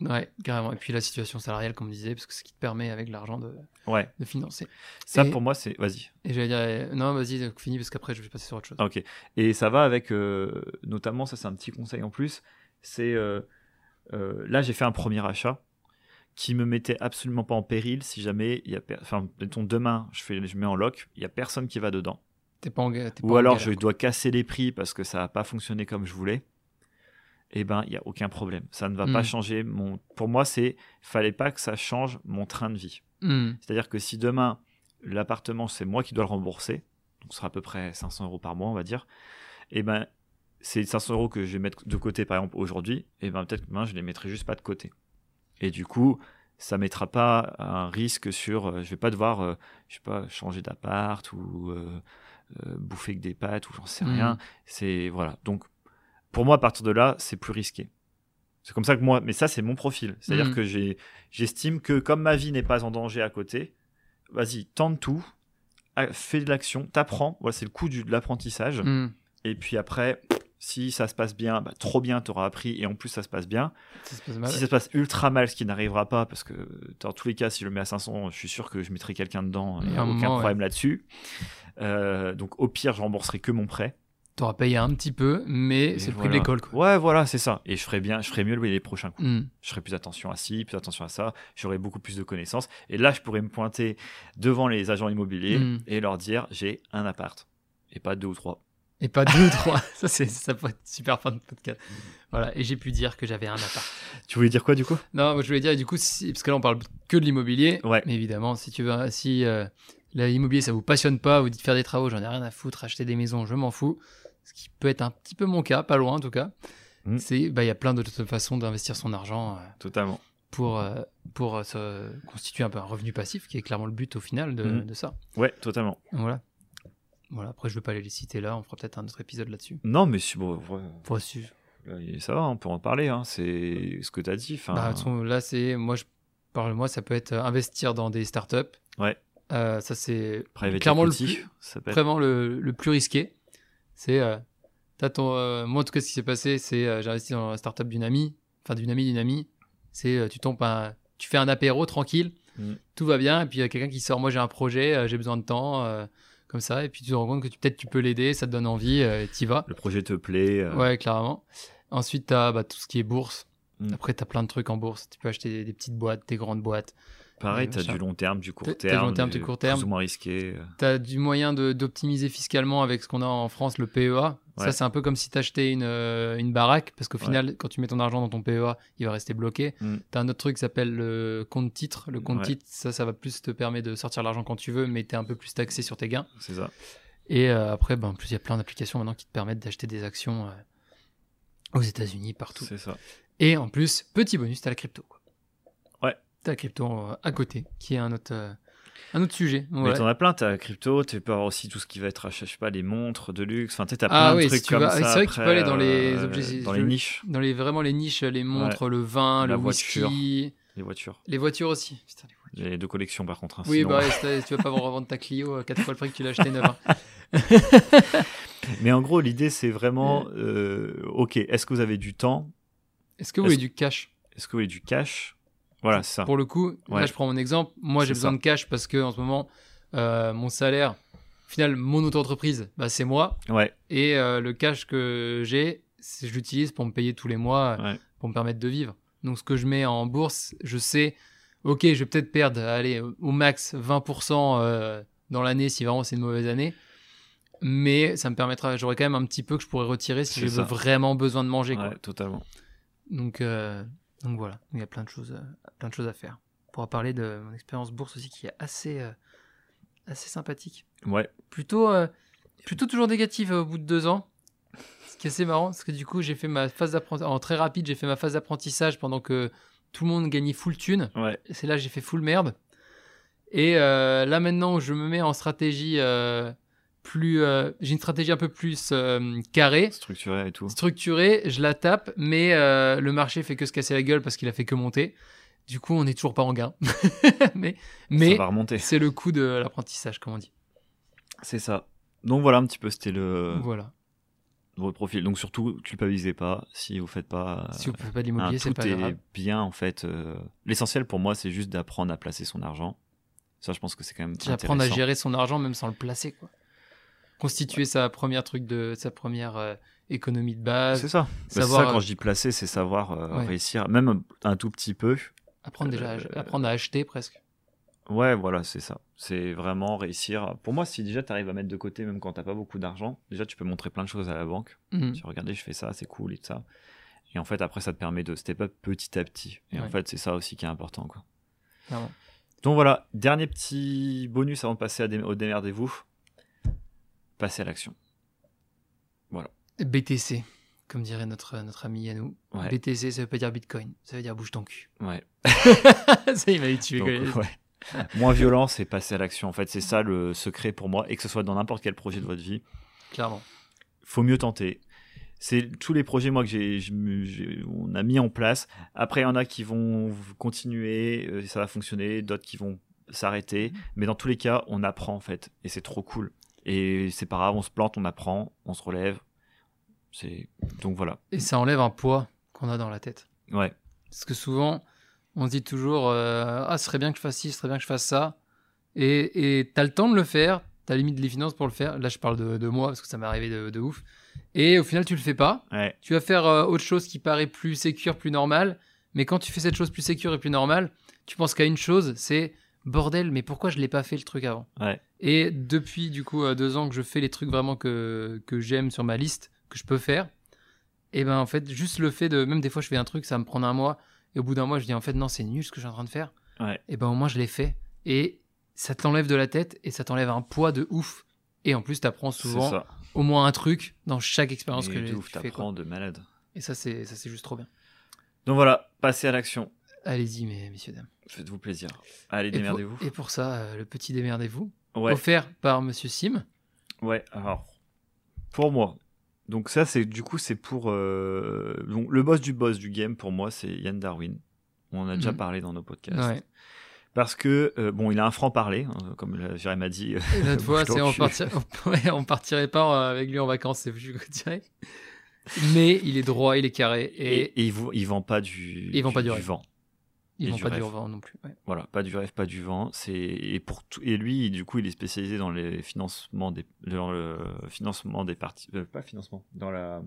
Ouais, carrément. Et puis la situation salariale, comme on disait, parce que c'est ce qui te permet avec l'argent de, Ouais. de financer. Ça, Et- pour moi, c'est. Vas-y. Et j'allais dire, euh, non, vas-y, finis parce qu'après, je vais passer sur autre chose. Ah, ok. Et ça va avec. euh, notamment, ça, c'est un petit conseil en plus. C'est. euh, euh, là, j'ai fait un premier achat qui me mettait absolument pas en péril si jamais y a. per- Enfin, mettons, demain, je, fais, je mets en lock, il y a personne qui va dedans. T'es pas en, pas Ou en alors, galère, je quoi. dois casser les prix parce que ça n'a pas fonctionné comme je voulais. Eh ben, il n'y a aucun problème. Ça ne va pas Mm. changer mon. Pour moi, c'est. Fallait pas que ça change mon train de vie. Hmm. C'est-à-dire que si demain, l'appartement, c'est moi qui dois le rembourser, donc ce sera à peu près 500 euros par mois, on va dire, et ben, ces 500 euros que je vais mettre de côté, par exemple, aujourd'hui, et ben, peut-être que demain, je les mettrai juste pas de côté. Et du coup, ça mettra pas un risque sur, euh, je vais pas devoir, euh, je sais pas, changer d'appart ou euh, euh, bouffer que des pâtes ou j'en sais Mhm. rien. C'est, voilà. Donc, pour moi, à partir de là, c'est plus risqué. C'est comme ça que moi, mais ça, c'est mon profil. C'est-à-dire Mhm. que j'estime que comme ma vie n'est pas en danger à côté, vas-y, tente tout, fais de l'action, t'apprends. Voilà, c'est le coup du, de l'apprentissage. Hmm. Et puis après, si ça se passe bien, bah, trop bien, t'auras appris et en plus ça se passe bien. Ça se passe mal. Si ça se passe ultra mal, ce qui n'arrivera pas, parce que dans tous les cas, si je le mets à 500, je suis sûr que je mettrai quelqu'un dedans, Il y euh, a un aucun moment, problème là-dessus. Euh, donc au pire, je rembourserai que mon prêt. T'auras payé un petit peu, mais c'est le prix de l'école, quoi. Ouais, voilà, c'est ça. Et je ferai bien, je ferai mieux les prochains coups. Hmm. Je ferai plus attention à ci, plus attention à ça. J'aurai beaucoup plus de connaissances. Et là, je pourrais me pointer devant les agents immobiliers Mm. et leur dire j'ai un appart et pas deux ou trois. Et pas deux ou trois. ça, c'est, ça peut être super fin de podcast. Voilà. Et j'ai pu dire que j'avais un appart. Tu voulais dire quoi du coup? Non, moi, je voulais dire, du coup, si, parce que là, on parle que de l'immobilier. Ouais. Mais évidemment, si tu veux, si euh, l'immobilier, ça vous passionne pas, vous dites faire des travaux, j'en ai rien à foutre, acheter des maisons, je m'en fous. Ce qui peut être un petit peu mon cas, pas loin en tout cas. Mm. C'est, bah, il y a plein d'autres façons d'investir son argent euh, Totalement. pour, euh, pour euh, se constituer un peu un revenu passif, qui est clairement le but au final de, Mm. de ça. Ouais, totalement. Voilà. Voilà. Après, je vais pas aller les citer là. On fera peut-être un autre épisode là-dessus. Non, mais si, bon, ouais, là, ça va, on peut en parler. hein. C'est ce que tu as dit. Bah, là, c'est moi, je parle moi, ça peut être investir dans des startups. Ouais. Euh, ça c'est private clairement le plus, ça peut être- vraiment le, le plus risqué. C'est euh, t'as ton, euh, moi en tout cas, ce qui s'est passé, c'est euh, j'ai investi dans la startup d'une amie, enfin d'une amie d'une amie. C'est euh, tu tombes un, tu fais un apéro tranquille, Mm. tout va bien, et puis il y a quelqu'un qui sort, moi j'ai un projet, j'ai besoin de temps, comme ça, et puis tu te rends compte que peut-être tu peux l'aider, ça te donne envie, et t'y vas. Le projet te plaît. Ouais, clairement. Ensuite, tu as tout ce qui est bourse. Mm. Après, tu as plein de trucs en bourse. Tu peux acheter des, des petites boîtes, des grandes boîtes. Pareil, tu as du long terme, du court terme. du long terme, du court terme. Plus ou moins risqué. Tu as du moyen de- d'optimiser fiscalement avec ce qu'on a en France, le PEA. Ça, c'est un peu comme si tu achetais une, euh, une baraque, parce qu'au Ouais. final, quand tu mets ton argent dans ton PEA, il va rester bloqué. Mm. Tu as un autre truc qui s'appelle le compte titre. Le compte Ouais. titre, ça, ça va plus te permettre de sortir l'argent quand tu veux, mais tu es un peu plus taxé sur tes gains. C'est ça. Et euh, après, ben, en plus, il y a plein d'applications maintenant qui te permettent d'acheter des actions euh, aux États-Unis, partout. C'est ça. Et en plus, petit bonus, t'as la crypto. Quoi. Ouais. T'as la crypto euh, à côté, qui est un autre, euh, un autre sujet. Donc, Mais t'en as plein, t'as crypto, tu peux avoir aussi tout ce qui va être, je sais pas, les montres de luxe. Enfin, t'as Ah plein oui, de si trucs tu comme vas- ça. c'est vrai que tu peux aller dans les euh, objets- Dans les niches, Dans les, vraiment les niches, les montres, le vin, La le voiture. whisky, les voitures. les voitures aussi. Putain, les voitures. Les de collection, par contre. hein, Oui, sinon- bah ouais, tu vas pas revendre ta Clio à 4 fois le prix que tu l'as acheté neuf. hein. Mais en gros, l'idée, c'est vraiment, euh, ok, est-ce que vous avez du temps? Est-ce que vous Est-ce- voulez du cash? Est-ce que vous avez du cash? Voilà, c'est ça. Pour le coup, là je prends mon exemple. Moi j'ai besoin ça. de cash parce que en ce moment, euh, mon salaire, au final, mon auto-entreprise, bah, c'est moi. Ouais, Et euh, le cash que j'ai, je l'utilise pour me payer tous les mois, euh, ouais. pour me permettre de vivre. Donc ce que je mets en bourse, je sais, ok, je vais peut-être perdre, allez, au max 20% euh, dans l'année si vraiment c'est une mauvaise année. Mais ça me permettra, j'aurai quand même un petit peu que je pourrais retirer si j'ai vraiment besoin de manger. quoi. ouais, totalement. Donc, donc voilà, il y a plein de choses, euh, plein de choses à faire. On pourra parler de mon expérience bourse aussi qui est assez, euh, assez sympathique. Ouais, Plutôt, euh, plutôt toujours négative au bout de deux ans. Ce qui est assez marrant, parce que du coup, j'ai fait ma phase d'apprentissage, en très rapide, j'ai fait ma phase d'apprentissage pendant que tout le monde gagnait full thune. ouais, c'est là que j'ai fait full merde. Et euh, là maintenant, je me mets en stratégie plus, euh, j'ai une stratégie un peu plus euh, carrée structuré et tout. structuré, je la tape, mais euh, le marché fait que se casser la gueule parce qu'il a fait que monter. Du coup, on n'est toujours pas en gain. mais mais Ça va remonter. c'est le coup de l'apprentissage, comme on dit. C'est ça. Donc voilà, un petit peu, c'était le Voilà. votre profil. Donc surtout, culpabilisez pas si vous faites pas. Si vous ne faites pas d'immobilier, un- c'est pas est grave. bien en fait. L'essentiel pour moi, c'est juste d'apprendre à placer son argent. Ça, je pense que c'est quand même Apprendre à gérer son argent même sans le placer, quoi. Constituer sa première truc de sa première euh, économie de base, C'est ça. Bah, savoir, ça quand euh, je dis placer, c'est savoir euh, Ouais. réussir, même un tout petit peu. apprendre déjà à, euh, apprendre à acheter presque. Ouais, voilà, c'est ça. C'est vraiment réussir. Pour moi, si déjà tu arrives à mettre de côté, même quand t'as pas beaucoup d'argent, déjà tu peux montrer plein de choses à la banque. Mhm. Tu regardez, je fais ça, c'est cool et tout ça. Et en fait, après, ça te permet de step up petit à petit. Et en fait, c'est ça aussi qui est important, quoi. Donc voilà, dernier petit bonus avant de passer à dé- au démerdez-vous. Passer à l'action. BTC, comme dirait notre, notre ami Yannou. Ouais. BTC, ça veut pas dire Bitcoin, ça veut dire bouge ton cul. Ouais. ça, il m'avait tué. Donc, ouais. Moins violent, c'est passer à l'action. En fait, c'est ça le secret pour moi. Et que ce soit dans n'importe quel projet de votre vie, Clairement. faut mieux tenter. C'est tous les projets moi que j'ai, on a mis en place. Après, il y en a qui vont continuer, euh, ça va fonctionner, d'autres qui vont s'arrêter. Mais dans tous les cas, on apprend en fait, et c'est trop cool. Et c'est pas grave, on se plante, on apprend, on se relève. C'est donc voilà. Et ça enlève un poids qu'on a dans la tête. Ouais, Parce que souvent, on se dit toujours euh, Ah, ce serait bien que je fasse ci, ce serait bien que je fasse ça. Et t'as le temps de le faire, t'as limite les finances pour le faire. Là, je parle de, de moi parce que ça m'est arrivé de, de ouf. Et au final, tu le fais pas. ouais, Tu vas faire euh, autre chose qui paraît plus sécure, plus normale. Mais quand tu fais cette chose plus sécure et plus normale, tu penses qu'à une chose c'est bordel, mais pourquoi je l'ai pas fait le truc avant ouais, Et depuis du coup deux ans que je fais les trucs vraiment que, que j'aime sur ma liste, que je peux faire, et ben en fait juste le fait de même des fois je fais un truc ça me prendre un mois et au bout d'un mois je dis en fait non c'est nul ce que je suis en train de faire. ouais. Et ben au moins je l'ai fait et ça t'enlève de la tête et ça t'enlève un poids de ouf. Et en plus t'apprends souvent au moins un truc dans chaque expérience que tu ouf, fais. t'apprends de malade. Et ça c'est ça c'est juste trop bien. Donc voilà, passez à l'action. Allez-y mes messieurs dames. Faites-vous plaisir. Allez, démerdez-vous. et pour ça euh, le petit démerdez-vous Ouais. offert par Monsieur Sim. Ouais, alors pour moi, donc ça c'est du coup c'est pour euh, donc, le boss du boss du game pour moi c'est Yann Darwin. On en a déjà Mhm. parlé dans nos podcasts. Ouais. Parce que euh, bon, il a un franc parler, comme la- Jérémy m'a dit. L'autre fois, c'est on, partir- ouais, on partirait pas avec lui en vacances, c'est je dirais. Mais il est droit, il est carré et, et et il, vend- pas du, Il vend pas du rêve. vent. Ils n'ont pas du vent non plus. ouais. Voilà, pas du rêve, pas du vent. C'est et pour tout... et lui, du coup, il est spécialisé dans les financements des dans le financement des parties, euh, pas financement, dans la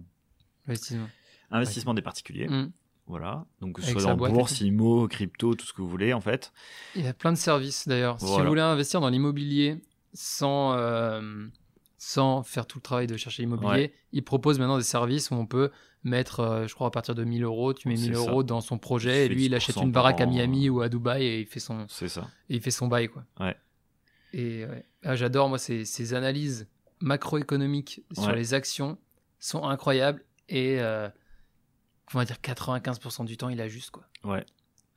Investissement. investissement des particuliers. Mm. Voilà, donc que ce Avec soit dans bourse. IMO, crypto, tout ce que vous voulez en fait. Il y a plein de services d'ailleurs. Si vous voulez investir dans l'immobilier sans, euh, sans faire tout le travail de chercher l'immobilier, Ouais. il propose maintenant des services où on peut mettre, euh, je crois, à partir de 1000 euros, tu mets C'est 1000 ça. euros dans son projet et lui, il achète 10% une baraque à. Miami ou à Dubaï et il fait son, ça. et il fait son bail. Quoi. Ouais. Et ouais. Ah, j'adore, moi, ces, ces analyses macroéconomiques sur les actions sont incroyables et euh, on va dire 95% du temps, il ajuste. Quoi. Ouais.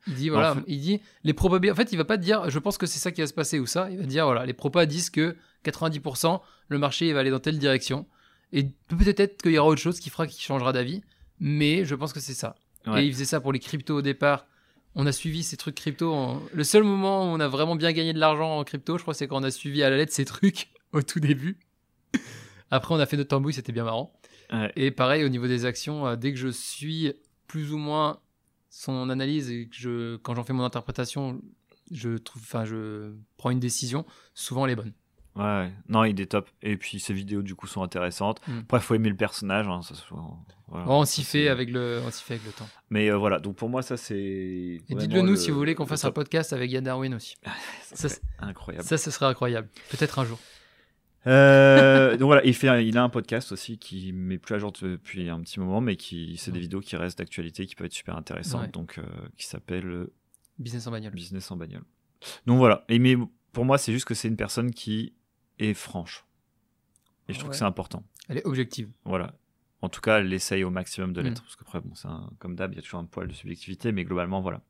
Il dit, voilà, En fait- il dit, les probabilités. En fait, il va pas te dire, je pense que c'est ça qui va se passer ou ça. Il va dire, voilà, les propas disent que 90%, le marché va aller dans telle direction. Et peut-être qu'il y aura autre chose qui fera qu'il changera d'avis. Mais je pense que c'est ça. Ouais. Et il faisait ça pour les cryptos au départ. On a suivi ces trucs crypto. en- Le seul moment où on a vraiment bien gagné de l'argent en crypto, je crois, c'est quand on a suivi à la lettre ces trucs au tout début. Après, on a fait notre tambouille, c'était bien marrant. Ouais. Et pareil, au niveau des actions, euh, dès que je suis plus ou moins son analyse et que je, quand j'en fais mon interprétation, je trouve, enfin, je prends une décision, souvent elle est bonne. Ouais, non, il est top. Et puis ses vidéos du coup sont intéressantes. Mm. Après, faut aimer le personnage. hein, ça, se- voilà. Bon, on s'y fait avec le, on s'y fait avec le temps. Mais euh, voilà, donc pour moi, ça c'est. Et dites-le nous le- si vous voulez qu'on fasse un podcast avec Yann Darwin aussi. Ça incroyable. Ça, ce serait incroyable. Peut-être un jour. Euh, donc voilà, il, fait, il a un podcast aussi qui met plus à jour depuis un petit moment, mais qui c'est des Ouais. vidéos qui restent d'actualité, qui peuvent être super intéressantes, Ouais. donc euh, qui s'appelle Business en bagnole. Business en bagnole. Donc voilà, et mais pour moi, c'est juste que c'est une personne qui est franche, et je trouve Ouais. que c'est important. Elle est objective. Voilà. En tout cas, elle essaye au maximum de l'être, parce qu'après, bon, c'est un- comme d'hab, il y a toujours un poil de subjectivité, mais globalement, voilà.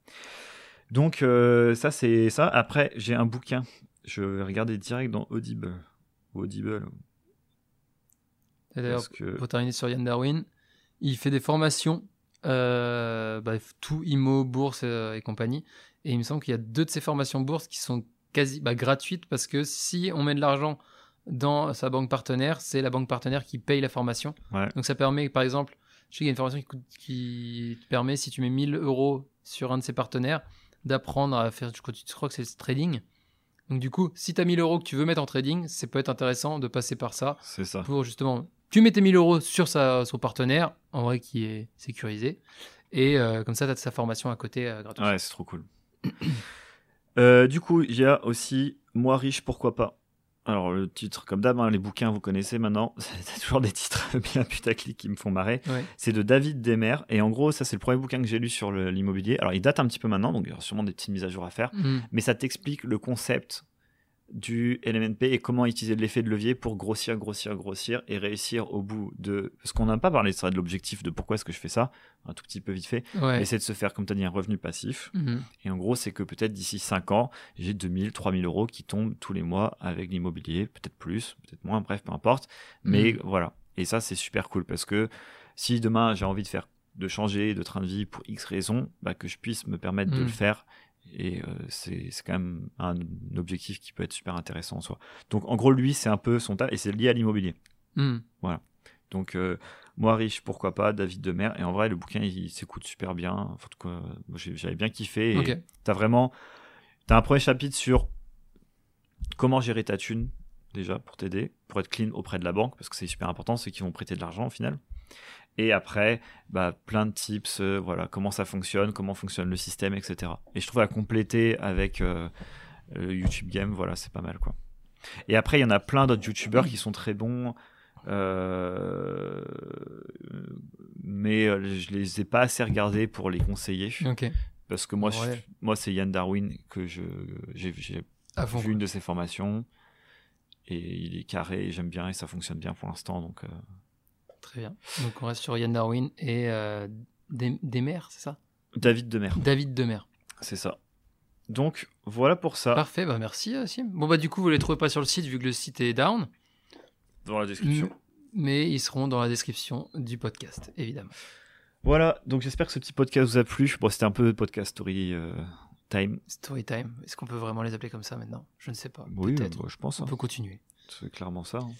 Donc euh, ça, c'est ça. Après, j'ai un bouquin. Je vais regarder direct dans Audible. Audible. Et D'ailleurs, que pour terminer sur Yann Darwin, il fait des formations, euh, bah, tout IMO, bourse euh, et compagnie. Et il me semble qu'il y a deux de ces formations bourse qui sont quasi bah, gratuites parce que si on met de l'argent dans sa banque partenaire, c'est la banque partenaire qui paye la formation. Ouais. Donc ça permet, par exemple, je sais qu'il y a une formation qui, coûte- qui te permet, si tu mets 1000 euros sur un de ses partenaires, d'apprendre à faire, je crois, je crois que c'est le trading. Donc du coup, si tu as 1000 euros que tu veux mettre en trading, ça peut être intéressant de passer par ça c'est ça. pour justement. Tu mets tes 1000 euros sur sa, son partenaire, en vrai qui est sécurisé, et euh, comme ça, tu as sa formation à côté euh, gratuite. Ouais, c'est trop cool. Euh, du coup, il y a aussi Moi riche, pourquoi pas Alors, le titre, comme d'hab, hein, les bouquins, vous connaissez maintenant. C'est toujours des titres bien putaclic qui me font marrer. Ouais. C'est de David Demer. Et en gros, ça, c'est le premier bouquin que j'ai lu sur l'immobilier. Alors, il date un petit peu maintenant, donc il y aura sûrement des petites mises à jour à faire. Mm. Mais ça t'explique le concept du LMNP et comment utiliser l'effet de levier pour grossir, grossir, grossir et réussir au bout de. Parce qu'on n'a pas parlé ça, de l'objectif de pourquoi est-ce que je fais ça, un tout petit peu vite fait. Ouais. Mais c'est de se faire, comme tu as dit, un revenu passif. Mhm. Et en gros, c'est que peut-être d'ici 5 ans, j'ai 2000, 3000 euros qui tombent tous les mois avec l'immobilier, peut-être plus, peut-être moins, bref, peu importe. Mais Mhm. voilà. Et ça, c'est super cool parce que si demain j'ai envie de faire, de changer de train de vie pour X raisons, bah, que je puisse me permettre de Mhm. le faire. Et euh, c'est quand même un, objectif qui peut être super intéressant en soi. Donc en gros, lui, c'est un peu son tas et c'est lié à l'immobilier. Mm. Donc, euh, moi riche, pourquoi pas, David Demer. Et en vrai, le bouquin, il, il s'écoute super bien. En tout cas, moi, j'ai- j'avais bien kiffé. T'as vraiment. T'as un premier chapitre sur comment gérer ta thune, déjà, pour t'aider, pour être clean auprès de la banque, parce que c'est super important, c'est qu'ils vont prêter de l'argent au final. Et après, bah, plein de tips, euh, voilà, comment ça fonctionne, comment fonctionne le système, etc. Et je trouve à compléter avec euh, le YouTube Game, voilà, c'est pas mal, quoi. Et après, il y en a plein d'autres YouTubeurs qui sont très bons. euh, mais je les ai pas assez regardés pour les conseiller parce que moi, Ouais. je- moi c'est Yann Darwin que je j'ai vu une de ses formations et il est carré et j'aime bien et ça fonctionne bien pour l'instant donc Très bien. Donc on reste sur Yann Darwin et euh, Dem- Demer, c'est ça? David Demer David Demer. c'est ça donc voilà pour ça Parfait, bah merci euh, Sim. Bon bah du coup vous les trouvez pas sur le site vu que le site est down, dans la description mais ils seront dans la description du podcast évidemment. voilà donc j'espère que ce petit podcast vous a plu bon c'était un peu podcast story euh, time Storytime, est-ce qu'on peut vraiment les appeler comme ça maintenant? Je ne sais pas. oui Peut-être. bah, je pense On hein. peut continuer. c'est clairement ça hein.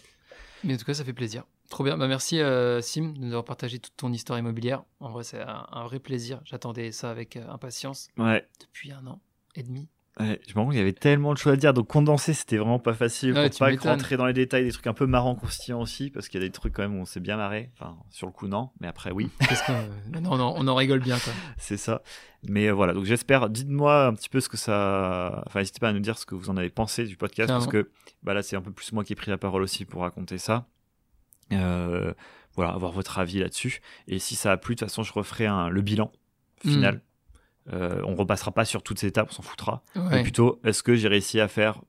Mais en tout cas ça fait plaisir. Trop bien. Bah, merci euh, Sim de nous avoir partagé toute ton histoire immobilière. En vrai, c'est un, un vrai plaisir. J'attendais ça avec euh, impatience Ouais. depuis un an et demi. Ouais, je me rends compte qu'il y avait tellement de choses à dire, donc condenser c'était vraiment pas facile Ouais, pour pas rentrer dans les détails, des trucs un peu marrants, croustillants aussi, parce qu'il y a des trucs quand même où on s'est bien marré. Enfin, sur le coup, non, mais après, oui, Qu'est-ce qu'on- euh, non, non, on en rigole bien quoi. c'est ça. Mais euh, voilà, donc j'espère, dites-moi un petit peu ce que ça. Enfin, n'hésitez pas à nous dire ce que vous en avez pensé du podcast, parce que bah, là, c'est un peu plus moi qui ai pris la parole aussi pour raconter ça. Euh, voilà, avoir votre avis là-dessus. Et si ça a plu, de toute façon, je referai un, le bilan final. Mm. Euh, on repassera pas sur toutes ces étapes, on s'en foutra. Mais plutôt, est-ce que j'ai réussi à faire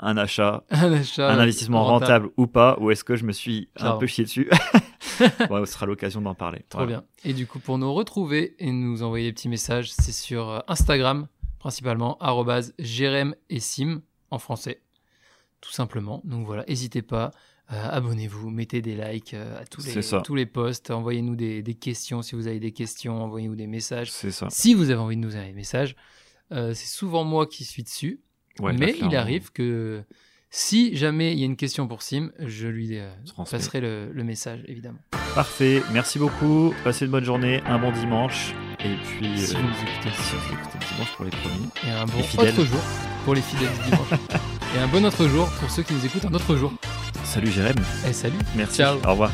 un achat, Un achat un investissement rentable, ou pas, ou est-ce que je me suis un peu chié dessus Ouais, Ce sera l'occasion d'en parler. Trop Voilà. bien. Et du coup, pour nous retrouver et nous envoyer des petits messages, c'est sur euh, Instagram, principalement, Jérém et Sim, en français, tout simplement. Donc voilà, n'hésitez pas, abonnez-vous, mettez des likes euh, à tous les, tous les posts, envoyez-nous des, des questions si vous avez des questions, envoyez-nous des messages. C'est ça. Si vous avez envie de nous envoyer des messages, euh, c'est souvent moi qui suis dessus, Ouais, mais là, il arrive que si jamais il y a une question pour Sim, je lui euh, passerai le, le message, évidemment. Parfait. Merci beaucoup. Passez une bonne journée, un bon dimanche. Et puis, Si euh, vous nous écoutez. si vous écoutez le dimanche pour les premiers. Et un bon autre jour pour les fidèles du dimanche. Et un bon autre jour pour ceux qui nous écoutent un autre jour. Salut Jérém. Eh salut Merci. Ciao. Au revoir.